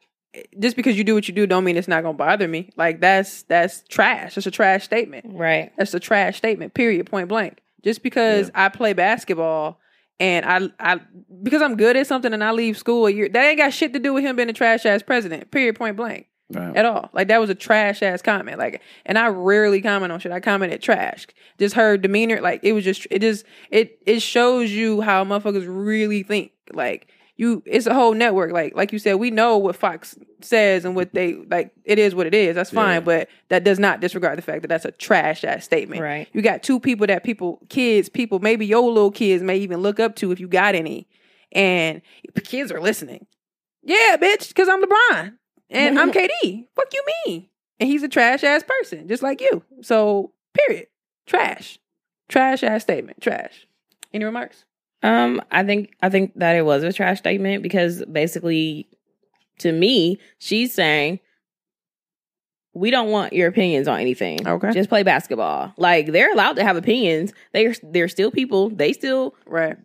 just because you do what you do, don't mean it's not gonna bother me. Like that's that's trash. That's a trash statement. Right. That's a trash statement. Period. Point blank. Just because I play basketball and I I because I'm good at something and I leave school a year, that ain't got shit to do with him being a trash ass president. Period. Point blank. Right. At all. Like that was a trash ass comment. Like, and I rarely comment on shit. I commented trash. Just her demeanor. Like it was just. It just. It it shows you how motherfuckers really think. Like you, it's a whole network. Like like you said, we know what Fox says and what they like. It is what it is. That's fine. Yeah. But that does not disregard the fact that that's a trash ass statement. Right. You got two people that people, kids, people, maybe your little kids may even look up to if you got any, and kids are listening. Yeah, bitch, because I'm LeBron and I'm KD. Fuck you, mean? And he's a trash ass person, just like you. So, period. Trash, trash ass statement. Trash. Any remarks? Um, I think I think that it was a trash statement because basically, to me, she's saying we don't want your opinions on anything. Okay. just play basketball. Like they're allowed to have opinions. They're they're still people. They still Right.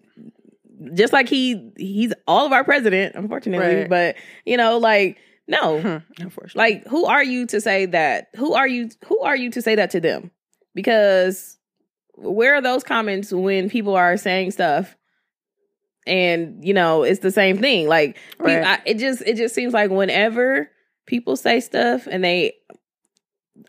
just like he he's all of our president, unfortunately. Right. But you know, like no. Unfortunately. like who are you to say that? Who are you? Who are you to say that to them? Because where are those comments when people are saying stuff? And you know, it's the same thing. Like Right. I, it just it just seems like whenever people say stuff and they,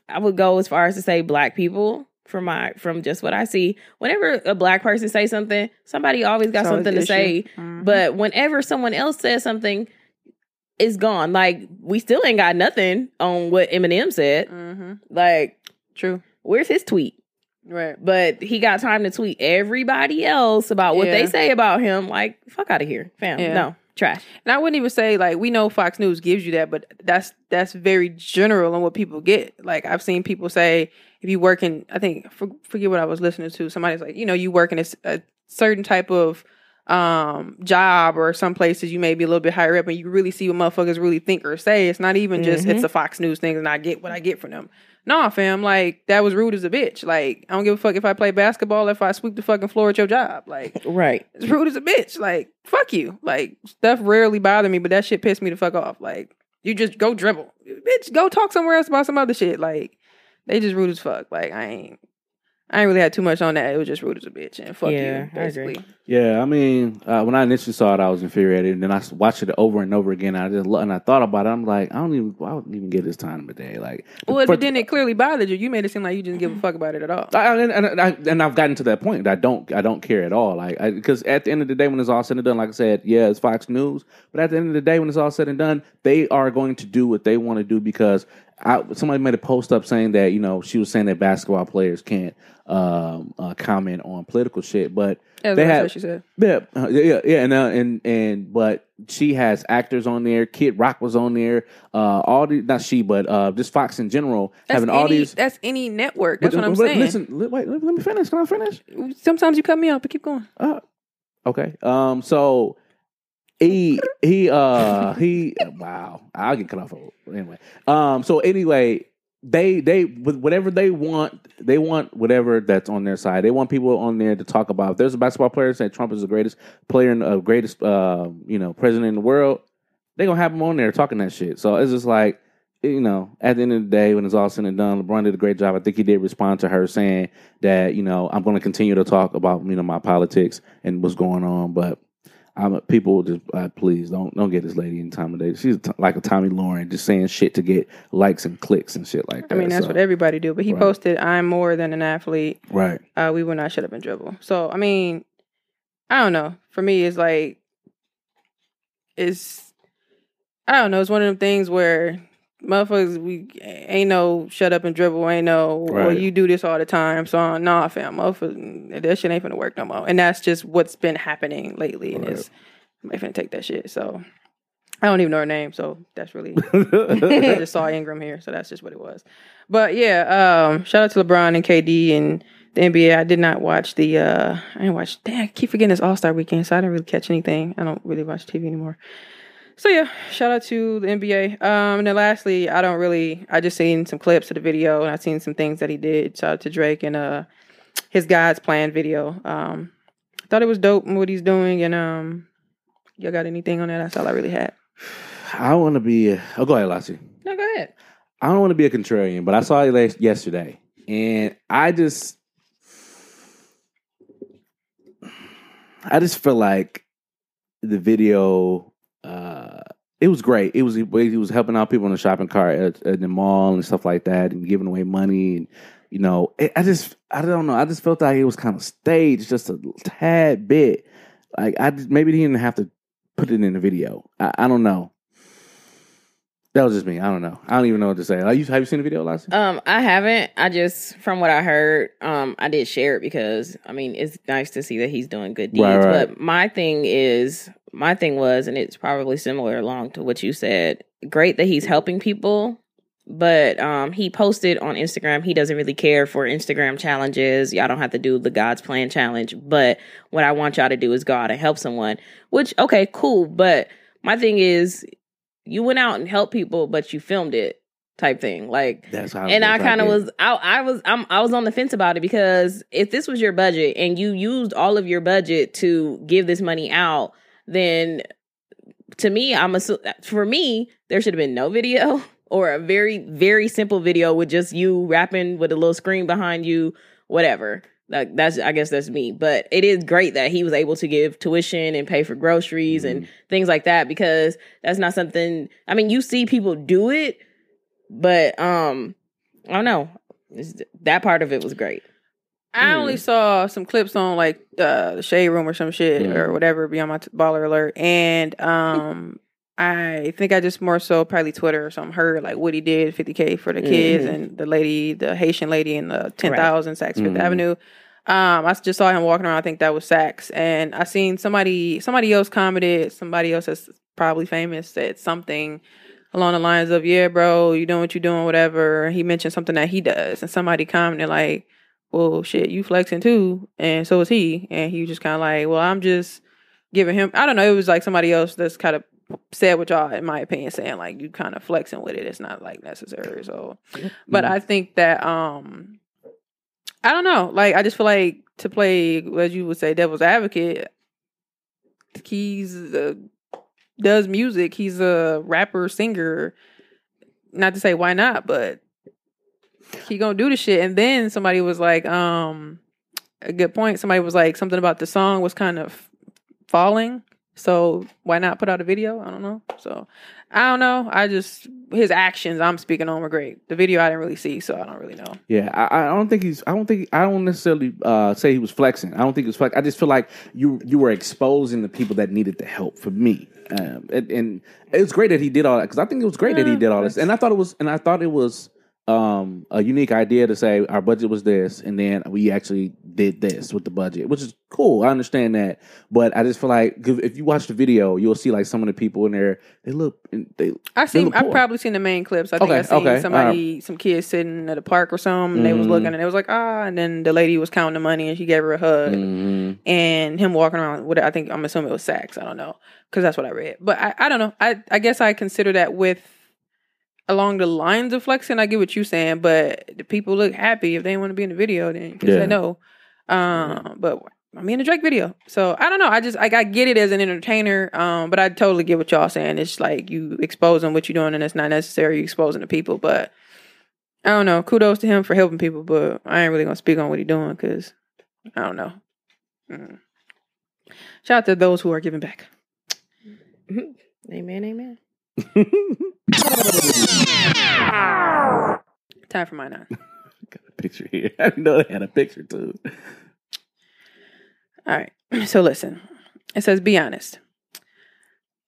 I would go as far as to say black people from my from just what I see. Whenever a black person say something, somebody always got always something to issue. say. Mhm. But whenever someone else says something, it's gone. Like we still ain't got nothing on what Eminem said. Mhm. Like True. where's his tweet? Right. But he got time to tweet everybody else about what they say about him. Like fuck out of here, fam. Yeah. No trash. And I wouldn't even say like we know Fox News gives you that, but that's that's very general on what people get. Like I've seen people say if you work in, I think for, forget what I was listening to. Somebody's like, you know, you work in a, a certain type of um job or some places you may be a little bit higher up and you really see what motherfuckers really think or say. It's not even just Mhm. it's a Fox News thing and I get what I get from them. Nah, fam, like that was rude as a bitch. Like I don't give a fuck if I play basketball, if I sweep the fucking floor at your job. Like Right. it's rude as a bitch. Like fuck you. Like stuff rarely bother me, but that shit pissed me the fuck off. Like you just go dribble, bitch. Go talk somewhere else about some other shit. Like they just rude as fuck. Like I ain't. I ain't really had too much on that. It was just rude as a bitch and fuck Yeah, you, I agree. Yeah, I mean, uh, when I initially saw it, I was infuriated, and then I watched it over and over again. I just lo- and I thought about it. I'm like, I don't even, I don't even get this time of day. Like, Well, for- but then it clearly bothered you. You made it seem like you didn't give a fuck about it at all. I, and, and, I, and I've gotten to that point that I don't I don't care at all. Like because at the end of the day, when it's all said and done, like I said, yeah, it's Fox News. But at the end of the day, when it's all said and done, they are going to do what they want to do because I, somebody made a post up saying that you know she was saying that basketball players can't um, uh, comment on political shit, but That's they what have she said. yeah, uh, yeah, yeah, and uh, and and but she has actors on there. Kid Rock was on there. Uh, all the not she, but uh, just Fox in general That's having any, all these. That's any network. That's But- what I'm saying. Listen, li- wait, let, let me finish. Can I finish? Sometimes you cut me off, but keep going. Uh, okay. Um. So he he uh he wow. I'll get cut off anyway. Um. So anyway, they they with whatever they want, they want whatever that's on their side. They want people on there to talk about. If there's a basketball player saying Trump is the greatest player, in, uh, greatest uh, you know president in the world, they gonna have him on there talking that shit. So it's just like. You know, at the end of the day, when it's all said and done, LeBron did a great job. I think he did respond to her saying that, you know, I'm going to continue to talk about, you know, my politics and what's going on. But I'm people just uh, please don't don't get this lady in time of day. She's t- like a Tomi Lahren, just saying shit to get likes and clicks and shit like that. I mean, that's So, what everybody do. But he Right. posted, "I'm more than an athlete. right. Uh, we will not shut up and dribble." So, I mean, I don't know. For me, it's like, it's, I don't know. It's one of them things where motherfuckers, we ain't no shut up and dribble. Ain't no, well, Right. you do this all the time. So, nah, fam, motherfuckers, that shit ain't finna work no more. And that's just what's been happening lately. And Right. it's, I'm finna take that shit. So, I don't even know her name. So, that's really. I just saw Ingraham here, so that's just what it was. But yeah, um, shout out to LeBron and KD and the NBA. I did not watch the. Uh, I didn't watch. Damn, I keep forgetting it's All Star Weekend, so I didn't really catch anything. I don't really watch TV anymore. So yeah, shout out to the NBA. Um, and then lastly, I don't really. I just seen some clips of the video, and I seen some things that he did. Shout out to Drake and uh, his God's Plan video. Um, I thought it was dope what he's doing, and um, y'all got anything on that? That's all I really had. I want to be. A, oh, go ahead, Lassie. No, go ahead. I don't want to be a contrarian, but I saw it last, yesterday, and I just, I just feel like the video. It was great. It was he was helping out people in the shopping cart at, at the mall and stuff like that, and giving away money. And you know, it, I just, I don't know. I just felt like it was kind of staged, just a tad bit. Like I just, maybe he didn't have to put it in the video. I, I don't know. That was just me. I don't know. I don't even know what to say. Like, you, have you seen the video, Lassie? Um, I haven't. I just from what I heard, um, I did share it because I mean it's nice to see that he's doing good deeds. Right, right. But my thing is, my thing was, and it's probably similar along to what you said. Great that he's helping people, but um, he posted on Instagram. He doesn't really care for Instagram challenges. Y'all don't have to do the God's Plan challenge. But what I want y'all to do is go out and help someone. Which okay, cool. But my thing is, you went out and helped people, but you filmed it, type thing. Like That's how. and I kind of was I, I was I'm, I was on the fence about it because if this was your budget and you used all of your budget to give this money out, then to me I'm assu- for me there should have been no video or a very very simple video with just you rapping with a little screen behind you, whatever. Like that's I guess that's me, but it is great that he was able to give tuition and pay for groceries and things like that because that's not something. I mean, you see people do it, but um, I don't know. It's- that part of it was great. I Hmm. only saw some clips on like uh, the shade room or some shit Yeah. or whatever beyond my t- baller alert, and um, I think I just more so probably Twitter or something heard like what he did, fifty k for the kids Mhm. and the lady, the Haitian lady in the ten thousand Saks Fifth Mhm. Avenue. Um, I just saw him walking around. I think that was Saks, and I seen somebody somebody else commented. Somebody else that's probably famous said something along the lines of, "Yeah, bro, you doing what you doing, whatever." He mentioned something that he does, and somebody commented like, "Well, shit, you flexing too," and so is he. And he was just kind of like, "Well, I'm just giving him." I don't know. It was like somebody else that's kind of said what y'all, in my opinion, saying like you kind of flexing with it. It's not like necessary. So, but I think that um, I don't know. Like I just feel like to play, as you would say, devil's advocate. He's uh, does music. He's a rapper, singer. Not to say why not, but he gonna do the shit. And then somebody was like, um, a good point. Somebody was like something about the song was kind of falling. So why not put out a video? I don't know. So I don't know. I just his actions I'm speaking on were great. The video I didn't really see, so I don't really know. Yeah, I, I don't think he's. I don't think. I don't necessarily uh, say he was flexing. I don't think he was flexing. I just feel like you you were exposing the people that needed the help. For me, um, and, and it was great that he did all that because I think it was great that he did all this, and I thought it was, and I thought it was um, a unique idea to say our budget was this, and then we actually did this with the budget, which is cool. I understand that, but I just feel like if you watch the video, you'll see like some of the people in there. They look. And They I seen. look I've probably seen the main clips. I think Okay, I seen okay, somebody, some kids sitting at a park or something. And they was looking, and it was like ah, and then the lady was counting the money, and she gave her a hug, Mhm. and him walking around. With what I think I'm assuming it was Saks. I don't know because that's what I read. But I, I don't know. I I guess I consider that with along the lines of flexing. I get what you're saying, but the people look happy if they want to be in the video. Then you can Yeah. say no. Um, but I mean, the Drake video. So I don't know. I just like I get it as an entertainer. Um, but I totally get what y'all saying. It's like you exposing what you're doing, and it's not necessary you exposing the people. But I don't know. Kudos to him for helping people, but I ain't really gonna speak on what he's doing because I don't know. Mm. Shout out to those who are giving back. Amen, amen. Time for my nine. Got a picture here. I didn't know they had a picture too. All right. So listen. It says, be honest.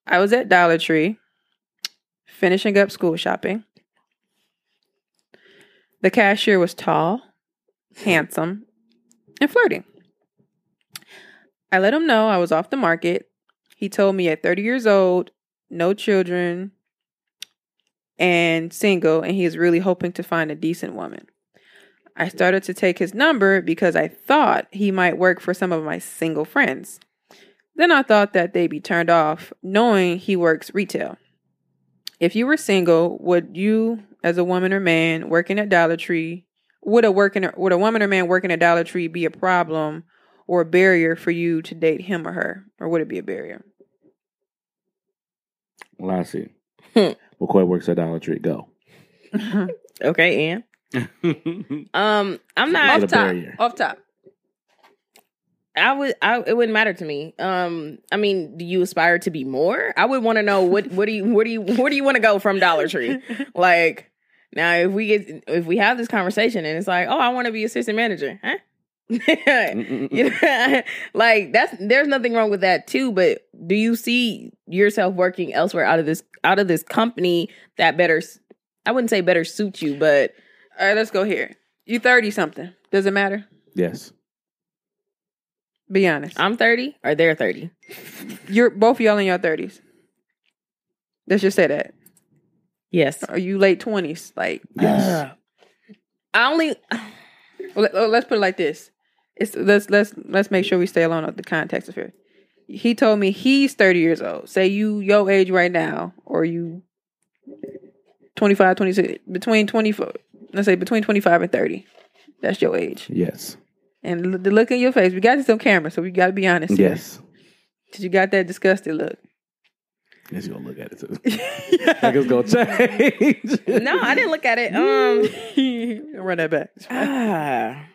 I was at Dollar Tree finishing up school shopping. The cashier was tall, handsome, and flirting. I let him know I was off the market. He told me at 30 years old, no children, and single, and he is really hoping to find a decent woman. I started to take his number because I thought he might work for some of my single friends. Then I thought that they'd be turned off knowing he works retail. If you were single, would you, as a woman or man working at Dollar Tree, would a working would a woman or man working at Dollar Tree be a problem or a barrier for you to date him or her, or would it be a barrier? See. Hmm. McCoy works at Dollar Tree. Go. Okay, and um, I'm Not off top, off top. I would. I it wouldn't matter to me. Um, I mean, do you aspire to be more? I would want to know what what do you what do you where do you want to go from Dollar Tree? like now, if we get if we have this conversation and it's like, oh, I want to be assistant manager, huh? You know, like that's there's nothing wrong with that too. But do you see yourself working elsewhere out of this out of this company that better? i wouldn't say better suit you, but All right, let's go here. You thirty something. Does it matter? yes. Be honest. I'm 30 or they're 30. You're both y'all in your thirties. Let's just say that. Yes. Are you late twenties? Like, Yes. I only well, let, oh, us put it like this. It's let's let's let's make sure we stay alone along the context of here. He told me he's thirty years old. Say you your age right now, or you 25, 26, between twenty four. Let's say between twenty five and thirty. That's your age. Yes. And l- the look in your face. We got this on camera, so we got to be honest. here. Yes. Cause you got that disgusted look. Guess you gonna look at it too. Like it's gonna change. No, I didn't look at it. Um Run that back. ah.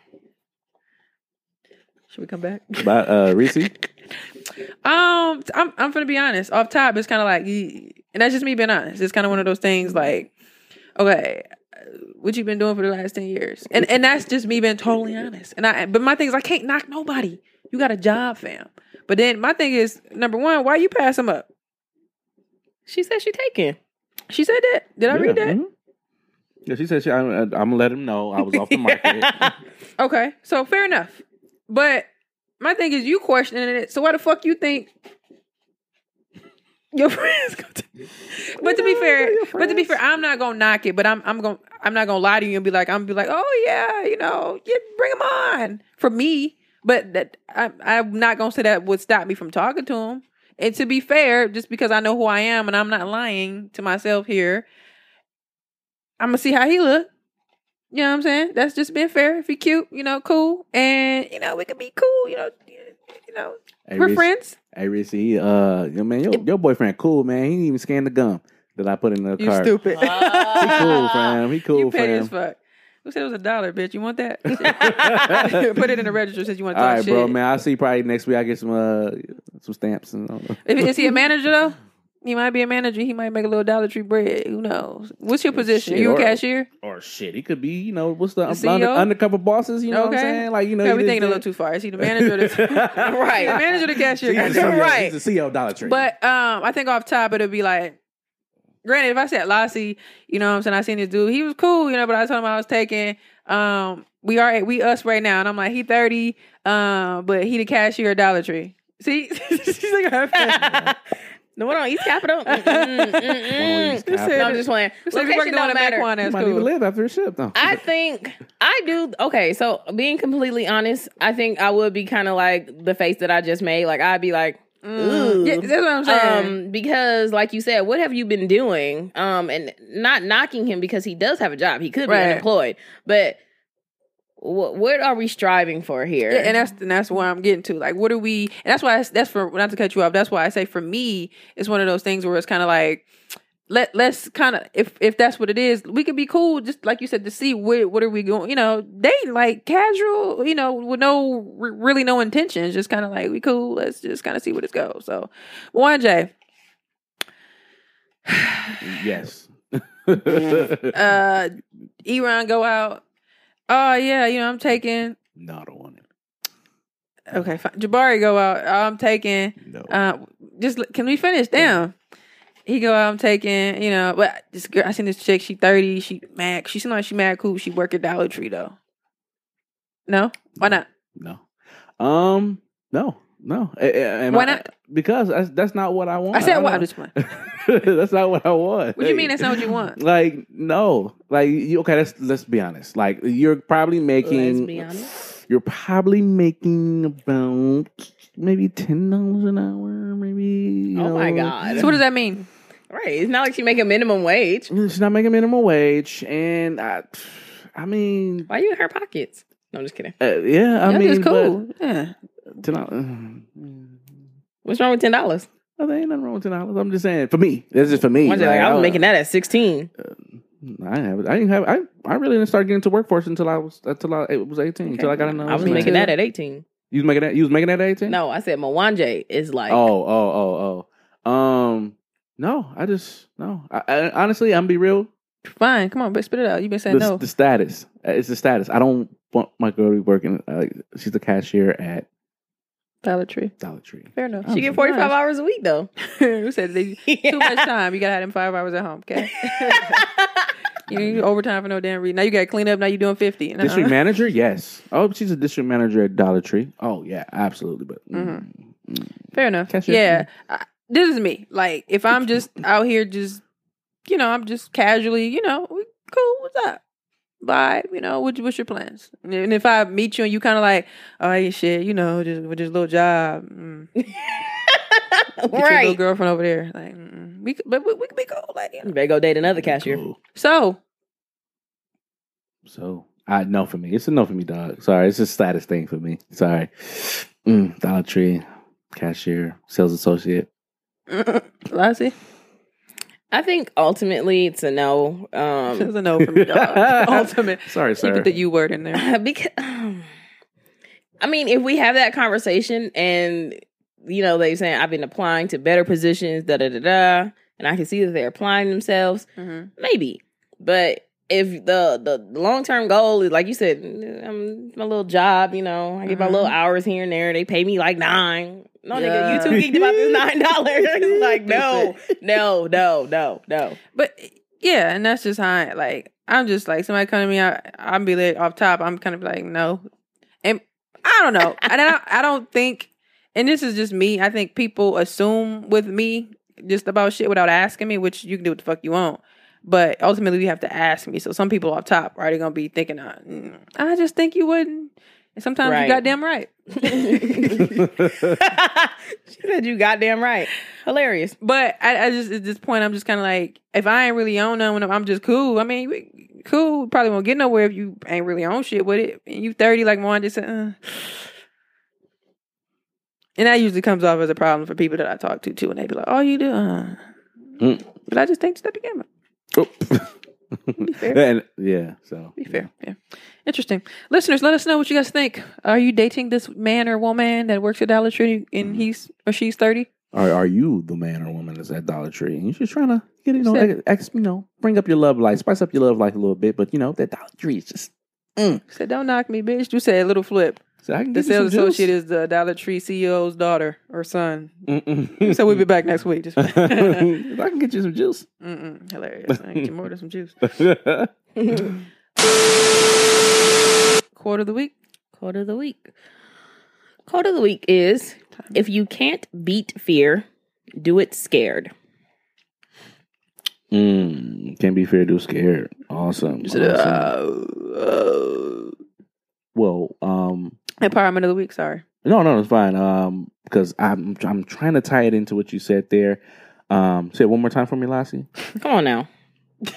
Should we come back? But uh, Reese, Um, I'm I'm gonna be honest. Off top, it's kind of like, and that's just me being honest. It's kind of one of those things like, okay, what you been doing for the last ten years, and and that's just me being totally honest. And I, but my thing is, I can't knock nobody. You got a job, fam. But then my thing is, number one, why you pass him up? She said she taken. She said that. Did I read that? mhm. Yeah, she said she, I, I'm gonna let him know I was off the market. Okay, so fair enough. But my thing is, you questioning it. So why the fuck you think your friends? Go to, but to be fair, but to be fair. I'm not gonna knock it. But I'm I'm gonna I'm not gonna lie to you and be like I'm gonna be like, oh yeah, you know, yeah, bring them on for me. But that I, I'm not gonna say that would stop me from talking to him. And to be fair, just because I know who I am and I'm not lying to myself here, I'm gonna see how he look. You know what I'm saying? That's just being fair. If he cute, you know, cool, and you know we could be cool. You know, you know, Hey, we're Reese- friends. Hey, Reese, he, uh, yo, man, your, your boyfriend cool, man. He didn't even scan the gum that I put in the You cart. stupid. He cool, fam. He cool, you petty fam. as fuck. Who said it was a dollar, bitch? You want that? Put it in the register. Says you want to talk right, shit. bro, man. I'll see you probably next week. I get some uh some stamps and all. If, is he a manager though? He might be a manager. He might make a little Dollar Tree bread. Who knows? What's your position? Shit, you a or- cashier? or shit. He could be, you know, what's the, The under, undercover bosses? You know what I'm Okay. saying? Like, you know, Yeah, he we thinking a little too far. Is he the manager? The, Right. the manager, the cashier? He's the CEO, Right. He's the CEO of Dollar Tree. But um, I think off top it'll be like, granted, if I said Lassie, you know what I'm saying? I seen this dude, he was cool, you know, but I told him I was taking um, we are we us right now, and I'm like, he 30, um, but he the cashier at Dollar Tree. See, she's like, her. The one on East Capitol? East. Capitol. No, I'm just playing. Who Location don't matter. Mequon he at might even live after a ship, though. I think I do. Okay, so being completely honest, I think I would be kind of like the face that I just made. Like I'd be like, Ooh. Mm. Yeah, that's what I'm saying. um, because like you said, what have you been doing? Um, and not knocking him because he does have a job. He could be Right. unemployed, but what what are we striving for here? Yeah, and that's and that's where I'm getting to. Like, what are we? And that's why I, that's for not to cut you off. That's why I say for me, it's one of those things where it's kind of like let let's kind of if if that's what it is, we could be cool. Just like you said, to see what what are we going? You know, dating like casual. You know, with no re- really no intentions. Just kind of like we cool. Let's just kind of see where this goes. So, one J. yes. Uh, Eron go out. Oh yeah, you know I'm taking. no, I don't want it. Okay, fine. Jabari go out. I'm taking. No. Uh, just can we finish? Damn. He go out. I'm taking. You know, but this girl. I seen this chick. She thirty. She mad. She seem like she mad cool. She work at Dollar Tree though. No, why not? no. Um, no. No. And Why I- not? Because that's, that's not what I want. I said, don't "What?" I'm know. just playing. that's not what I want. What do you mean? That's not what you want? Like no, like you, okay. Let's let's be honest. Like you're probably making. Let's be honest. You're probably making about maybe ten dollars an hour, maybe. you Oh my god! So what does that mean? Right, it's not like she make a minimum wage. She's not making minimum wage, and I, I mean, Why are you in her pockets? No, I'm just kidding. uh, yeah, I That's mean, just cool. Yeah. Ten dollars. What's wrong with ten dollars? Oh, there ain't nothing wrong with ten dollars. I'm just saying, for me, this is for me. Like, I was I- making that at sixteen. I didn't have. I didn't have. I. I really didn't start getting to workforce until I was until I it was eighteen. Until I got in. I was making that at eighteen. You was making that. You was making that at eighteen. No, I said Mwanje is like. Oh, oh, oh, oh. Um. No, I just no. I, I, honestly, I'm be real. Fine. Come on, but spit it out. You've been saying The, no. the status. Uh, It's the status. I don't want my girl to be working. Uh, she's the cashier at Dollar Tree. Dollar Tree. Fair enough. she get forty five hours a week though. Who said they, too much time? You gotta have them five hours at home. Okay. you need overtime for no damn reason. Now you gotta clean up. Now you doing fifty. Nuh-uh. District manager, yes. Oh, she's a district manager at Dollar Tree. Oh yeah, absolutely. But mm, Fair enough. Cashier. Yeah. I, this is me. Like, if I'm just out here, just, you know, I'm just casually, you know, we cool. What's up? Bye. You know, what, what's your plans? And if I meet you and you kind of like, oh, yeah, shit, you know, just with this little job, mm, get your little girlfriend over there. Like, mm, we, could- but we, we could be cool. Like, you know. You better go date another cashier. cool. So, So I no for me. It's a no for me, dog. Sorry, it's a status thing for me. Sorry. Mm, Dollar Tree, cashier, sales associate. Lassie, I think ultimately it's a no. it's Um, a no for me, dog. Ultimate. Sorry, Keep sir. the U word in there. because I mean, if we have that conversation and you know they're saying I've been applying to better positions, da da da da, and I can see that they're applying themselves, Mhm. maybe. But if the the long term goal is like you said, I'm my little job, you know, I get my little hours here and there. They pay me like nine. No, Yeah. nigga, you too geeked about this nine dollars. like no, no, no, no, no. But yeah, and that's just how I like. I'm just like somebody come to me, I, I'm be like off top. I'm kind of like no, and I don't know. and I don't, I don't think, and this is just me. I think people assume with me just about shit without asking me, which you can do what the fuck you want. But ultimately, you have to ask me. So some people off top are already gonna be thinking, uh, mm, I just think you wouldn't. And sometimes Right. you goddamn right. she said you goddamn right. Hilarious. But I, I just at this point, I'm just kind of like, if I ain't really on them, I'm just cool. I mean, cool. Probably won't get nowhere if you ain't really on shit with it. And you 30, like Juan just said. Uh. And that usually comes off as a problem for people that I talk to too, and they be like, "Oh, you do," uh. Mm. but I just think step again. Oh. fair. and, yeah, so Be fair, yeah. Interesting, listeners. Let us know what you guys think. Are you dating this man or woman that works at Dollar Tree and mm-hmm. he's or she's thirty? Are are you the man or woman that's at Dollar Tree? And you're just trying to get you know, Said- ex, you know, bring up your love life, spice up your love life a little bit. But you know, that Dollar Tree is just. Mm. Said, "Don't knock me, bitch." You said a little flip. So I can The give you some sales associate juice. is the Dollar Tree CEO's daughter or son. Mm-mm. So we'll be back next week. Just I can get you some juice. Mm-mm, hilarious. I can get you more than some juice. Quarter of the week. Quote of the week. Quote of the week is if you can't beat fear, do it scared. mm, can't be fair do scared. Awesome. awesome. well, um, Empowerment of the week. Sorry. no, no, it's fine. Um, because I'm I'm trying to tie it into what you said there. Um, say it one more time for me, Lassie. Come on now.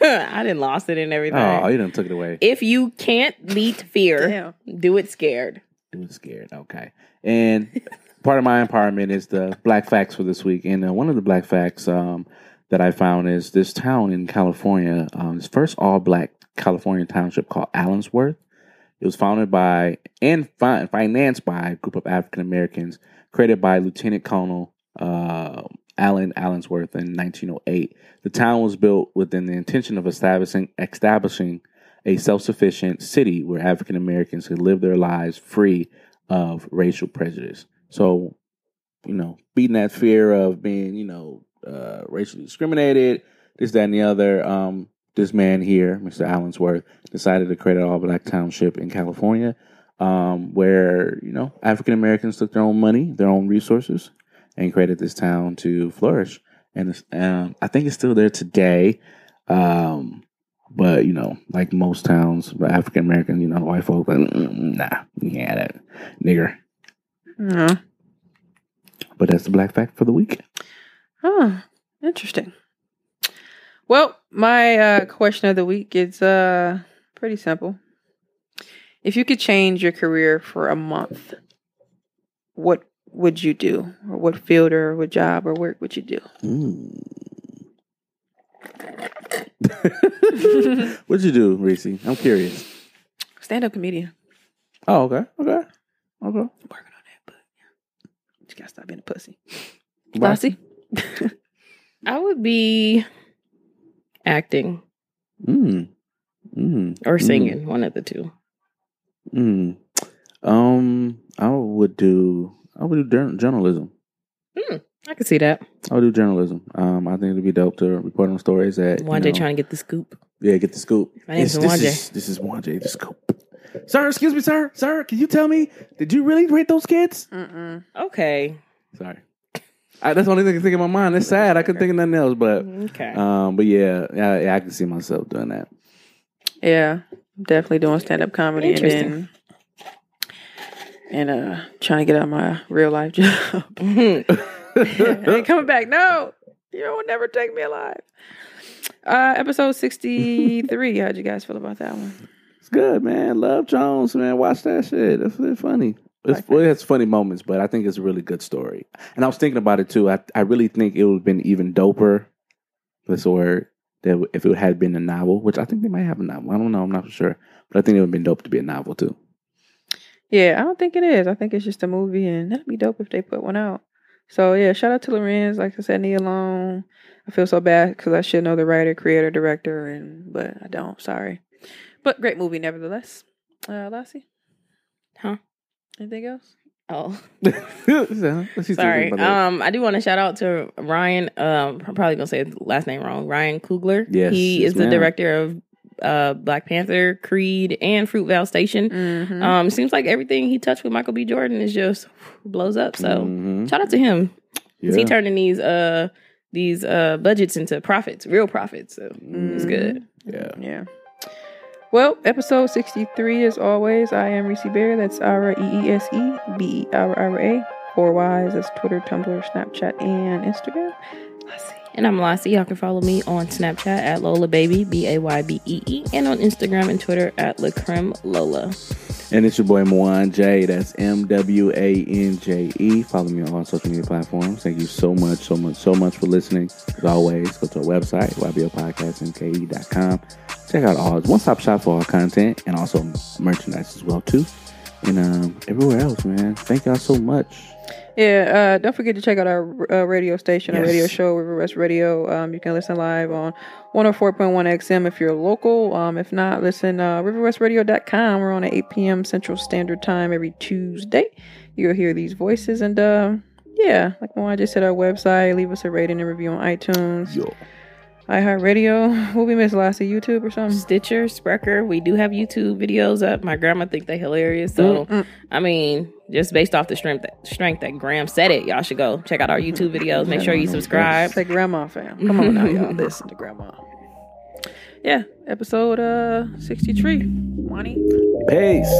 I didn't lost it and everything. Oh, you didn't took it away. if you can't beat fear, do it scared. Do it scared. Okay. And part of my empowerment is the black facts for this week. And uh, one of the black facts um, that I found is this town in California, um, this first all black California township called Allensworth. It was founded by and fi- financed by a group of African Americans, created by Lieutenant Colonel uh, Allen Allensworth in 1908. The town was built within the intention of establishing establishing a self-sufficient city where African Americans could live their lives free of racial prejudice. So, you know, beating that fear of being, you know, uh, racially discriminated, this, that, and the other. Um, this man here, Mr. Allensworth, decided to create an all-black township in California, um, where you know African Americans took their own money, their own resources, and created this town to flourish. And um, I think it's still there today. Um, but you know, like most towns, but African American, you know, white folk, like, "Mm, nah, yeah, that nigger. Yeah. But that's the black fact for the week. Oh, interesting. Well, my uh, question of the week is uh, pretty simple. If you could change your career for a month, what would you do? Or what field or what job or work would you do? Mm. What'd you do, Reese? I'm curious. Stand up comedian. Oh, okay, okay, okay. I'm working on that, but yeah. you gotta stop being a pussy. Bye. Lassie? I would be acting Mm. Mm. or Mm. singing, one of the two. Mm. Um, I would do. I would do jour- journalism. I could see that. I would do journalism. Um, I think it'd be dope to report on stories that One you day know, trying to get the scoop. Yeah, get the scoop. My name's this, this Mwanje. is this is Mwanje, the scoop. Sir, excuse me, sir. Sir, can you tell me, did you really rate those kids? Mm-mm. Okay. Sorry. I, that's the only thing I can think in my mind. It's sad. I couldn't think of nothing else, but Okay. um, but yeah, yeah, yeah, I can see myself doing that. Yeah, definitely doing stand up comedy and then and uh trying to get out my real life job. ain't coming back. No, you will never take me alive. Uh, episode sixty three. How'd you guys feel about that one? It's good, man. Love Jones, man. Watch that shit. It's really funny. It's, well, it has funny moments, but I think it's a really good story. And I was thinking about it too. I, I really think it would have been even doper. That's a word. That if it had been a novel, which I think they might have a novel. I don't know. I'm not for sure, but I think it would have been dope to be a novel too. Yeah, I don't think it is. I think it's just a movie, and that'd be dope if they put one out. So yeah, shout out to Larenz. Like I said, Nia Long. I feel so bad because I should know the writer, creator, director, and but I don't. Sorry, but great movie nevertheless. Uh, Lassie, Huh? Anything else? Oh, Sorry. sorry. Um, I do want to shout out to Ryan. Um, I'm probably gonna say his last name wrong. Ryan Coogler. Yes, he yes, is the ma'am. director of uh Black Panther, Creed, and Fruitvale Station. Mm-hmm. Um, seems like everything he touched with Michael B. Jordan is just blows up. So Mhm. shout out to him. yeah. He turning these uh these uh budgets into profits, real profits. So it's good. yeah. yeah. Well, episode 63 as always. I am Reese Berra. That's R E E S E B E R R A. Four Y's. That's Twitter, Tumblr, Snapchat, and Instagram. Lassie. And I'm Lassie. Y'all can follow me on Snapchat at Lola Baby, B A Y B E E, and on Instagram and Twitter at Lacreme Lola. And it's your boy Mwanje. That's M W A N J E. Follow me on all social media platforms. Thank you so much, so much, so much for listening. As always, go to our website, ybopodcastmke.com. Check out all one stop shop for all content and also merchandise as well too. And um, everywhere else, man. Thank y'all so much. Yeah, uh, don't forget to check out our uh, radio station, our radio show, River West Radio. Um, you can listen live on 104.1 XM if you're local. Um, if not, listen uh, riverwestradio.com. We're on at 8 p.m. Central Standard Time every Tuesday. You'll hear these voices. And uh, yeah, like I just said, our website, leave us a rating and review on iTunes, Yo. iHeartRadio. What we miss, Lassie? YouTube or something? Stitcher, Spreaker. We do have YouTube videos up. My grandma think they hilarious. So Mm-mm. I mean, just based off the strength that strength that Graham said it, y'all should go check out our YouTube videos. Make sure you subscribe. Say grandma fam. Come on now, y'all. Listen to grandma. Yeah, episode uh 63. Money. Peace.